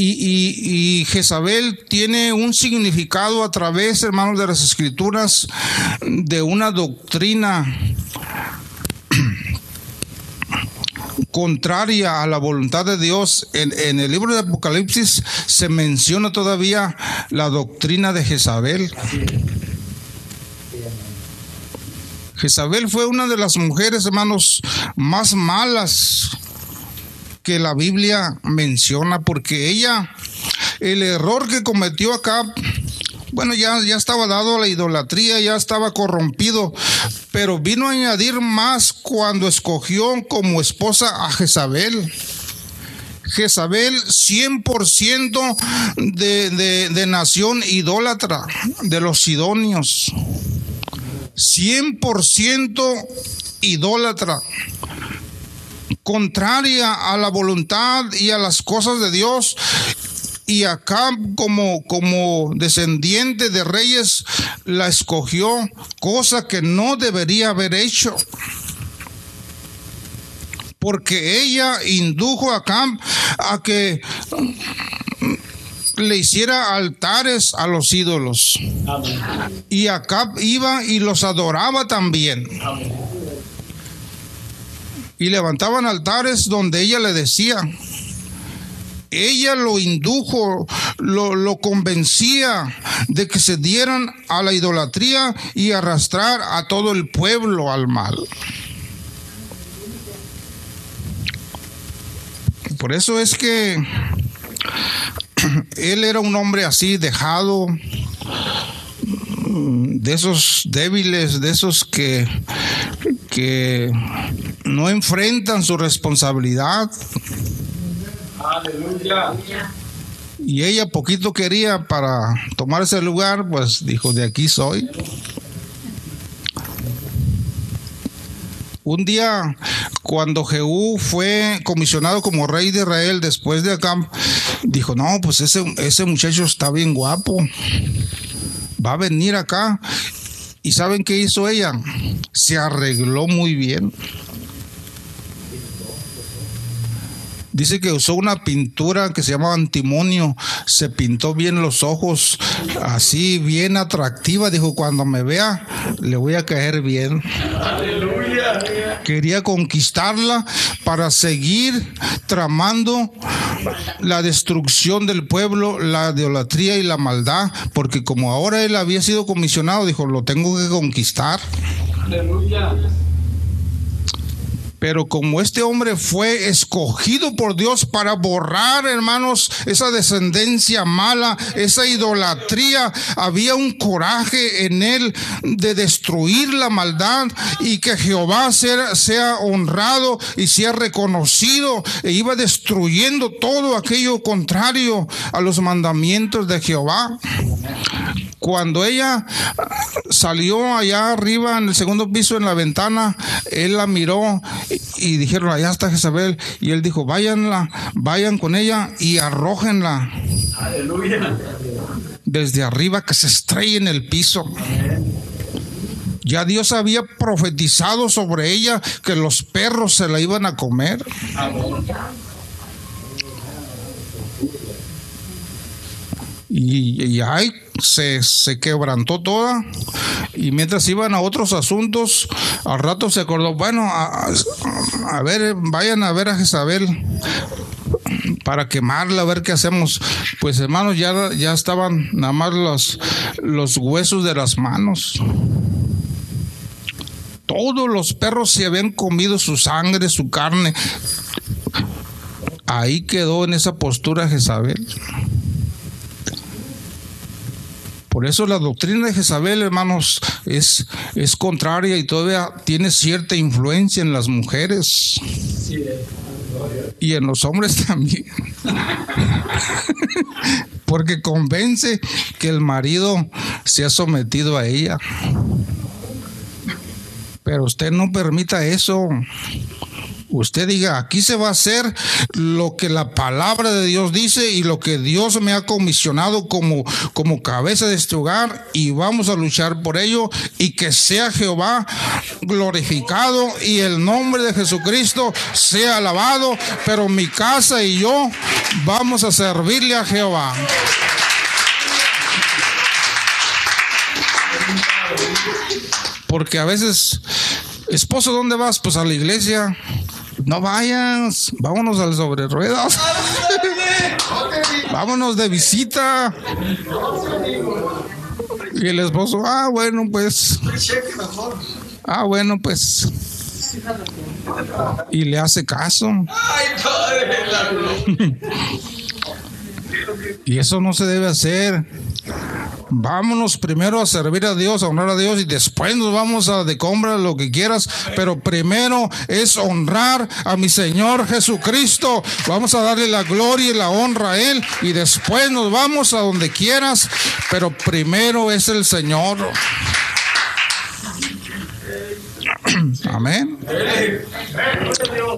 Y, Jezabel tiene un significado a través, hermanos, de las escrituras, de una doctrina contraria a la voluntad de Dios. En, en, el libro de Apocalipsis se menciona todavía la doctrina de Jezabel. Jezabel fue una de las mujeres, hermanos, más malas que la Biblia menciona, porque ella, el error que cometió acá, bueno, ya, ya estaba dado a la idolatría, ya estaba corrompido, pero vino a añadir más cuando escogió como esposa a Jezabel. Jezabel 100% de, de, de nación idólatra, de los sidonios. 100% idólatra contraria a la voluntad y a las cosas de Dios. Y acá como, como descendiente de reyes la escogió, cosa que no debería haber hecho. Porque ella indujo a Acab a que le hiciera altares a los ídolos. Amén. Y Acab iba y los adoraba también. Amén y levantaban altares donde ella le decía. Ella lo indujo, lo, convencía de que se dieran a la idolatría y arrastrar a todo el pueblo al mal. Por eso es que él era un hombre así, dejado, de esos débiles, de esos que, que no enfrentan su responsabilidad. Y ella poquito quería para tomar ese lugar, pues dijo, de aquí soy. Un día, cuando Jehú fue comisionado como rey de Israel después de acá, dijo, no, pues ese, ese muchacho está bien guapo. Va a venir acá. ¿Y saben qué hizo ella? Se arregló muy bien. Dice que usó una pintura que se llama antimonio. Se pintó bien los ojos, así bien atractiva. Dijo, cuando me vea, le voy a caer bien. Aleluya. Quería conquistarla para seguir tramando la destrucción del pueblo, la idolatría y la maldad. Porque como ahora él había sido comisionado, dijo, lo tengo que conquistar. Aleluya. Pero como este hombre fue escogido por Dios para borrar, hermanos, esa descendencia mala, esa idolatría, había un coraje en él de destruir la maldad y que Jehová sea, sea honrado y sea reconocido e iba destruyendo todo aquello contrario a los mandamientos de Jehová. Cuando ella salió allá arriba en el segundo piso en la ventana, él la miró y dijeron, allá está Jezabel. Y él dijo, váyanla, vayan con ella y arrójenla. Aleluya. Desde arriba que se estrelle en el piso. Ya Dios había profetizado sobre ella que los perros se la iban a comer. Y, y se, se, quebrantó toda y mientras iban a otros asuntos, al rato se acordó, bueno, a, a ver, vayan a ver a Jezabel para quemarla, a ver qué hacemos. Pues hermanos, ya, ya estaban nada más los, los huesos de las manos. Todos los perros se habían comido su sangre, su carne. Ahí quedó en esa postura Jezabel. Por eso la doctrina de Jezabel, hermanos, es, es contraria y todavía tiene cierta influencia en las mujeres. Y en los hombres también. Porque convence que el marido se ha sometido a ella. Pero usted no permita eso. Usted diga, aquí se va a hacer lo que la palabra de Dios dice y lo que Dios me ha comisionado como, como cabeza de este hogar y vamos a luchar por ello y que sea Jehová glorificado y el nombre de Jesucristo sea alabado, pero mi casa y yo vamos a servirle a Jehová. Porque a veces, esposo, ¿dónde vas? Pues a la iglesia. No vayas, vámonos al sobre ruedas. vámonos de visita. Y el esposo, ah, bueno, pues. Ah, bueno, pues. Y le hace caso. y eso no se debe hacer. Vámonos primero a servir a Dios, a honrar a Dios y después nos vamos a de compra lo que quieras, pero primero es honrar a mi Señor Jesucristo. Vamos a darle la gloria y la honra a Él y después nos vamos a donde quieras, pero primero es el Señor. Amén.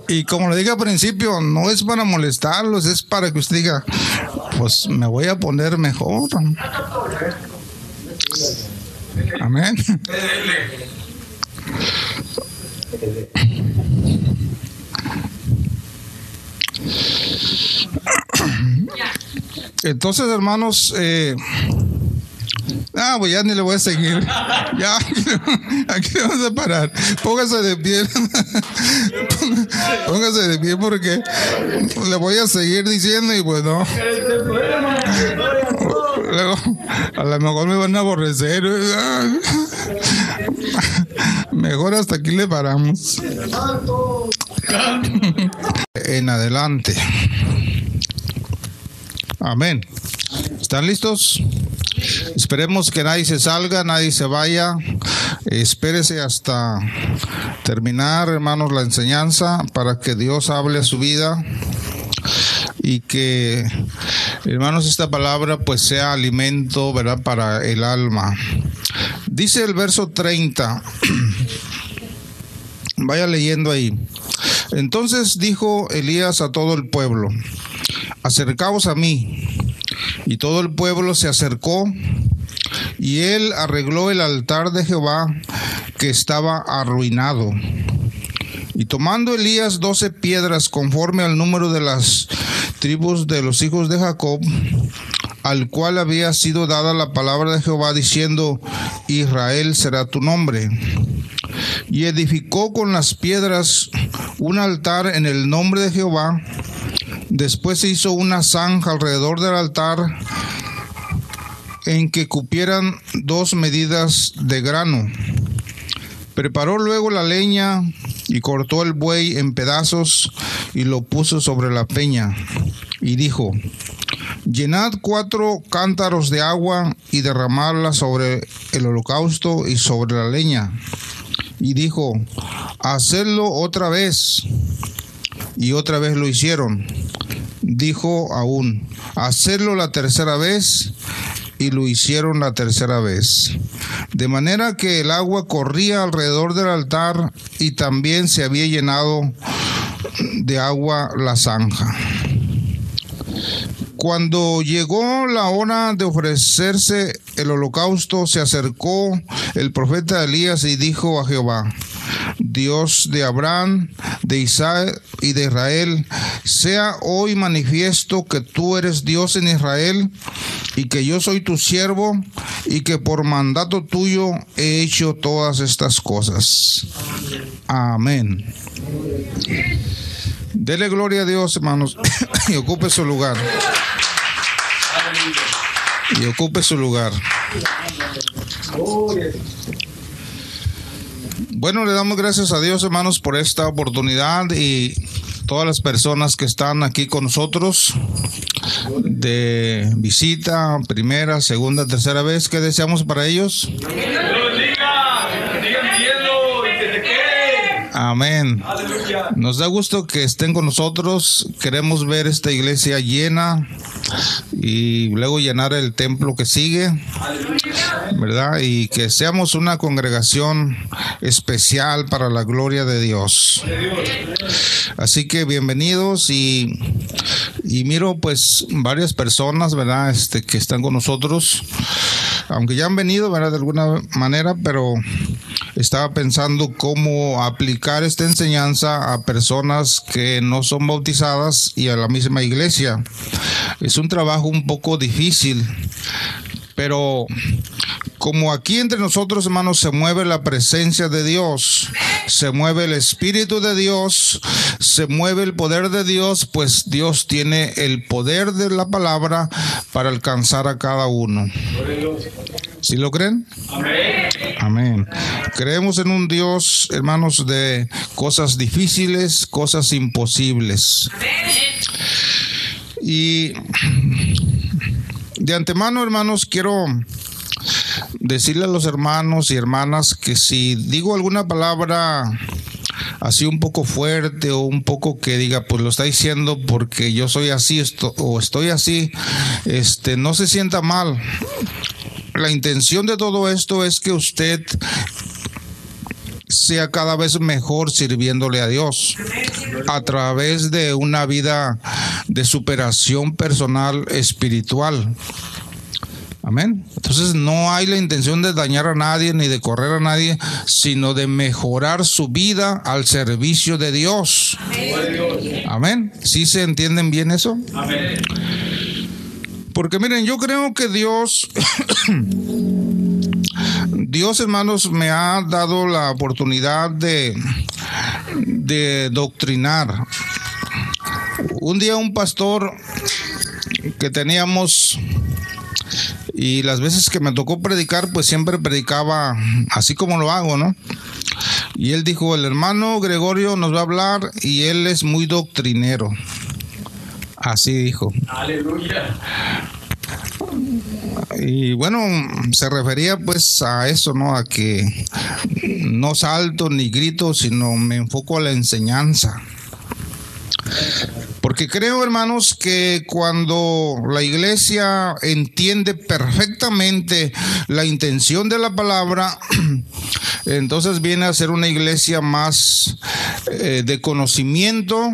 Y como le dije al principio, no es para molestarlos, es para que usted diga, pues me voy a poner mejor. Amén. Entonces, hermanos, eh, Ah, pues ya ni le voy a seguir. Ya, aquí vamos a parar. Póngase de pie. Póngase de pie porque le voy a seguir diciendo y pues no. Luego, a lo mejor me van a aborrecer. Mejor hasta aquí le paramos. En adelante. Amén. ¿Están listos? Esperemos que nadie se salga, nadie se vaya. Espérese hasta terminar, hermanos, la enseñanza para que Dios hable a su vida y que, hermanos, esta palabra pues sea alimento, ¿verdad?, para el alma. Dice el verso 30. Vaya leyendo ahí. Entonces dijo Elías a todo el pueblo, acercaos a mí. Y todo el pueblo se acercó y él arregló el altar de Jehová que estaba arruinado. Y tomando Elías doce piedras conforme al número de las tribus de los hijos de Jacob, al cual había sido dada la palabra de Jehová diciendo, Israel será tu nombre. Y edificó con las piedras un altar en el nombre de Jehová. Después se hizo una zanja alrededor del altar en que cupieran dos medidas de grano. Preparó luego la leña y cortó el buey en pedazos y lo puso sobre la peña. Y dijo, llenad cuatro cántaros de agua y derramadla sobre el holocausto y sobre la leña. Y dijo, hacedlo otra vez. Y otra vez lo hicieron. Dijo aún, hacedlo la tercera vez y lo hicieron la tercera vez. De manera que el agua corría alrededor del altar y también se había llenado de agua la zanja. Cuando llegó la hora de ofrecerse el holocausto, se acercó el profeta Elías y dijo a Jehová, Dios de Abraham, de Isaac y de Israel, sea hoy manifiesto que tú eres Dios en Israel y que yo soy tu siervo y que por mandato tuyo he hecho todas estas cosas. Amén. Dele gloria a Dios, hermanos, y ocupe su lugar. Y ocupe su lugar. Bueno, le damos gracias a Dios, hermanos, por esta oportunidad y todas las personas que están aquí con nosotros. de visita, primera, segunda, tercera vez. ¿Qué deseamos para ellos?
Dios los bendiga. Que sigan viviendo y que se queden.
Amén.
Aleluya.
Nos da gusto que estén con nosotros. Queremos ver esta iglesia llena y luego llenar el templo que sigue, ¿verdad? Y que seamos una congregación especial para la gloria de Dios. Así que bienvenidos y, y miro pues varias personas, ¿verdad? Este, que están con nosotros, aunque ya han venido, ¿verdad? De alguna manera, pero estaba pensando cómo aplicar esta enseñanza a personas que no son bautizadas y a la misma iglesia. Es un trabajo un poco difícil, pero como aquí entre nosotros, hermanos, se mueve la presencia de Dios, se mueve el Espíritu de Dios, se mueve el poder de Dios, pues Dios tiene el poder de la palabra para alcanzar a cada uno. ¿Sí lo creen? Amén. Creemos en un Dios, hermanos, de cosas difíciles, cosas imposibles. Y de antemano, hermanos, quiero decirle a los hermanos y hermanas que si digo alguna palabra así un poco fuerte o un poco que diga, pues lo está diciendo porque yo soy así o estoy así, este, no se sienta mal. La intención de todo esto es que usted sea cada vez mejor sirviéndole a Dios a través de una vida de superación personal espiritual. Amén. Entonces no hay la intención de dañar a nadie ni de correr a nadie, sino de mejorar su vida al servicio de Dios. Amén. ¿Sí se entienden bien eso? Porque miren, yo creo que Dios, Dios hermanos, me ha dado la oportunidad de, de doctrinar. Un día un pastor que teníamos y las veces que me tocó predicar, pues siempre predicaba así como lo hago, ¿no? Y él dijo, el hermano Gregorio nos va a hablar y él es muy doctrinero. Así dijo.
Aleluya.
Y bueno, se refería pues a eso, ¿no? A que no salto ni grito, sino me enfoco a la enseñanza. Porque creo, hermanos, que cuando la iglesia entiende perfectamente la intención de la palabra, entonces viene a ser una iglesia más eh, de conocimiento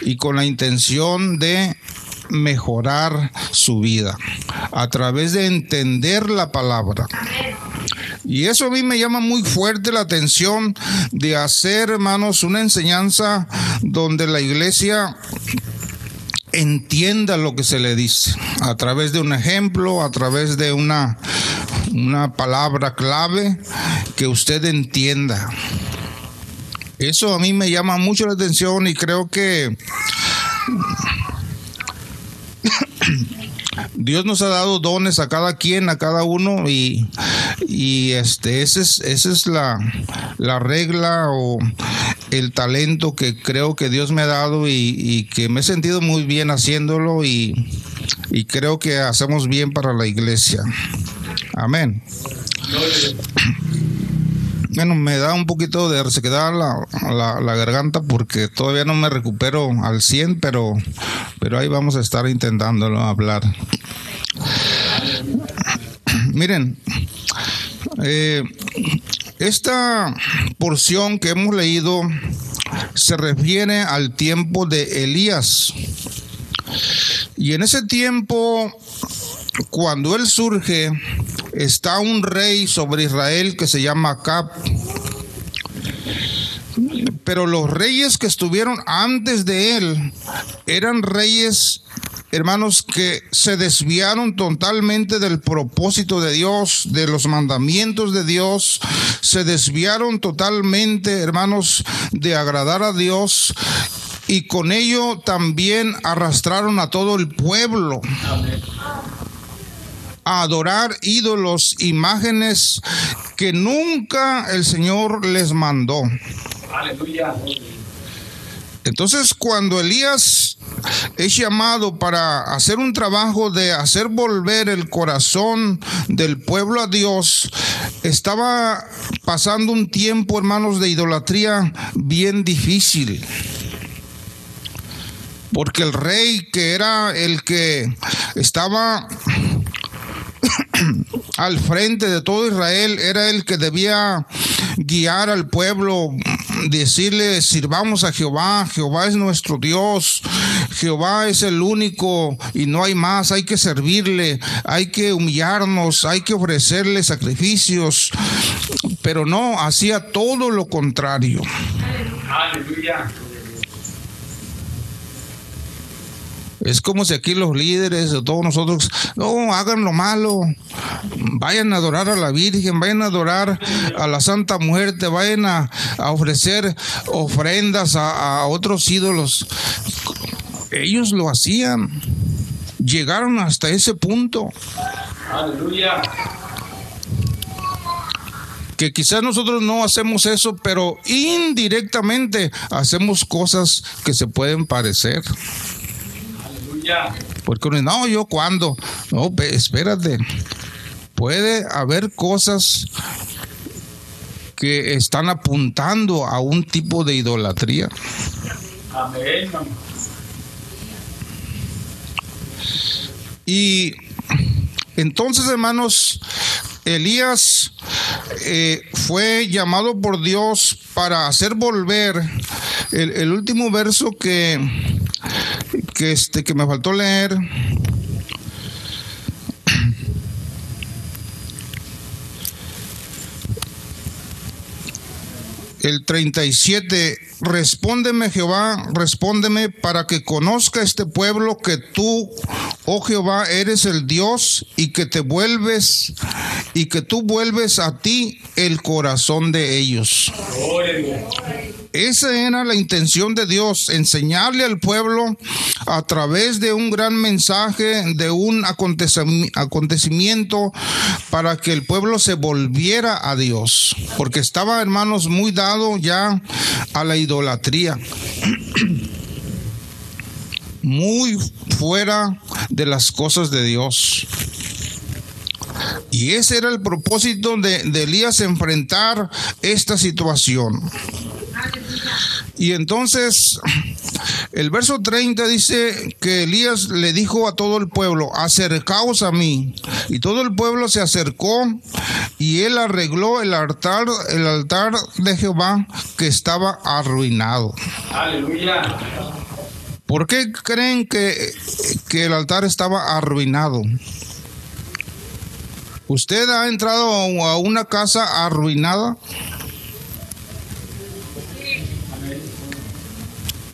y con la intención de mejorar su vida a través de entender la palabra. Y eso a mí me llama muy fuerte la atención de hacer, hermanos, una enseñanza donde la iglesia entienda lo que se le dice a través de un ejemplo, a través de una, una palabra clave que usted entienda. Eso a mí me llama mucho la atención y creo que Dios nos ha dado dones a cada quien, a cada uno, y, este, esa es, es la, la regla o el talento que creo que Dios me ha dado y, que me he sentido muy bien haciéndolo y creo que hacemos bien para la iglesia. Amén. Bueno, me da un poquito de resequedad la, la, la garganta porque todavía no me recupero al 100, pero, pero ahí vamos a estar intentándolo hablar. Miren, eh, esta porción que hemos leído se refiere al tiempo de Elías. Y en ese tiempo, cuando él surge, está un rey sobre Israel que se llama Acab. Pero los reyes que estuvieron antes de él eran reyes, hermanos, que se desviaron totalmente del propósito de Dios, de los mandamientos de Dios, se desviaron totalmente, hermanos, de agradar a Dios. Y con ello también arrastraron a todo el pueblo a adorar ídolos, imágenes que nunca el Señor les mandó.
Aleluya.
Entonces, cuando Elías es llamado para hacer un trabajo de hacer volver el corazón del pueblo a Dios, estaba pasando un tiempo, hermanos, de idolatría bien difícil. Porque el rey que era el que estaba al frente de todo Israel, era el que debía guiar al pueblo, decirle, sirvamos a Jehová, Jehová es nuestro Dios, Jehová es el único y no hay más, hay que servirle, hay que humillarnos, hay que ofrecerle sacrificios, pero no, hacía todo lo contrario.
Aleluya.
Es como si aquí los líderes de todos nosotros, no, hagan lo malo, vayan a adorar a la Virgen, vayan a adorar a la Santa Muerte, vayan a, a ofrecer ofrendas a, a otros ídolos. Ellos lo hacían, llegaron hasta ese punto.
Aleluya.
que quizás nosotros no hacemos eso, pero indirectamente hacemos cosas que se pueden parecer. Porque uno no, yo cuando, no, espérate, puede haber cosas que están apuntando a un tipo de idolatría.
Amén.
Y entonces, hermanos, Elías eh, fue llamado por Dios para hacer volver el, el último verso que, que, este, que me faltó leer. El 37, respóndeme Jehová, respóndeme para que conozca este pueblo que tú, oh Jehová, eres el Dios y que te vuelves y que tú vuelves a ti el corazón de ellos. Esa era la intención de Dios, enseñarle al pueblo a través de un gran mensaje, de un acontecimi- acontecimiento, para que el pueblo se volviera a Dios, porque estaba, hermanos, muy dado ya a la idolatría, muy fuera de las cosas de Dios. Y ese era el propósito de, de Elías enfrentar esta situación. Y entonces el verso 30 dice que Elías le dijo a todo el pueblo, acercaos a mí. Y todo el pueblo se acercó y él arregló el altar, el altar de Jehová que estaba arruinado.
Aleluya.
¿Por qué creen que, que el altar estaba arruinado? ¿Usted ha entrado a una casa arruinada?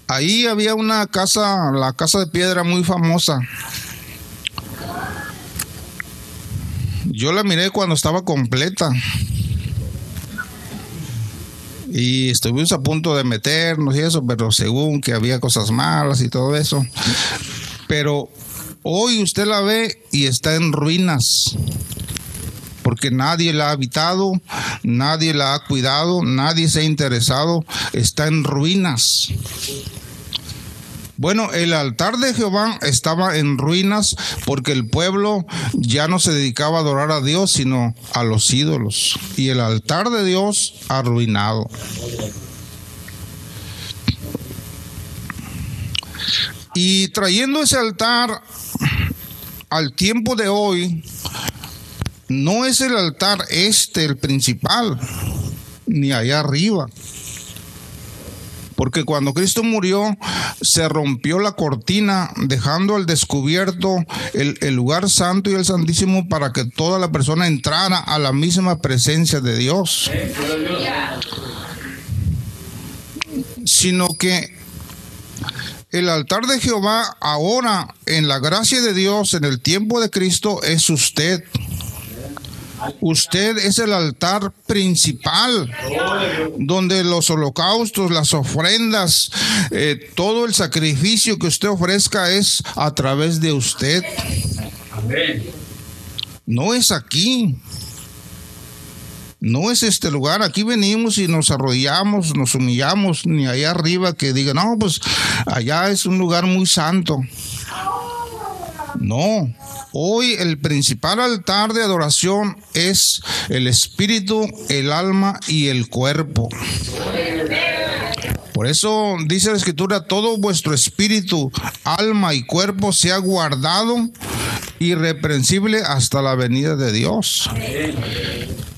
Ahí había una casa, la casa de piedra muy famosa. Yo la miré cuando estaba completa. Y estuvimos a punto de meternos y eso, pero según que había cosas malas y todo eso. Pero hoy usted la ve y está en ruinas. Porque nadie la ha habitado, nadie la ha cuidado, nadie se ha interesado, está en ruinas. Bueno, el altar de Jehová estaba en ruinas porque el pueblo ya no se dedicaba a adorar a Dios, sino a los ídolos. Y el altar de Dios arruinado. Y trayendo ese altar al tiempo de hoy, no es el altar este el principal, ni allá arriba. Porque cuando Cristo murió, se rompió la cortina, dejando al descubierto el, el, lugar santo y el santísimo para que toda la persona entrara a la misma presencia de Dios. Sino que el altar de Jehová ahora, en la gracia de Dios, en el tiempo de Cristo, es usted. Usted es el altar principal, donde los holocaustos, las ofrendas, eh, todo el sacrificio que usted ofrezca es a través de usted. No es aquí. No es este lugar, aquí venimos y nos arrodillamos, nos humillamos, ni allá arriba que digan, no, pues allá es un lugar muy santo. No, hoy el principal altar de adoración es el espíritu, el alma y el cuerpo. Por eso dice la escritura, todo vuestro espíritu, alma y cuerpo sea guardado irreprensible hasta la venida de Dios.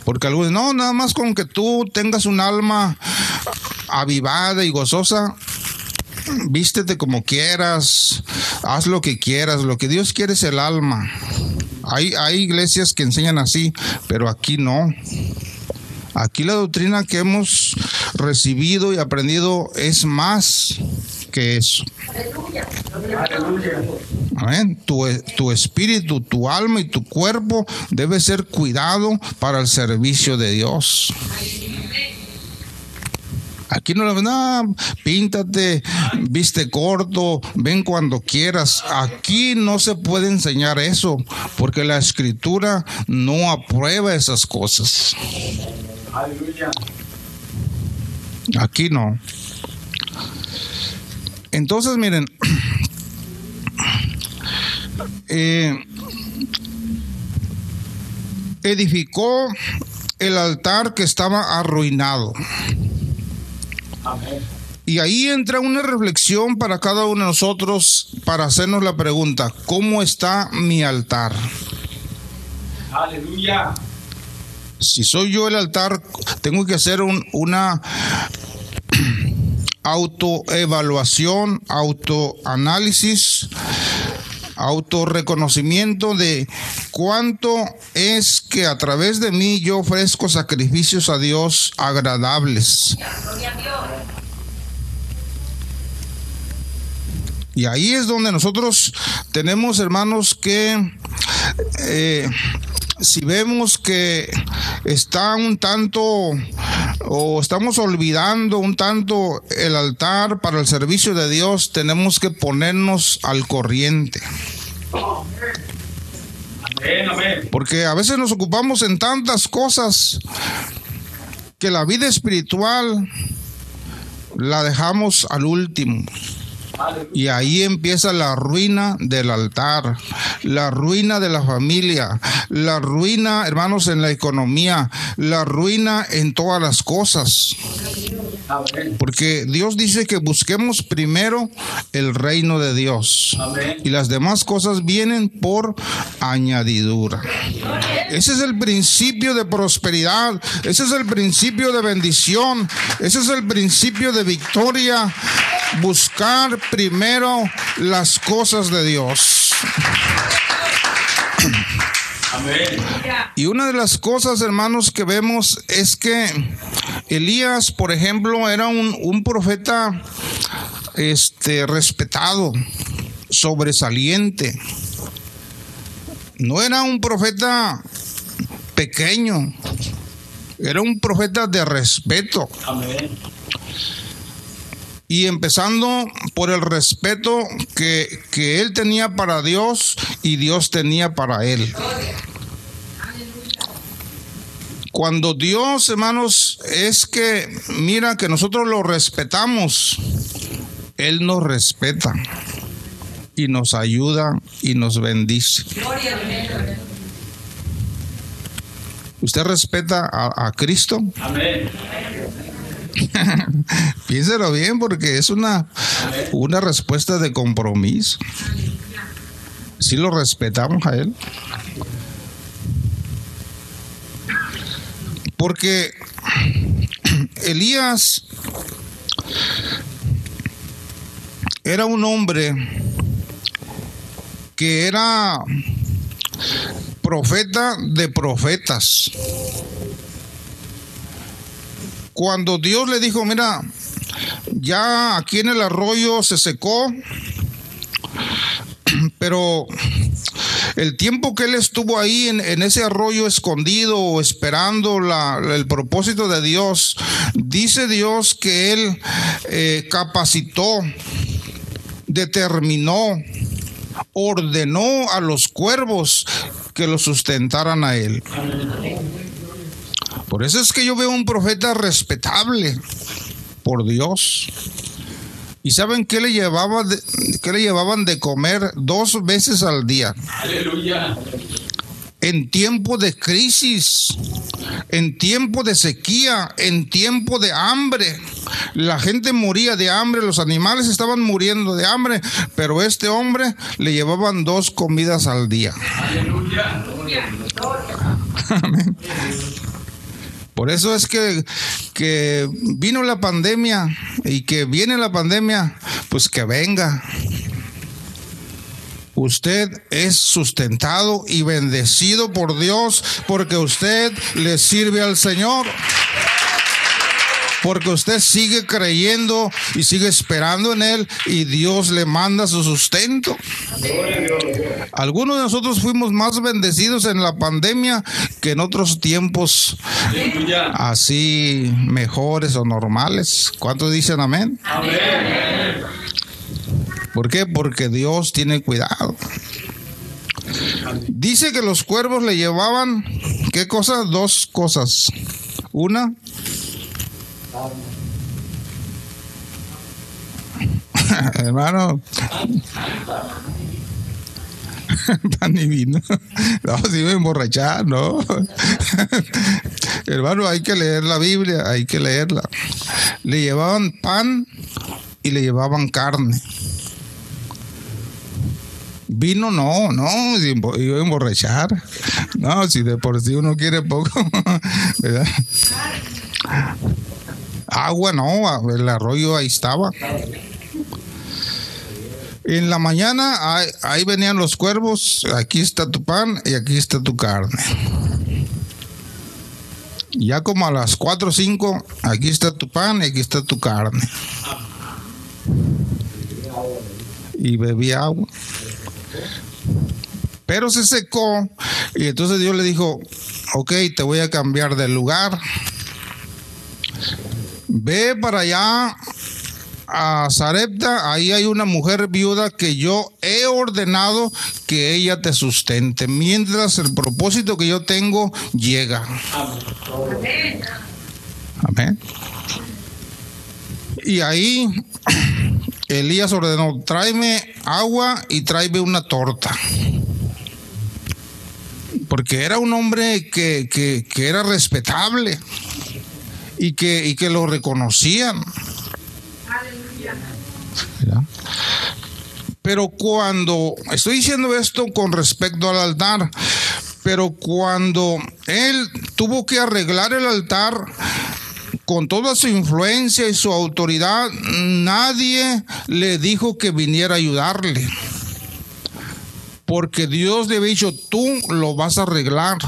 Porque algunos, no, nada más con que tú tengas un alma avivada y gozosa, vístete como quieras, haz lo que quieras, lo que Dios quiere es el alma. Hay, hay iglesias que enseñan así, pero aquí no. Aquí la doctrina que hemos recibido y aprendido es más que eso. Tu, tu espíritu, tu alma y tu cuerpo debe ser cuidado para el servicio de Dios. Aquí no no, píntate, viste corto, ven cuando quieras. Aquí no se puede enseñar eso, porque la escritura no aprueba esas cosas. Aquí no. Entonces, miren, eh, edificó el altar que estaba arruinado. Y ahí entra una reflexión para cada uno de nosotros para hacernos la pregunta, ¿cómo está mi altar?
Aleluya.
Si soy yo el altar, tengo que hacer un, una autoevaluación, autoanálisis, autorreconocimiento de cuánto es que a través de mí yo ofrezco sacrificios a Dios agradables. Y ahí es donde nosotros tenemos, hermanos, que eh, si vemos que está un tanto o estamos olvidando un tanto el altar para el servicio de Dios, tenemos que ponernos al corriente. Porque a veces nos ocupamos en tantas cosas que la vida espiritual la dejamos al último. Y ahí empieza la ruina del altar, la ruina de la familia, la ruina, hermanos, en la economía, la ruina en todas las cosas. Porque Dios dice que busquemos primero el reino de Dios. Y las demás cosas vienen por añadidura. Ese es el principio de prosperidad. Ese es el principio de bendición. Ese es el principio de victoria. Buscar primero las cosas de Dios. Y una de las cosas, hermanos, que vemos es que Elías, por ejemplo, era un, un profeta este, respetado, sobresaliente. No era un profeta pequeño, era un profeta de respeto. Y empezando por el respeto que, que él tenía para Dios y Dios tenía para él. Cuando Dios, hermanos, es que, mira, que nosotros lo respetamos, Él nos respeta y nos ayuda y nos bendice. ¿Usted respeta a, a Cristo?
Amén.
Piénselo bien porque es una, una respuesta de compromiso. Si lo respetamos a Él. Porque Elías era un hombre que era profeta de profetas. Cuando Dios le dijo, mira, ya aquí en el arroyo se secó, pero el tiempo que él estuvo ahí en, ese arroyo escondido, esperando la, el propósito de Dios, dice Dios que él eh, capacitó, determinó, ordenó a los cuervos que lo sustentaran a él. Por eso es que yo veo un profeta respetable por Dios. ¿Y saben qué le, llevaba de- qué le llevaban de comer dos veces al día?
Aleluya.
En tiempo de crisis, en tiempo de sequía, en tiempo de hambre. La gente moría de hambre, los animales estaban muriendo de hambre, pero este hombre le llevaban dos comidas al día.
Aleluya.
Amén. Por eso es que, que vino la pandemia y que viene la pandemia, pues que venga. Usted es sustentado y bendecido por Dios porque usted le sirve al Señor. Porque usted sigue creyendo y sigue esperando en Él y Dios le manda su sustento. Algunos de nosotros fuimos más bendecidos en la pandemia que en otros tiempos así mejores o normales. ¿Cuántos dicen amén? ¿Por qué? Porque Dios tiene cuidado. Dice que los cuervos le llevaban, ¿qué cosa? Dos cosas. Una, hermano, pan y vino. No, si me emborrachar, no. Hermano, hay que leer la Biblia, hay que leerla. Le llevaban pan y le llevaban carne. Vino no, no, si iba a emborrachar. No, si de por sí uno quiere poco, ¿verdad? Agua no, el arroyo ahí estaba. En la mañana ahí, venían los cuervos, aquí está tu pan y aquí está tu carne. Ya como a las 4 o 5, aquí está tu pan y aquí está tu carne. Y bebí agua. Pero se secó y entonces Dios le dijo, ok, te voy a cambiar de lugar. Ve para allá a Sarepta, ahí hay una mujer viuda que yo he ordenado que ella te sustente, mientras el propósito que yo tengo llega. Amén. Y ahí Elías ordenó, tráeme agua y tráeme una torta. Porque era un hombre que- que era respetable y que, y que lo reconocían. ¿Ya? Pero cuando, estoy diciendo esto con respecto al altar, pero cuando él tuvo que arreglar el altar con toda su influencia y su autoridad, nadie le dijo que viniera a ayudarle. Porque Dios le había dicho, tú lo vas a arreglar.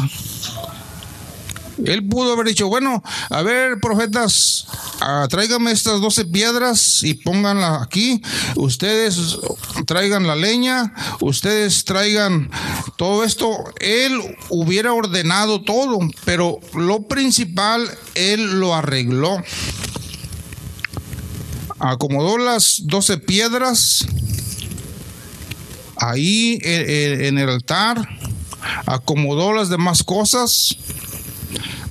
Él pudo haber dicho, bueno, a ver, profetas, ah, tráigame estas 12 piedras y pónganlas aquí. Ustedes traigan la leña, ustedes traigan todo esto. Él hubiera ordenado todo, pero lo principal, él lo arregló. Acomodó las 12 piedras ahí en, en- en el altar, acomodó las demás cosas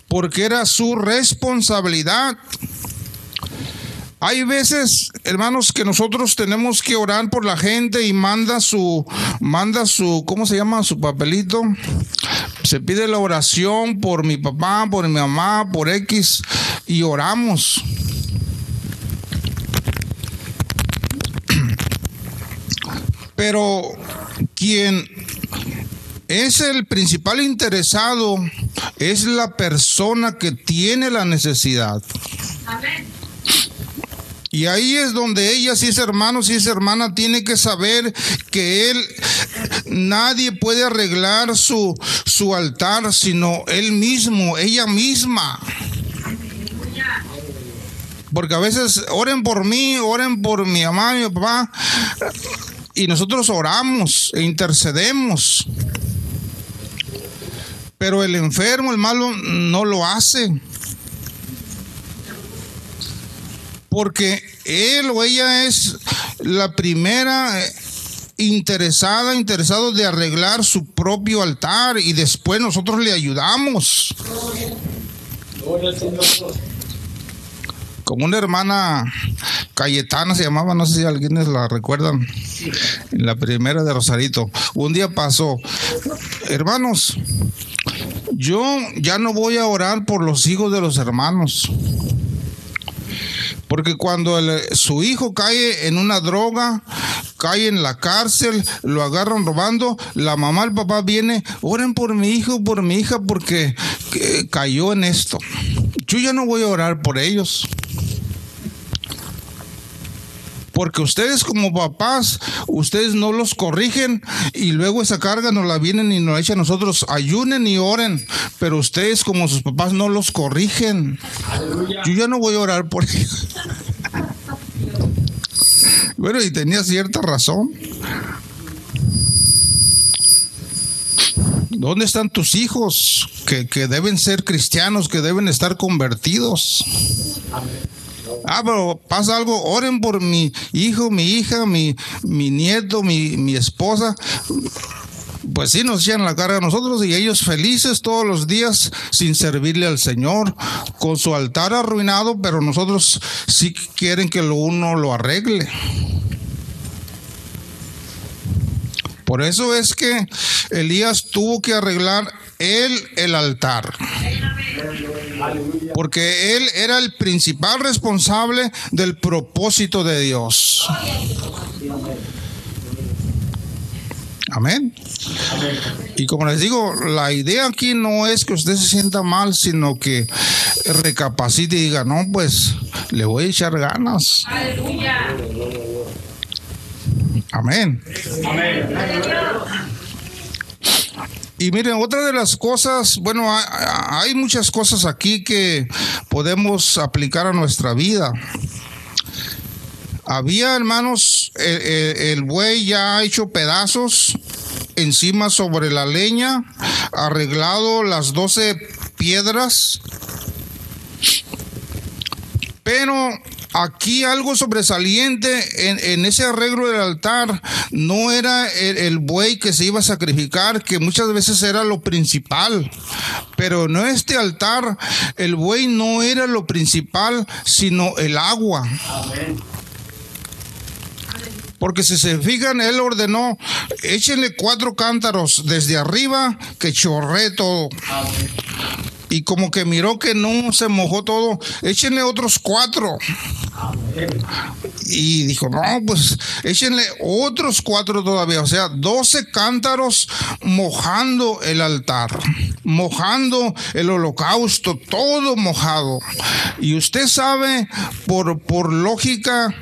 porque era su responsabilidad. Hay veces, hermanos, que nosotros tenemos que orar por la gente y manda su, manda su, ¿cómo se llama? Su papelito. Se pide la oración por mi papá, por mi mamá, por X, y oramos. Pero quien es el principal interesado, es la persona que tiene la necesidad. Y ahí es donde ella, si es hermano, si es hermana, tiene que saber que él, nadie puede arreglar su, su altar, sino él mismo, ella misma. Porque a veces oren por mí, oren por mi mamá, mi papá, y nosotros oramos e intercedemos. Pero el enfermo, el malo, no lo hace. Porque él o ella es la primera eh, interesada, interesado de arreglar su propio altar y después nosotros le ayudamos. Como una hermana Cayetana se llamaba, no sé si alguienes la recuerdan, la primera de Rosarito. Un día pasó, hermanos, yo ya no voy a orar por los hijos de los hermanos. Porque cuando su hijo cae en una droga, cae en la cárcel, lo agarran robando, la mamá, el papá viene, oren por mi hijo, por mi hija, porque eh, cayó en esto. Yo ya no voy a orar por ellos. Porque ustedes como papás, ustedes no los corrigen y luego esa carga nos la vienen y nos la echan a nosotros. Ayunen y oren, pero ustedes como sus papás no los corrigen. Yo ya no voy a orar por ellos. Bueno, y tenía cierta razón. ¿Dónde están tus hijos que, que deben ser cristianos, que deben estar convertidos? Ah, pero pasa algo, oren por mi hijo, mi hija, mi, mi nieto, mi, mi esposa. Pues sí, nos echan la carga a nosotros y ellos felices todos los días sin servirle al Señor, con su altar arruinado, pero nosotros sí quieren que lo uno lo arregle. Por eso es que Elías tuvo que arreglar él el altar. Porque él era el principal responsable del propósito de Dios. Amén. Y como les digo, la idea aquí no es que usted se sienta mal, sino que recapacite y diga, no, pues le voy a echar ganas. Amén. Y miren, otra de las cosas, bueno, hay, hay muchas cosas aquí que podemos aplicar a nuestra vida. Había, hermanos, el, el- el buey ya hecho pedazos encima sobre la leña, arreglado las doce piedras. Pero aquí algo sobresaliente en, ese arreglo del altar no era el, buey que se iba a sacrificar, que muchas veces era lo principal. Pero en este altar el buey no era lo principal, sino el agua. Porque si se fijan, él ordenó, échenle cuatro cántaros desde arriba que chorre todo. Y como que miró que no se mojó todo, échenle otros cuatro. Y dijo, no, pues échenle otros cuatro todavía, o sea, doce cántaros mojando el altar, mojando el holocausto, todo mojado. Y usted sabe, por, por lógica,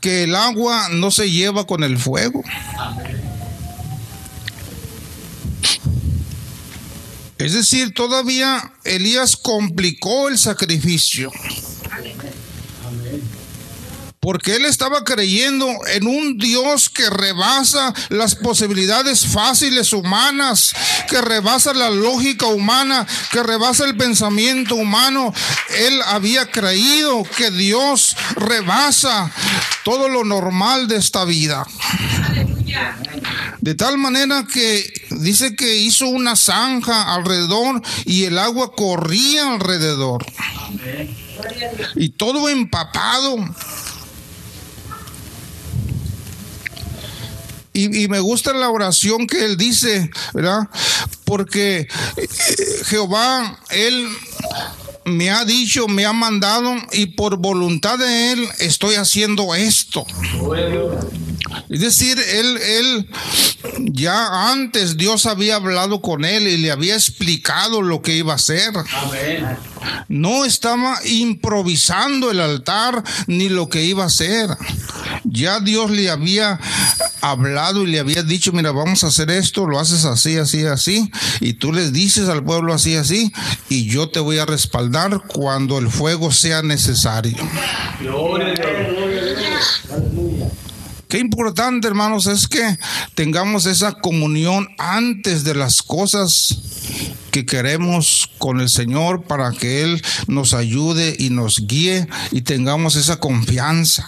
que el agua no se lleva con el fuego. Es decir, todavía Elías complicó el sacrificio. Porque él estaba creyendo en un Dios que rebasa las posibilidades fáciles humanas, que rebasa la lógica humana, que rebasa el pensamiento humano. Él había creído que Dios rebasa todo lo normal de esta vida. De tal manera que dice que hizo una zanja alrededor y el agua corría alrededor. Y todo empapado. Y, y me gusta la oración que él dice, ¿verdad? Porque eh, Jehová, él me ha dicho, me ha mandado y por voluntad de él estoy haciendo esto. Es decir, él, él, ya antes Dios había hablado con él y le había explicado lo que iba a hacer. No estaba improvisando el altar ni lo que iba a hacer. Ya Dios le había hablado y le había dicho, mira, vamos a hacer esto, lo haces así, así, así, y tú les dices al pueblo así, así, y yo te voy a respaldar cuando el fuego sea necesario. Qué importante, hermanos, es que tengamos esa comunión antes de las cosas que queremos con el Señor para que Él nos ayude y nos guíe y tengamos esa confianza.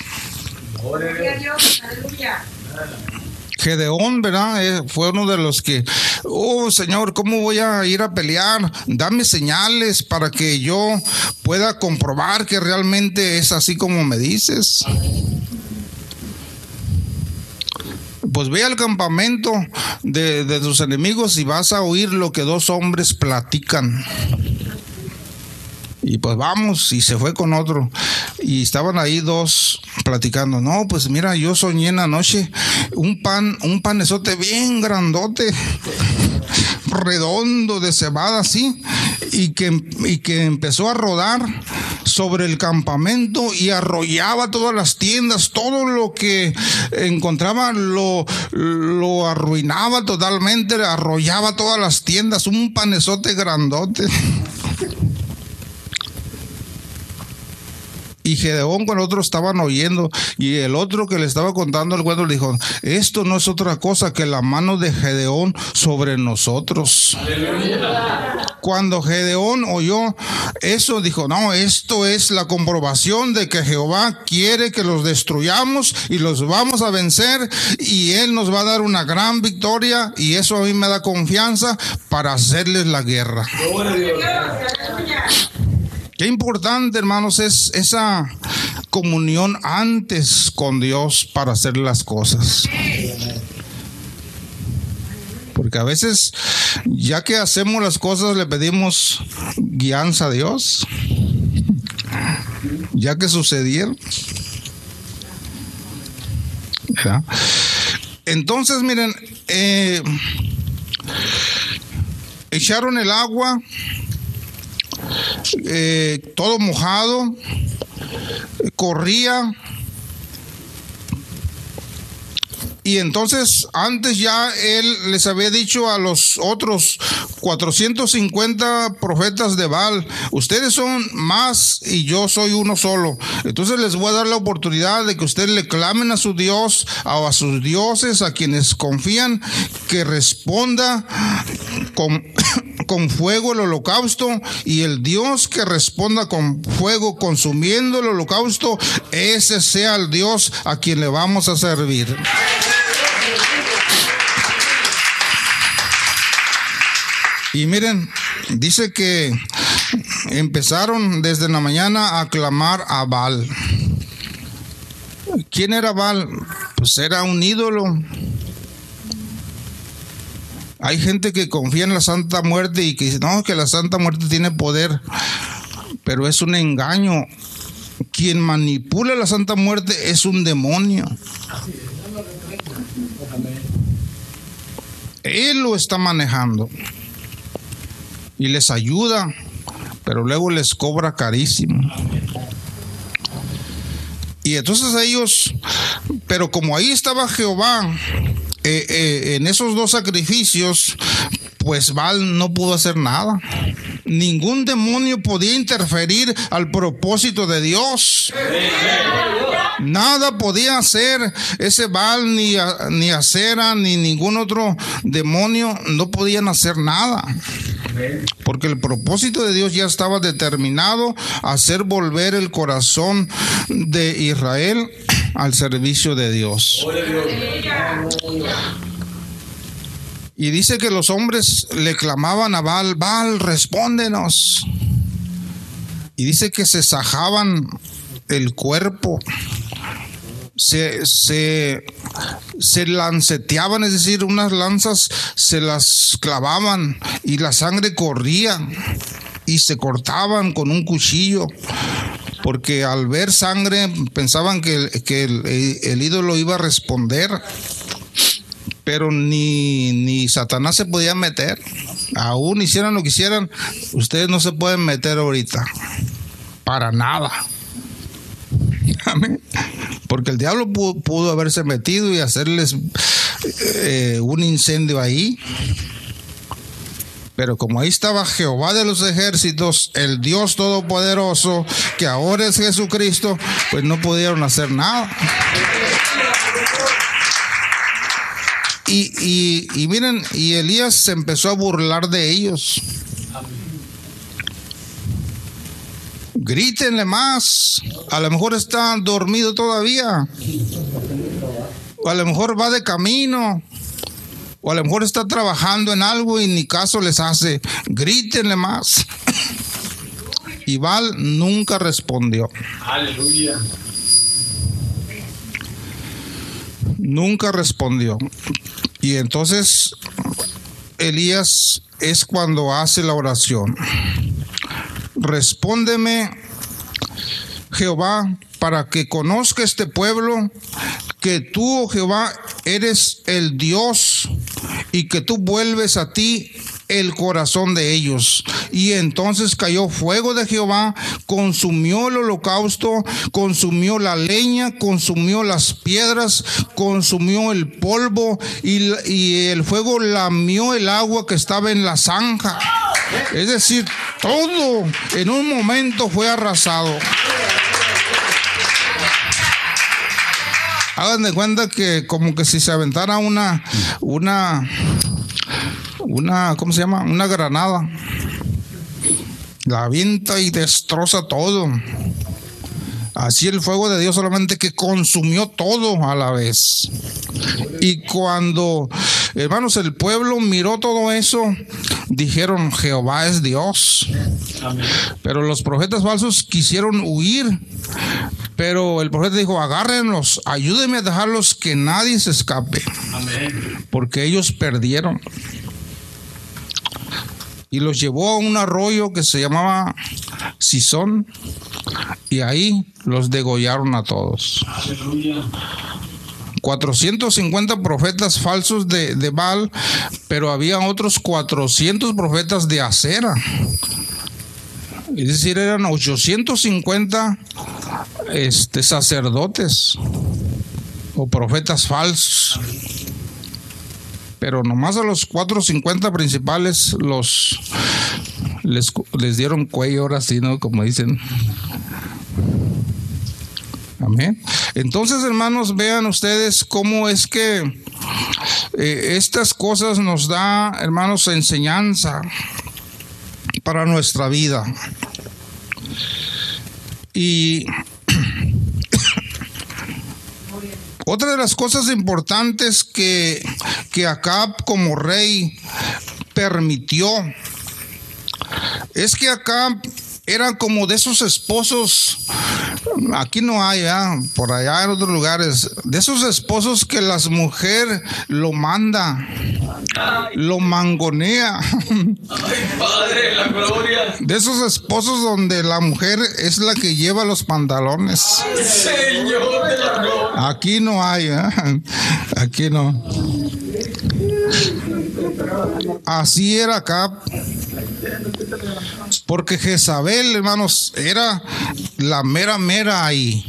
Gedeón, ¿verdad? Eh, Fue uno de los que oh Señor, ¿cómo voy a ir a pelear? Dame señales para que yo pueda comprobar que realmente es así como me dices. Pues ve al campamento de, de tus enemigos y vas a oír lo que dos hombres platican. Y pues vamos, y se fue con otro. Y estaban ahí dos platicando. No, pues mira, yo soñé en la noche un pan, un panezote bien grandote, redondo de cebada así, y que, y que empezó a rodar sobre el campamento y arrollaba todas las tiendas, todo lo que encontraba lo, lo arruinaba totalmente, arrollaba todas las tiendas, un panezote grandote. Y Gedeón con el otro estaban oyendo y el otro que le estaba contando el cuento le dijo, esto no es otra cosa que la mano de Gedeón sobre nosotros. Cuando Gedeón oyó eso, dijo, no, esto es la comprobación de que Jehová quiere que los destruyamos y los vamos a vencer y Él nos va a dar una gran victoria y eso a mí me da confianza para hacerles la guerra. Qué importante, hermanos, es esa comunión antes con Dios para hacer las cosas. Porque a veces, ya que hacemos las cosas, le pedimos guianza a Dios. Ya que sucedieron. Entonces, miren, eh, echaron el agua eh, todo mojado, corría. Y entonces antes ya él les había dicho a los otros 450 profetas de Baal, ustedes son más y yo soy uno solo. Entonces les voy a dar la oportunidad de que ustedes le clamen a su Dios o a sus dioses, a quienes confían, que responda con, con fuego el holocausto y el Dios que responda con fuego consumiendo el holocausto, ese sea el Dios a quien le vamos a servir. Y miren, dice que empezaron desde la mañana a clamar a Baal. ¿Quién era Baal? Pues era un ídolo. Hay gente que confía en la Santa Muerte y que dice, no, que la Santa Muerte tiene poder, pero es un engaño. Quien manipula la Santa Muerte es un demonio. Él lo está manejando y les ayuda, pero luego les cobra carísimo. Y entonces ellos, pero como ahí estaba Jehová, eh, eh, en esos dos sacrificios, pues Baal no pudo hacer nada. Ningún demonio podía interferir al propósito de Dios. Nada podía hacer ese Baal, ni, ni Acera, ni ningún otro demonio, no podían hacer nada. Porque el propósito de Dios ya estaba determinado a hacer volver el corazón de Israel al servicio de Dios. Y dice que los hombres le clamaban a Baal, Baal, respóndenos. Y dice que se sajaban el cuerpo, se, se, se lanceteaban, es decir, unas lanzas se las clavaban y la sangre corría y se cortaban con un cuchillo. Porque al ver sangre pensaban que, el- ídolo iba a responder pero ni, ni Satanás se podía meter. Aún hicieran lo que hicieran, ustedes no se pueden meter ahorita. Para nada. Amén. Porque el diablo pudo, pudo haberse metido y hacerles eh, un incendio ahí. Pero como ahí estaba Jehová de los ejércitos, el Dios todopoderoso, que ahora es Jesucristo, pues no pudieron hacer nada. Y, y, y miren, y Elías se empezó a burlar de ellos. Grítenle más. A lo mejor está dormido todavía. O a lo mejor va de camino. O a lo mejor está trabajando en algo y ni caso les hace. Grítenle más. Y Val nunca respondió.
Aleluya.
Nunca respondió. Y entonces Elías es cuando hace la oración. Respóndeme, Jehová, para que conozca este pueblo que tú, oh Jehová, eres el Dios y que tú vuelves a ti el corazón de ellos. Y entonces cayó fuego de Jehová, consumió el holocausto, consumió la leña, consumió las piedras, consumió el polvo y, y el fuego lamió el agua que estaba en la zanja. Es decir, todo en un momento fue arrasado. Hagan de cuenta que como que si se aventara una, una, una, ¿cómo se llama? Una granada. La avienta y destroza todo. Así el fuego de Dios solamente que consumió todo a la vez. Y cuando, hermanos, el pueblo miró todo eso, dijeron, Jehová es Dios. Pero los profetas falsos quisieron huir. Pero el profeta dijo, agárrenlos, ayúdenme a dejarlos que nadie se escape. Porque ellos perdieron. Y los llevó a un arroyo que se llamaba Sison. Y ahí los degollaron a todos. 450 profetas falsos de, de Baal, pero había otros 400 profetas de acera. Es decir, eran 850 este, sacerdotes o profetas falsos. Pero nomás a los 450 principales los les, les dieron cuello ahora sí, ¿no? Como dicen. Amén. Entonces, hermanos, vean ustedes cómo es que eh, estas cosas nos da, hermanos, enseñanza para nuestra vida. Y otra de las cosas importantes que, que Acab como rey permitió es que Acab era como de esos esposos, aquí no hay, ¿ah? por allá en otros lugares, de esos esposos que las mujeres lo manda, lo mangonea.
Padre, la gloria.
De esos esposos donde la mujer es la que lleva los pantalones.
Señor de la gloria.
Aquí no hay, ¿eh? aquí no. Así era acá. Porque Jezabel, hermanos, era la mera mera ahí.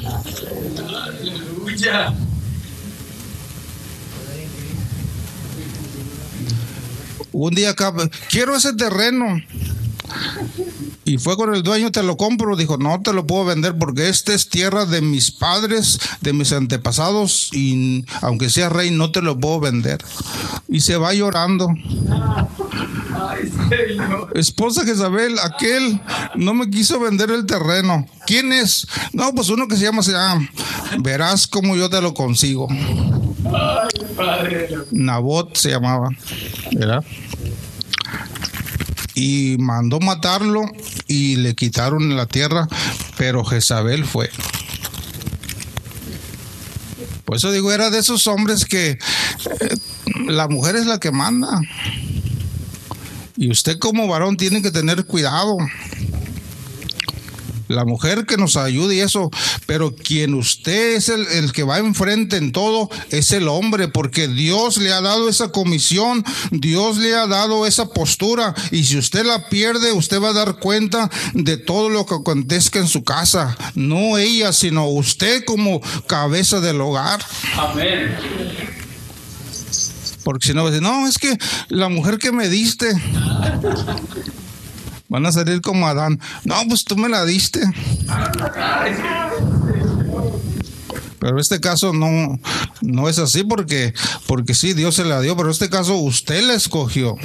Un día acá, quiero ese terreno. Y fue con el dueño, te lo compro. Dijo, no te lo puedo vender porque esta es tierra de mis padres, de mis antepasados. Y aunque sea rey, no te lo puedo vender. Y se va llorando.
Ay, Señor.
Esposa Jezabel, aquel no me quiso vender el terreno. ¿Quién es? No, pues uno que se llama, llama, verás cómo yo te lo consigo.
Padre.
Nabot se llamaba, ¿verdad? Y mandó matarlo y le quitaron la tierra, pero Jezabel fue. Por eso digo, era de esos hombres que eh, la mujer es la que manda. Y usted como varón tiene que tener cuidado. La mujer que nos ayude y eso, pero quien usted es el, el, que va enfrente en todo es el hombre, porque Dios le ha dado esa comisión, Dios le ha dado esa postura, y si usted la pierde, usted va a dar cuenta de todo lo que acontezca en su casa, no ella, sino usted como cabeza del hogar.
Amén.
Porque si no, no, es que la mujer que me diste. Van a salir como Adán. No, pues tú me la diste. Pero en este caso no, no es así porque, porque sí, Dios se la dio, pero en este caso usted la escogió.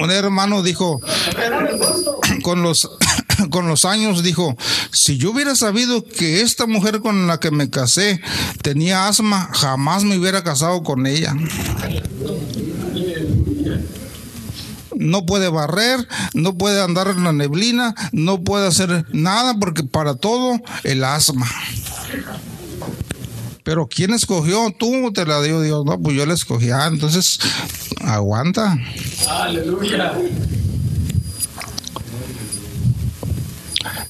Un hermano dijo con los con los años dijo, si yo hubiera sabido que esta mujer con la que me casé tenía asma, jamás me hubiera casado con ella. No puede barrer, no puede andar en la neblina, no puede hacer nada porque para todo el asma. Pero ¿quién escogió? Tú te la dio Dios. No, pues yo la escogí. Ah, entonces aguanta.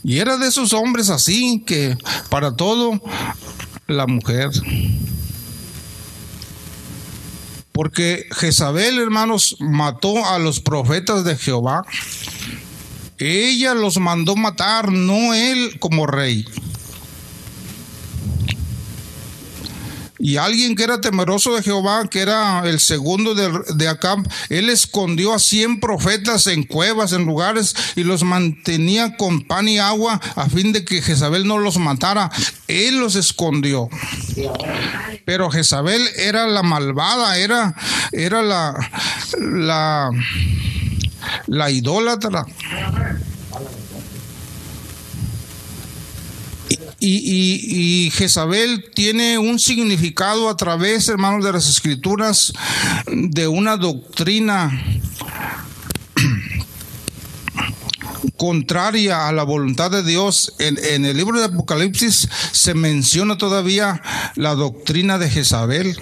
Y era de esos hombres así que para todo la mujer. Porque Jezabel, hermanos, mató a los profetas de Jehová. Ella los mandó matar, no él como rey. Y alguien que era temeroso de Jehová, que era el segundo de, de Acab, él escondió a cien profetas en cuevas, en lugares, y los mantenía con pan y agua a fin de que Jezabel no los matara. Él los escondió. Pero Jezabel era la malvada, era, era la, la, la idólatra. Y, y, y, Jezabel tiene un significado a través, hermanos, de las escrituras, de una doctrina contraria a la voluntad de Dios. En, en, el libro de Apocalipsis se menciona todavía la doctrina de Jezabel.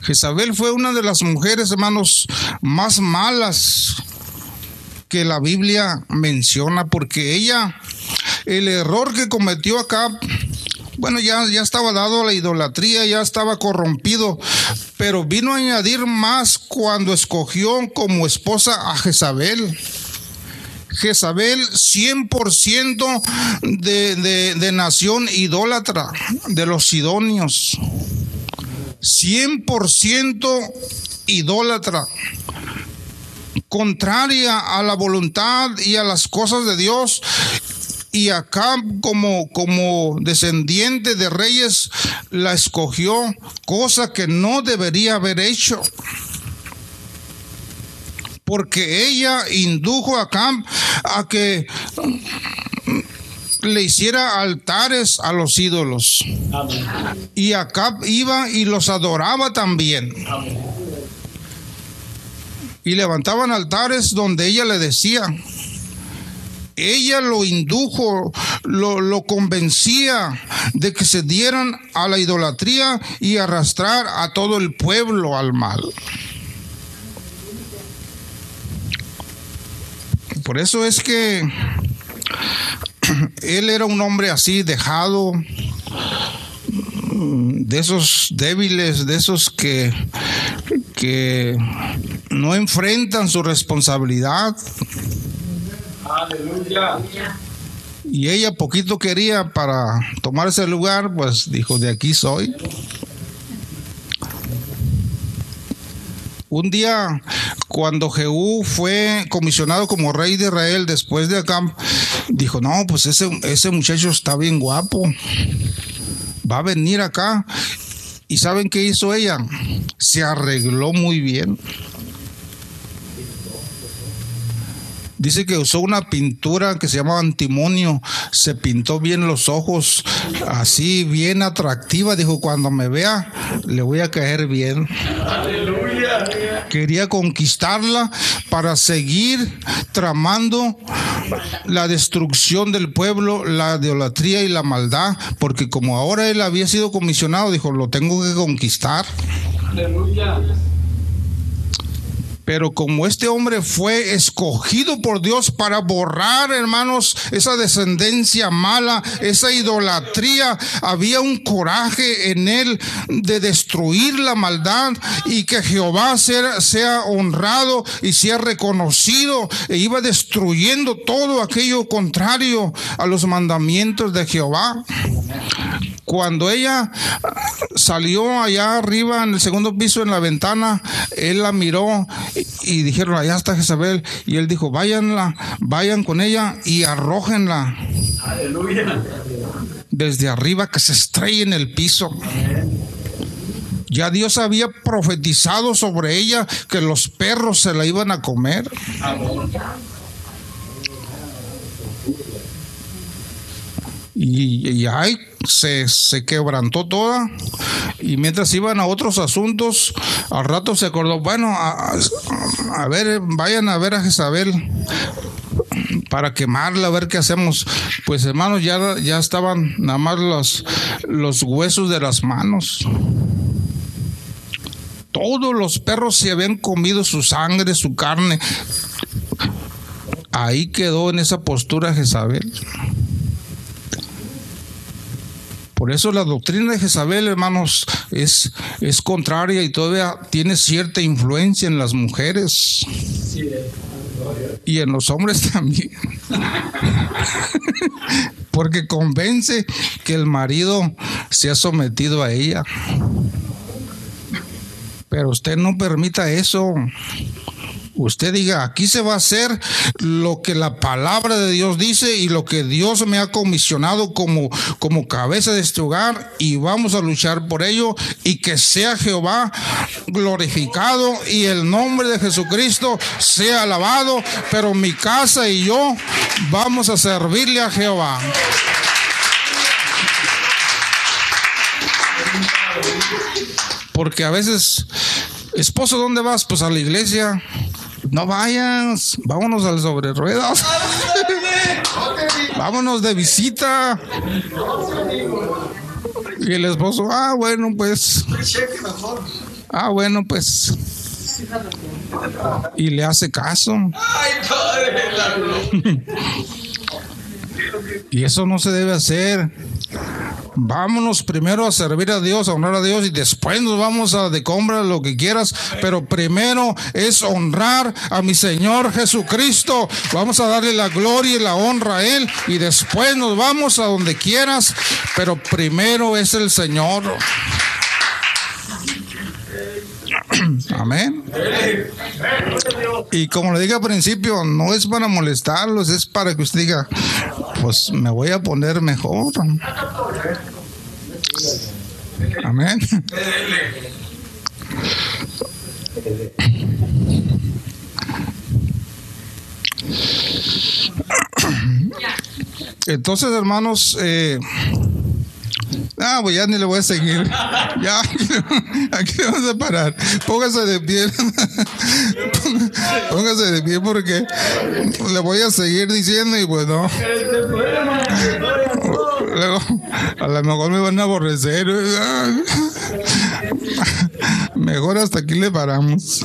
Jezabel fue una de las mujeres, hermanos, más malas que la Biblia menciona, porque ella, el error que cometió acá, bueno, ya, ya estaba dado a la idolatría, ya estaba corrompido, pero vino a añadir más cuando escogió como esposa a Jezabel. Jezabel 100% de, de, de nación idólatra, de los sidonios. 100% idólatra contraria a la voluntad y a las cosas de Dios. Y acá como, como descendiente de reyes la escogió, cosa que no debería haber hecho. Porque ella indujo a Acab a que le hiciera altares a los ídolos. Amén. Y Acab iba y los adoraba también. Amén y levantaban altares donde ella le decía. Ella lo indujo, lo, convencía de que se dieran a la idolatría y arrastrar a todo el pueblo al mal. Por eso es que él era un hombre así, dejado, de esos débiles, de esos que, que no enfrentan su responsabilidad. Aleluya. Y ella poquito quería para tomar ese lugar, pues dijo, de aquí soy. Un día, cuando Jehú fue comisionado como rey de Israel después de acá, dijo, no, pues ese, ese muchacho está bien guapo. Va a venir acá. ¿Y saben qué hizo ella? Se arregló muy bien. Dice que usó una pintura que se llamaba antimonio, se pintó bien los ojos, así bien atractiva. Dijo, cuando me vea, le voy a caer bien. Aleluya. Quería conquistarla para seguir tramando la destrucción del pueblo, la idolatría y la maldad, porque como ahora él había sido comisionado, dijo, lo tengo que conquistar. Aleluya. Pero como este hombre fue escogido por Dios para borrar, hermanos, esa descendencia mala, esa idolatría, había un coraje en él de destruir la maldad y que Jehová sea, sea honrado y sea reconocido e iba destruyendo todo aquello contrario a los mandamientos de Jehová. Cuando ella salió allá arriba en el segundo piso en la ventana, él la miró y dijeron, allá está Jezabel. Y él dijo, váyanla, vayan con ella y arrójenla. Aleluya. Desde arriba que se estrelle en el piso. Ya Dios había profetizado sobre ella que los perros se la iban a comer. Y, y ahí se, se quebrantó toda. Y mientras iban a otros asuntos, al rato se acordó, bueno, a, a- ver, vayan a ver a Jezabel para quemarla, a ver qué hacemos. Pues hermanos, ya, ya estaban nada más los, los huesos de las manos. Todos los perros se habían comido su sangre, su carne. Ahí quedó en esa postura Jezabel. Por eso la doctrina de Jezabel, hermanos, es, es contraria y todavía tiene cierta influencia en las mujeres. Y en los hombres también. Porque convence que el marido se ha sometido a ella. Pero usted no permita eso. Usted diga, aquí se va a hacer lo que la palabra de Dios dice y lo que Dios me ha comisionado como, como cabeza de este hogar y vamos a luchar por ello y que sea Jehová glorificado y el nombre de Jesucristo sea alabado, pero mi casa y yo vamos a servirle a Jehová. Porque a veces, esposo, ¿dónde vas? Pues a la iglesia. No vayas, vámonos al sobre ruedas. vámonos de visita. Y el esposo, ah, bueno, pues. Ah, bueno, pues. Y le hace caso. y eso no se debe hacer. Vámonos primero a servir a Dios, a honrar a Dios y después nos vamos a de compra lo que quieras, pero primero es honrar a mi Señor Jesucristo. Vamos a darle la gloria y la honra a Él y después nos vamos a donde quieras, pero primero es el Señor. Amén. Y como le dije al principio, no es para molestarlos, es para que usted diga, pues me voy a poner mejor. Amén. Entonces, hermanos, eh, Ah, pues ya ni le voy a seguir. Ya, aquí vamos a parar. Póngase de pie. Póngase de pie porque le voy a seguir diciendo y pues no. Luego, a lo mejor me van a aborrecer. Mejor hasta aquí le paramos.